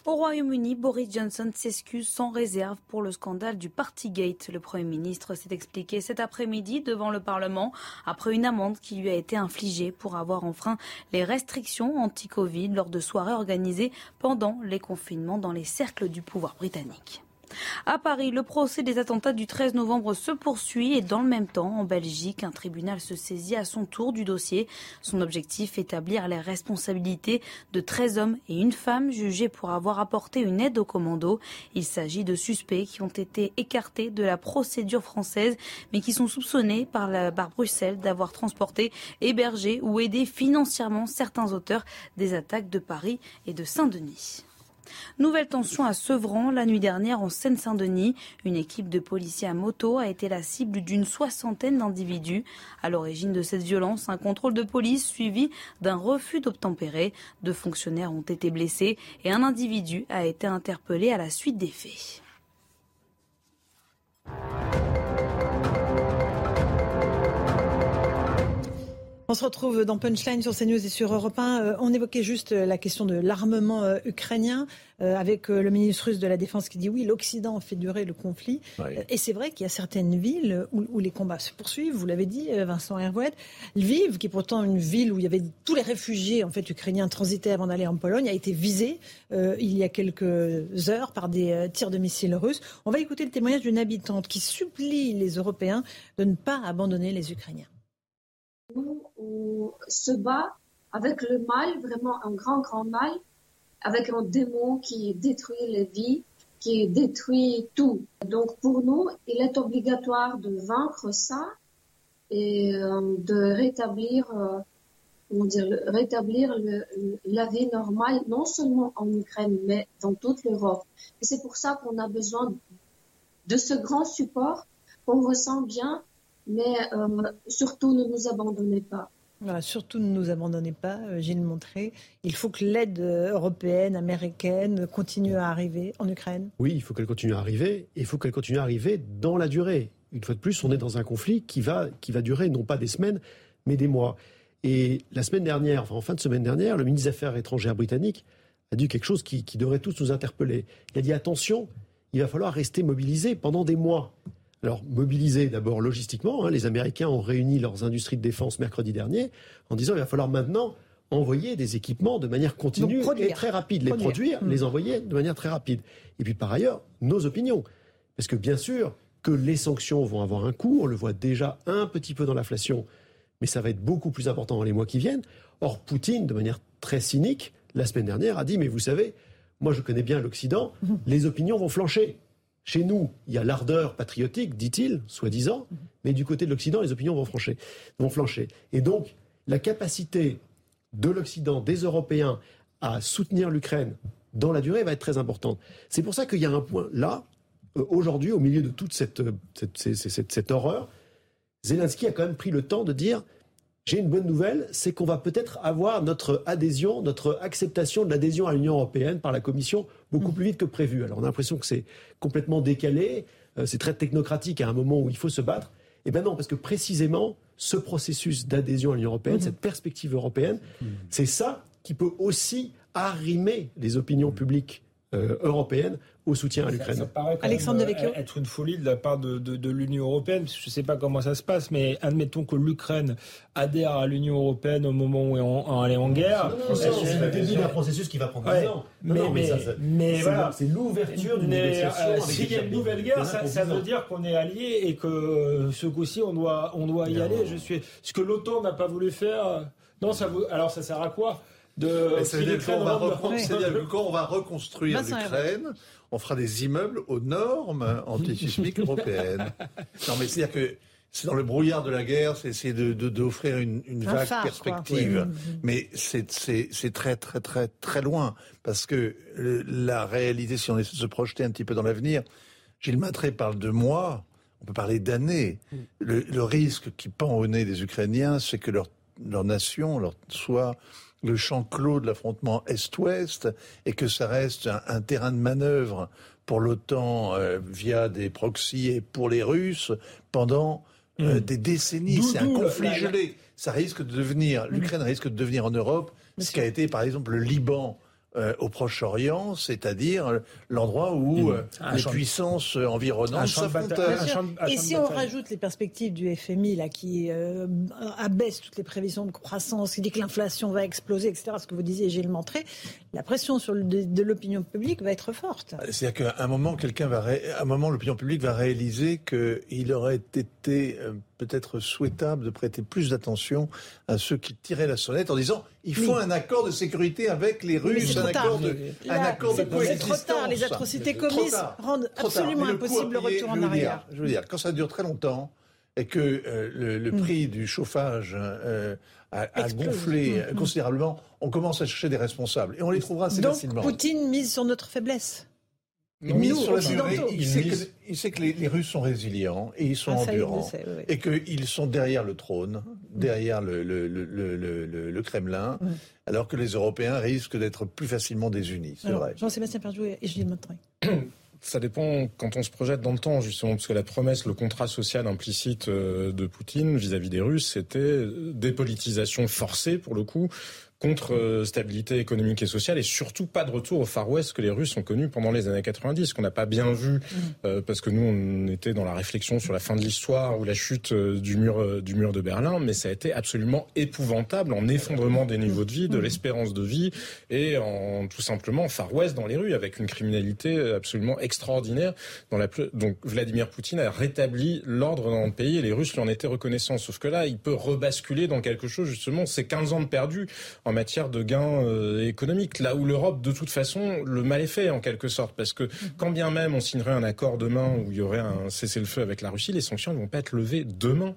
Au Royaume-Uni, Boris Johnson s'excuse sans réserve pour le scandale du Partygate. Le Premier ministre s'est expliqué cet après-midi devant le Parlement après une amende qui lui a été infligée pour avoir enfreint les restrictions anti-Covid lors de soirées organisées pendant les confinements dans les cercles du pouvoir britannique. À Paris, le procès des attentats du 13 novembre se poursuit et dans le même temps, en Belgique, un tribunal se saisit à son tour du dossier. Son objectif, établir les responsabilités de 13 hommes et une femme jugés pour avoir apporté une aide au commando. Il s'agit de suspects qui ont été écartés de la procédure française, mais qui sont soupçonnés par, la, par Bruxelles d'avoir transporté, hébergé ou aidé financièrement certains auteurs des attaques de Paris et de Saint-Denis. Nouvelle tension à Sevran la nuit dernière en Seine-Saint-Denis. Une équipe de policiers à moto a été la cible d'une soixantaine d'individus. À l'origine de cette violence, un contrôle de police suivi d'un refus d'obtempérer. Deux fonctionnaires ont été blessés et un individu a été interpellé à la suite des faits. On se retrouve dans Punchline sur CNews et sur Europe 1. Euh, on évoquait juste euh, la question de l'armement euh, ukrainien avec le ministre russe de la Défense qui dit oui, l'Occident fait durer le conflit. Et c'est vrai qu'il y a certaines villes où, où les combats se poursuivent. Vous l'avez dit, Vincent Hervouet. Lviv, qui est pourtant une ville où il y avait tous les réfugiés en fait ukrainiens transitaient avant d'aller en Pologne, a été visée euh, il y a quelques heures par des tirs de missiles russes. On va écouter le témoignage d'une habitante qui supplie les Européens de ne pas abandonner les Ukrainiens. Nous, on se bat avec le mal, vraiment un grand, grand mal, avec un démon qui détruit les vies, qui détruit tout. Donc pour nous, il est obligatoire de vaincre ça et euh, de rétablir, euh, comment dire, rétablir la vie normale, non seulement en Ukraine, mais dans toute l'Europe. Et c'est pour ça qu'on a besoin de ce grand support qu'on ressent bien, mais euh, surtout ne nous abandonnez pas. Voilà, surtout ne nous abandonnez pas, euh, Gilles Montré. Il faut que l'aide euh, européenne, américaine continue à arriver en Ukraine. Oui, il faut qu'elle continue à arriver, et il faut qu'elle continue à arriver dans la durée. Une fois de plus, on est dans un conflit qui va, qui va durer non pas des semaines, mais des mois. Et la semaine dernière, enfin en fin de semaine dernière, le ministre des Affaires étrangères britannique a dit quelque chose qui, qui devrait tous nous interpeller. Il a dit attention, il va falloir rester mobilisé pendant des mois. Alors, mobilisé d'abord logistiquement, hein, les Américains ont réuni leurs industries de défense mercredi dernier en disant il va falloir maintenant envoyer des équipements de manière continue Donc, et très rapide, les Produire. produire, Mm. les envoyer de manière très rapide. Et puis par ailleurs, nos opinions. Parce que bien sûr que les sanctions vont avoir un coût, on le voit déjà un petit peu dans l'inflation, mais ça va être beaucoup plus important dans les mois qui viennent. Or, Poutine, de manière très cynique, la semaine dernière, a dit, mais vous savez, moi je connais bien l'Occident, les opinions vont flancher. Chez nous, il y a l'ardeur patriotique, dit-il, soi-disant, mais du côté de l'Occident, les opinions vont, francher, vont flancher. Et donc, la capacité de l'Occident, des Européens, à soutenir l'Ukraine dans la durée va être très importante. C'est pour ça qu'il y a un point là, euh, aujourd'hui, au milieu de toute cette, cette, cette horreur, Zelensky a quand même pris le temps de dire j'ai une bonne nouvelle, c'est qu'on va peut-être avoir notre adhésion, notre acceptation de l'adhésion à l'Union européenne par la Commission beaucoup plus vite que prévu. Alors on a l'impression que c'est complètement décalé, euh, c'est très technocratique à un moment où il faut se battre. Eh bien non, parce que précisément, ce processus d'adhésion à l'Union européenne, mhm. cette perspective européenne, c'est ça qui peut aussi arrimer les opinions publiques euh, européennes au soutien à l'Ukraine. Ça, paraît Alexandre même, être une folie de la part de, de, l'Union européenne. Je ne sais pas comment ça se passe, mais admettons que l'Ukraine adhère à l'Union européenne au moment où elle est en guerre. C'est le début d'un processus qui va prendre ouais. ans. Mais, mais, mais voilà, c'est l'ouverture d'une négociation. Euh, S'il y a une nouvelle guerre, ça, ça, veut dire qu'on est alliés et que ce coup-ci, on doit, on doit y aller. Je suis, ce que l'OTAN n'a pas voulu faire. Non, ça alors ça sert à quoi de C'est-à-dire [LAUGHS] qu'on va, on va reconstruire l'Ukraine on fera des immeubles aux normes antisismiques européennes. [LAUGHS] Non, mais c'est-à-dire que c'est dans le brouillard de la guerre, c'est essayer d'offrir de, une, une vague perspective. Mais c'est très, très, très, très loin. Parce que la réalité, si on essaie de se projeter un petit peu dans l'avenir, Gilles Matré parle de mois, on peut parler d'années. Le, risque qui pend au nez des Ukrainiens, c'est que leur, leur nation leur, soit le champ clos de l'affrontement Est-Ouest et que ça reste un, terrain de manœuvre pour l'OTAN euh, via des proxys et pour les Russes pendant euh, hmm. des décennies. C'est un conflit gelé. Ça risque de devenir, l'Ukraine risque de devenir en Europe ce qu'a été par exemple le Liban euh, au Proche-Orient, c'est-à-dire l'endroit où euh, les puissances environnantes s'affrontent. Et si on rajoute les perspectives du FMI là, qui euh, abaisse toutes les prévisions de croissance, qui dit que l'inflation va exploser, etc., ce que vous disiez, Gilles Montré, la pression sur le, de, l'opinion publique va être forte. C'est-à-dire qu'à un moment, quelqu'un va, un moment, l'opinion publique va réaliser qu'il aurait été peut-être souhaitable de prêter plus d'attention à ceux qui tiraient la sonnette en disant il faut un accord de sécurité avec les Russes, un accord, de, un accord de coexistence. C'est trop tard, les atrocités commises rendent absolument impossible le retour en arrière. je veux dire, quand ça dure très longtemps et que euh, le, mm. prix du chauffage euh, a, gonflé mm, mm. considérablement, on commence à chercher des responsables et on les trouvera assez Donc, facilement. Poutine mise sur notre faiblesse il, sur il, sait que, il, sait que, les, Russes sont résilients et ils sont ah, endurants. Et qu'ils sont derrière le trône, derrière le, le, le Kremlin, alors que les Européens risquent d'être plus facilement désunis. C'est vrai. Jean-Sébastien Perdou et Gilles [CLEARS THROAT] Ça dépend quand on se projette dans le temps, justement, parce que la promesse, le contrat social implicite euh, de Poutine vis-à-vis -vis des Russes, c'était dépolitisation forcée, pour le coup, contre euh, stabilité économique et sociale et surtout pas de retour au Far West que les Russes ont connu pendant les années 90, qu'on n'a pas bien vu mm. euh, parce que nous on était dans la réflexion sur la fin de l'histoire ou la chute euh, du mur du mur de Berlin, mais ça a été absolument épouvantable en effondrement des niveaux de vie, de mm. l'espérance de vie et en tout simplement Far West dans les rues avec une criminalité absolument extraordinaire. Dans la donc Vladimir Poutine a rétabli l'ordre dans le pays et les Russes lui en étaient reconnaissants. Sauf que là, il peut rebasculer dans quelque chose justement, c'est 15 ans de perdu en matière de gains euh, économiques. Là où l'Europe, de toute façon, le mal est fait en quelque sorte, parce que quand bien même on signerait un accord demain où il y aurait un cessez-le-feu avec la Russie, les sanctions ne vont pas être levées demain.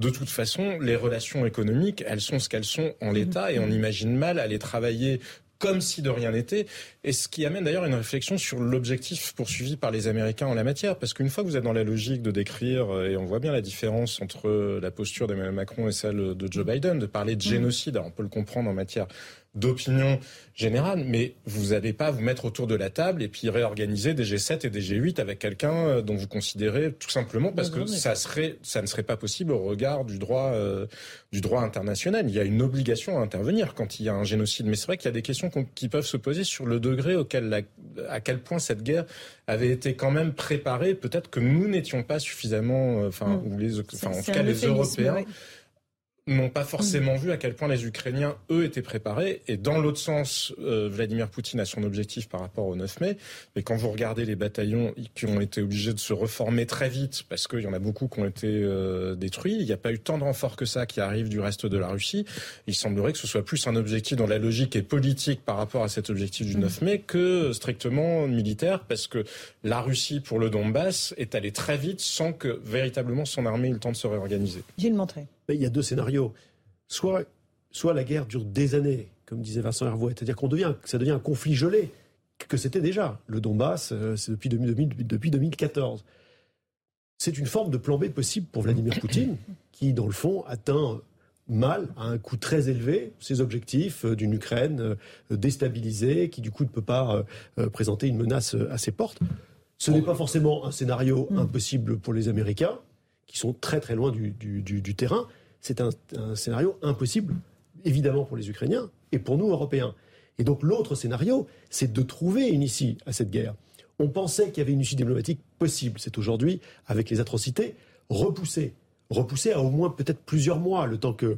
De toute façon, les relations économiques, elles sont ce qu'elles sont en l'état et on imagine mal aller travailler comme si de rien n'était, et ce qui amène d'ailleurs une réflexion sur l'objectif poursuivi par les Américains en la matière, parce qu'une fois que vous êtes dans la logique de décrire, et on voit bien la différence entre la posture d'Emmanuel Macron et celle de Joe Biden, de parler de génocide, on peut le comprendre en matière d'opinion générale, mais vous n'allez pas vous mettre autour de la table et puis réorganiser des G7 et des G8 avec quelqu'un euh, dont vous considérez tout simplement parce que ça serait, ça ne serait pas possible au regard du droit, euh, du droit international. Il y a une obligation à intervenir quand il y a un génocide, mais c'est vrai qu'il y a des questions qui peuvent se poser sur le degré auquel, à quel point cette guerre avait été quand même préparée. Peut-être que nous n'étions pas suffisamment, euh, enfin, mm. ou les, enfin, en tout cas les Européens. N'ont pas forcément vu à quel point les Ukrainiens, eux, étaient préparés. Et dans l'autre sens, euh, Vladimir Poutine a son objectif par rapport au 9 mai. Mais quand vous regardez les bataillons qui ont été obligés de se reformer très vite, parce qu'il y en a beaucoup qui ont été euh, détruits, il n'y a pas eu tant de renforts que ça qui arrivent du reste de la Russie. Il semblerait que ce soit plus un objectif dans la logique et politique par rapport à cet objectif du 9 mai que strictement militaire, parce que la Russie, pour le Donbass, est allée très vite sans que véritablement son armée ait le temps de se réorganiser. Gilles Montré il y a deux scénarios. Soit, soit la guerre dure des années, comme disait Vincent Hervouet, c'est-à-dire qu'on devient, ça devient un conflit gelé, que c'était déjà. Le Donbass, euh, c'est depuis, 2000, depuis 2014. C'est une forme de plan B possible pour Vladimir [COUGHS] Poutine, qui, dans le fond, atteint mal, à un coût très élevé, ses objectifs euh, d'une Ukraine euh, déstabilisée, qui du coup ne peut pas présenter une menace à ses portes. Ce n'est pas forcément un scénario mm. impossible pour les Américains, qui sont très très loin du, du terrain c'est un, scénario impossible, évidemment pour les Ukrainiens et pour nous, Européens. Et donc l'autre scénario, c'est de trouver une issue à cette guerre. On pensait qu'il y avait une issue diplomatique possible. C'est aujourd'hui, avec les atrocités, repoussé. Repoussé à au moins peut-être plusieurs mois, le temps que,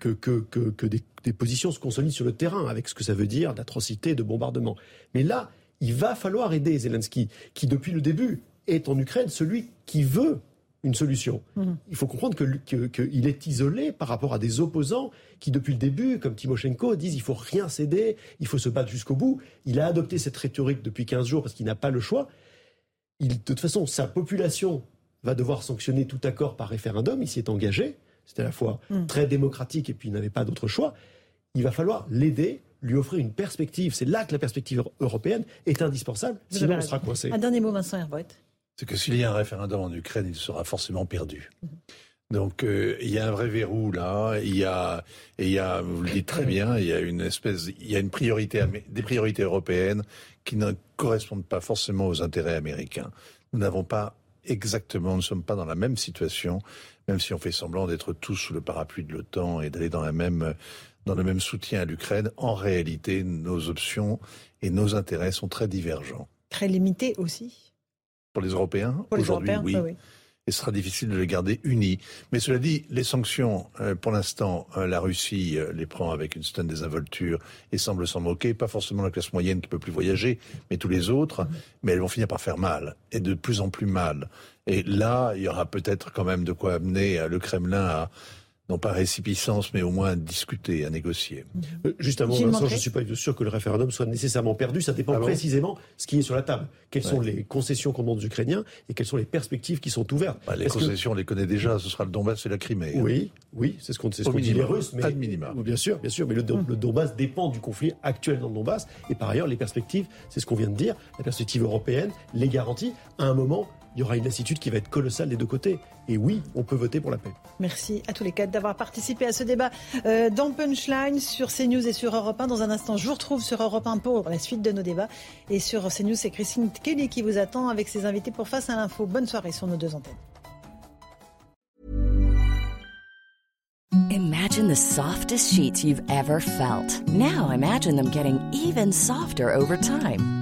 que, que, des, des, positions se consolident sur le terrain, avec ce que ça veut dire d'atrocités, de bombardements. Mais là, il va falloir aider Zelensky, qui depuis le début est en Ukraine celui qui veut une solution. Mhm. Il faut comprendre qu'il que, est isolé par rapport à des opposants qui, depuis le début, comme Timoshenko, disent il faut rien céder, il faut se battre jusqu'au bout. Il a adopté cette rhétorique depuis 15 jours parce qu'il n'a pas le choix. Il, de toute façon, sa population va devoir sanctionner tout accord par référendum. Il s'y est engagé. C'était à la fois mhm. très démocratique et puis il n'avait pas d'autre choix. Il va falloir l'aider, lui offrir une perspective. C'est là que la perspective européenne est indispensable. Sinon, on sera coincé. Un dernier mot, Vincent Herbot c'est que s'il y a un référendum en Ukraine, il sera forcément perdu. Donc euh, il y a un vrai verrou là, il y a et il y a vous le dites très bien, il y a une espèce il y a une priorité des priorités européennes qui ne correspondent pas forcément aux intérêts américains. Nous n'avons pas exactement, nous ne sommes pas dans la même situation, même si on fait semblant d'être tous sous le parapluie de l'OTAN et d'aller dans la même dans le même soutien à l'Ukraine. En réalité, nos options et nos intérêts sont très divergents. Très limités aussi pour les Européens aujourd'hui, oui. Et ce sera difficile de les garder unis. Mais cela dit, les sanctions, euh, pour l'instant, euh, la Russie euh, les prend avec une certaine désinvolture et semble s'en moquer. Pas forcément la classe moyenne qui peut plus voyager, mais tous les autres. Mais elles vont finir par faire mal, et de plus en plus mal. Et là, il y aura peut-être quand même de quoi amener le Kremlin à non pas récipicence, mais au moins à discuter, à négocier. Euh, juste avant, Vincent, je ne suis pas sûr que le référendum soit nécessairement perdu. Ça dépend ah précisément ce qui est sur la table. Quelles sont les concessions qu'on demande aux Ukrainiens et quelles sont les perspectives qui sont ouvertes. Bah, les concessions, on les connaît déjà. Ce sera le Donbass et la Crimée. Hein. Oui, oui, c'est ce qu'on qu dit les Russes. Mais, minima. Bien sûr, bien sûr. Mais le, le Donbass dépend du conflit actuel dans le Donbass. Et par ailleurs, les perspectives, c'est ce qu'on vient de dire, la perspective européenne, les garanties, à un moment, il y aura une lassitude qui va être colossale des deux côtés. Et oui, on peut voter pour la paix. Merci à tous les quatre d'avoir participé à ce débat euh, dans Punchline sur CNews et sur Europe 1. Dans un instant, je vous retrouve sur Europe 1 pour la suite de nos débats. Et sur CNews, c'est Christine Kelly qui vous attend avec ses invités pour Face à l'info. Bonne soirée sur nos deux antennes. Imagine the softest sheets you've ever felt. Now imagine them getting even softer over time.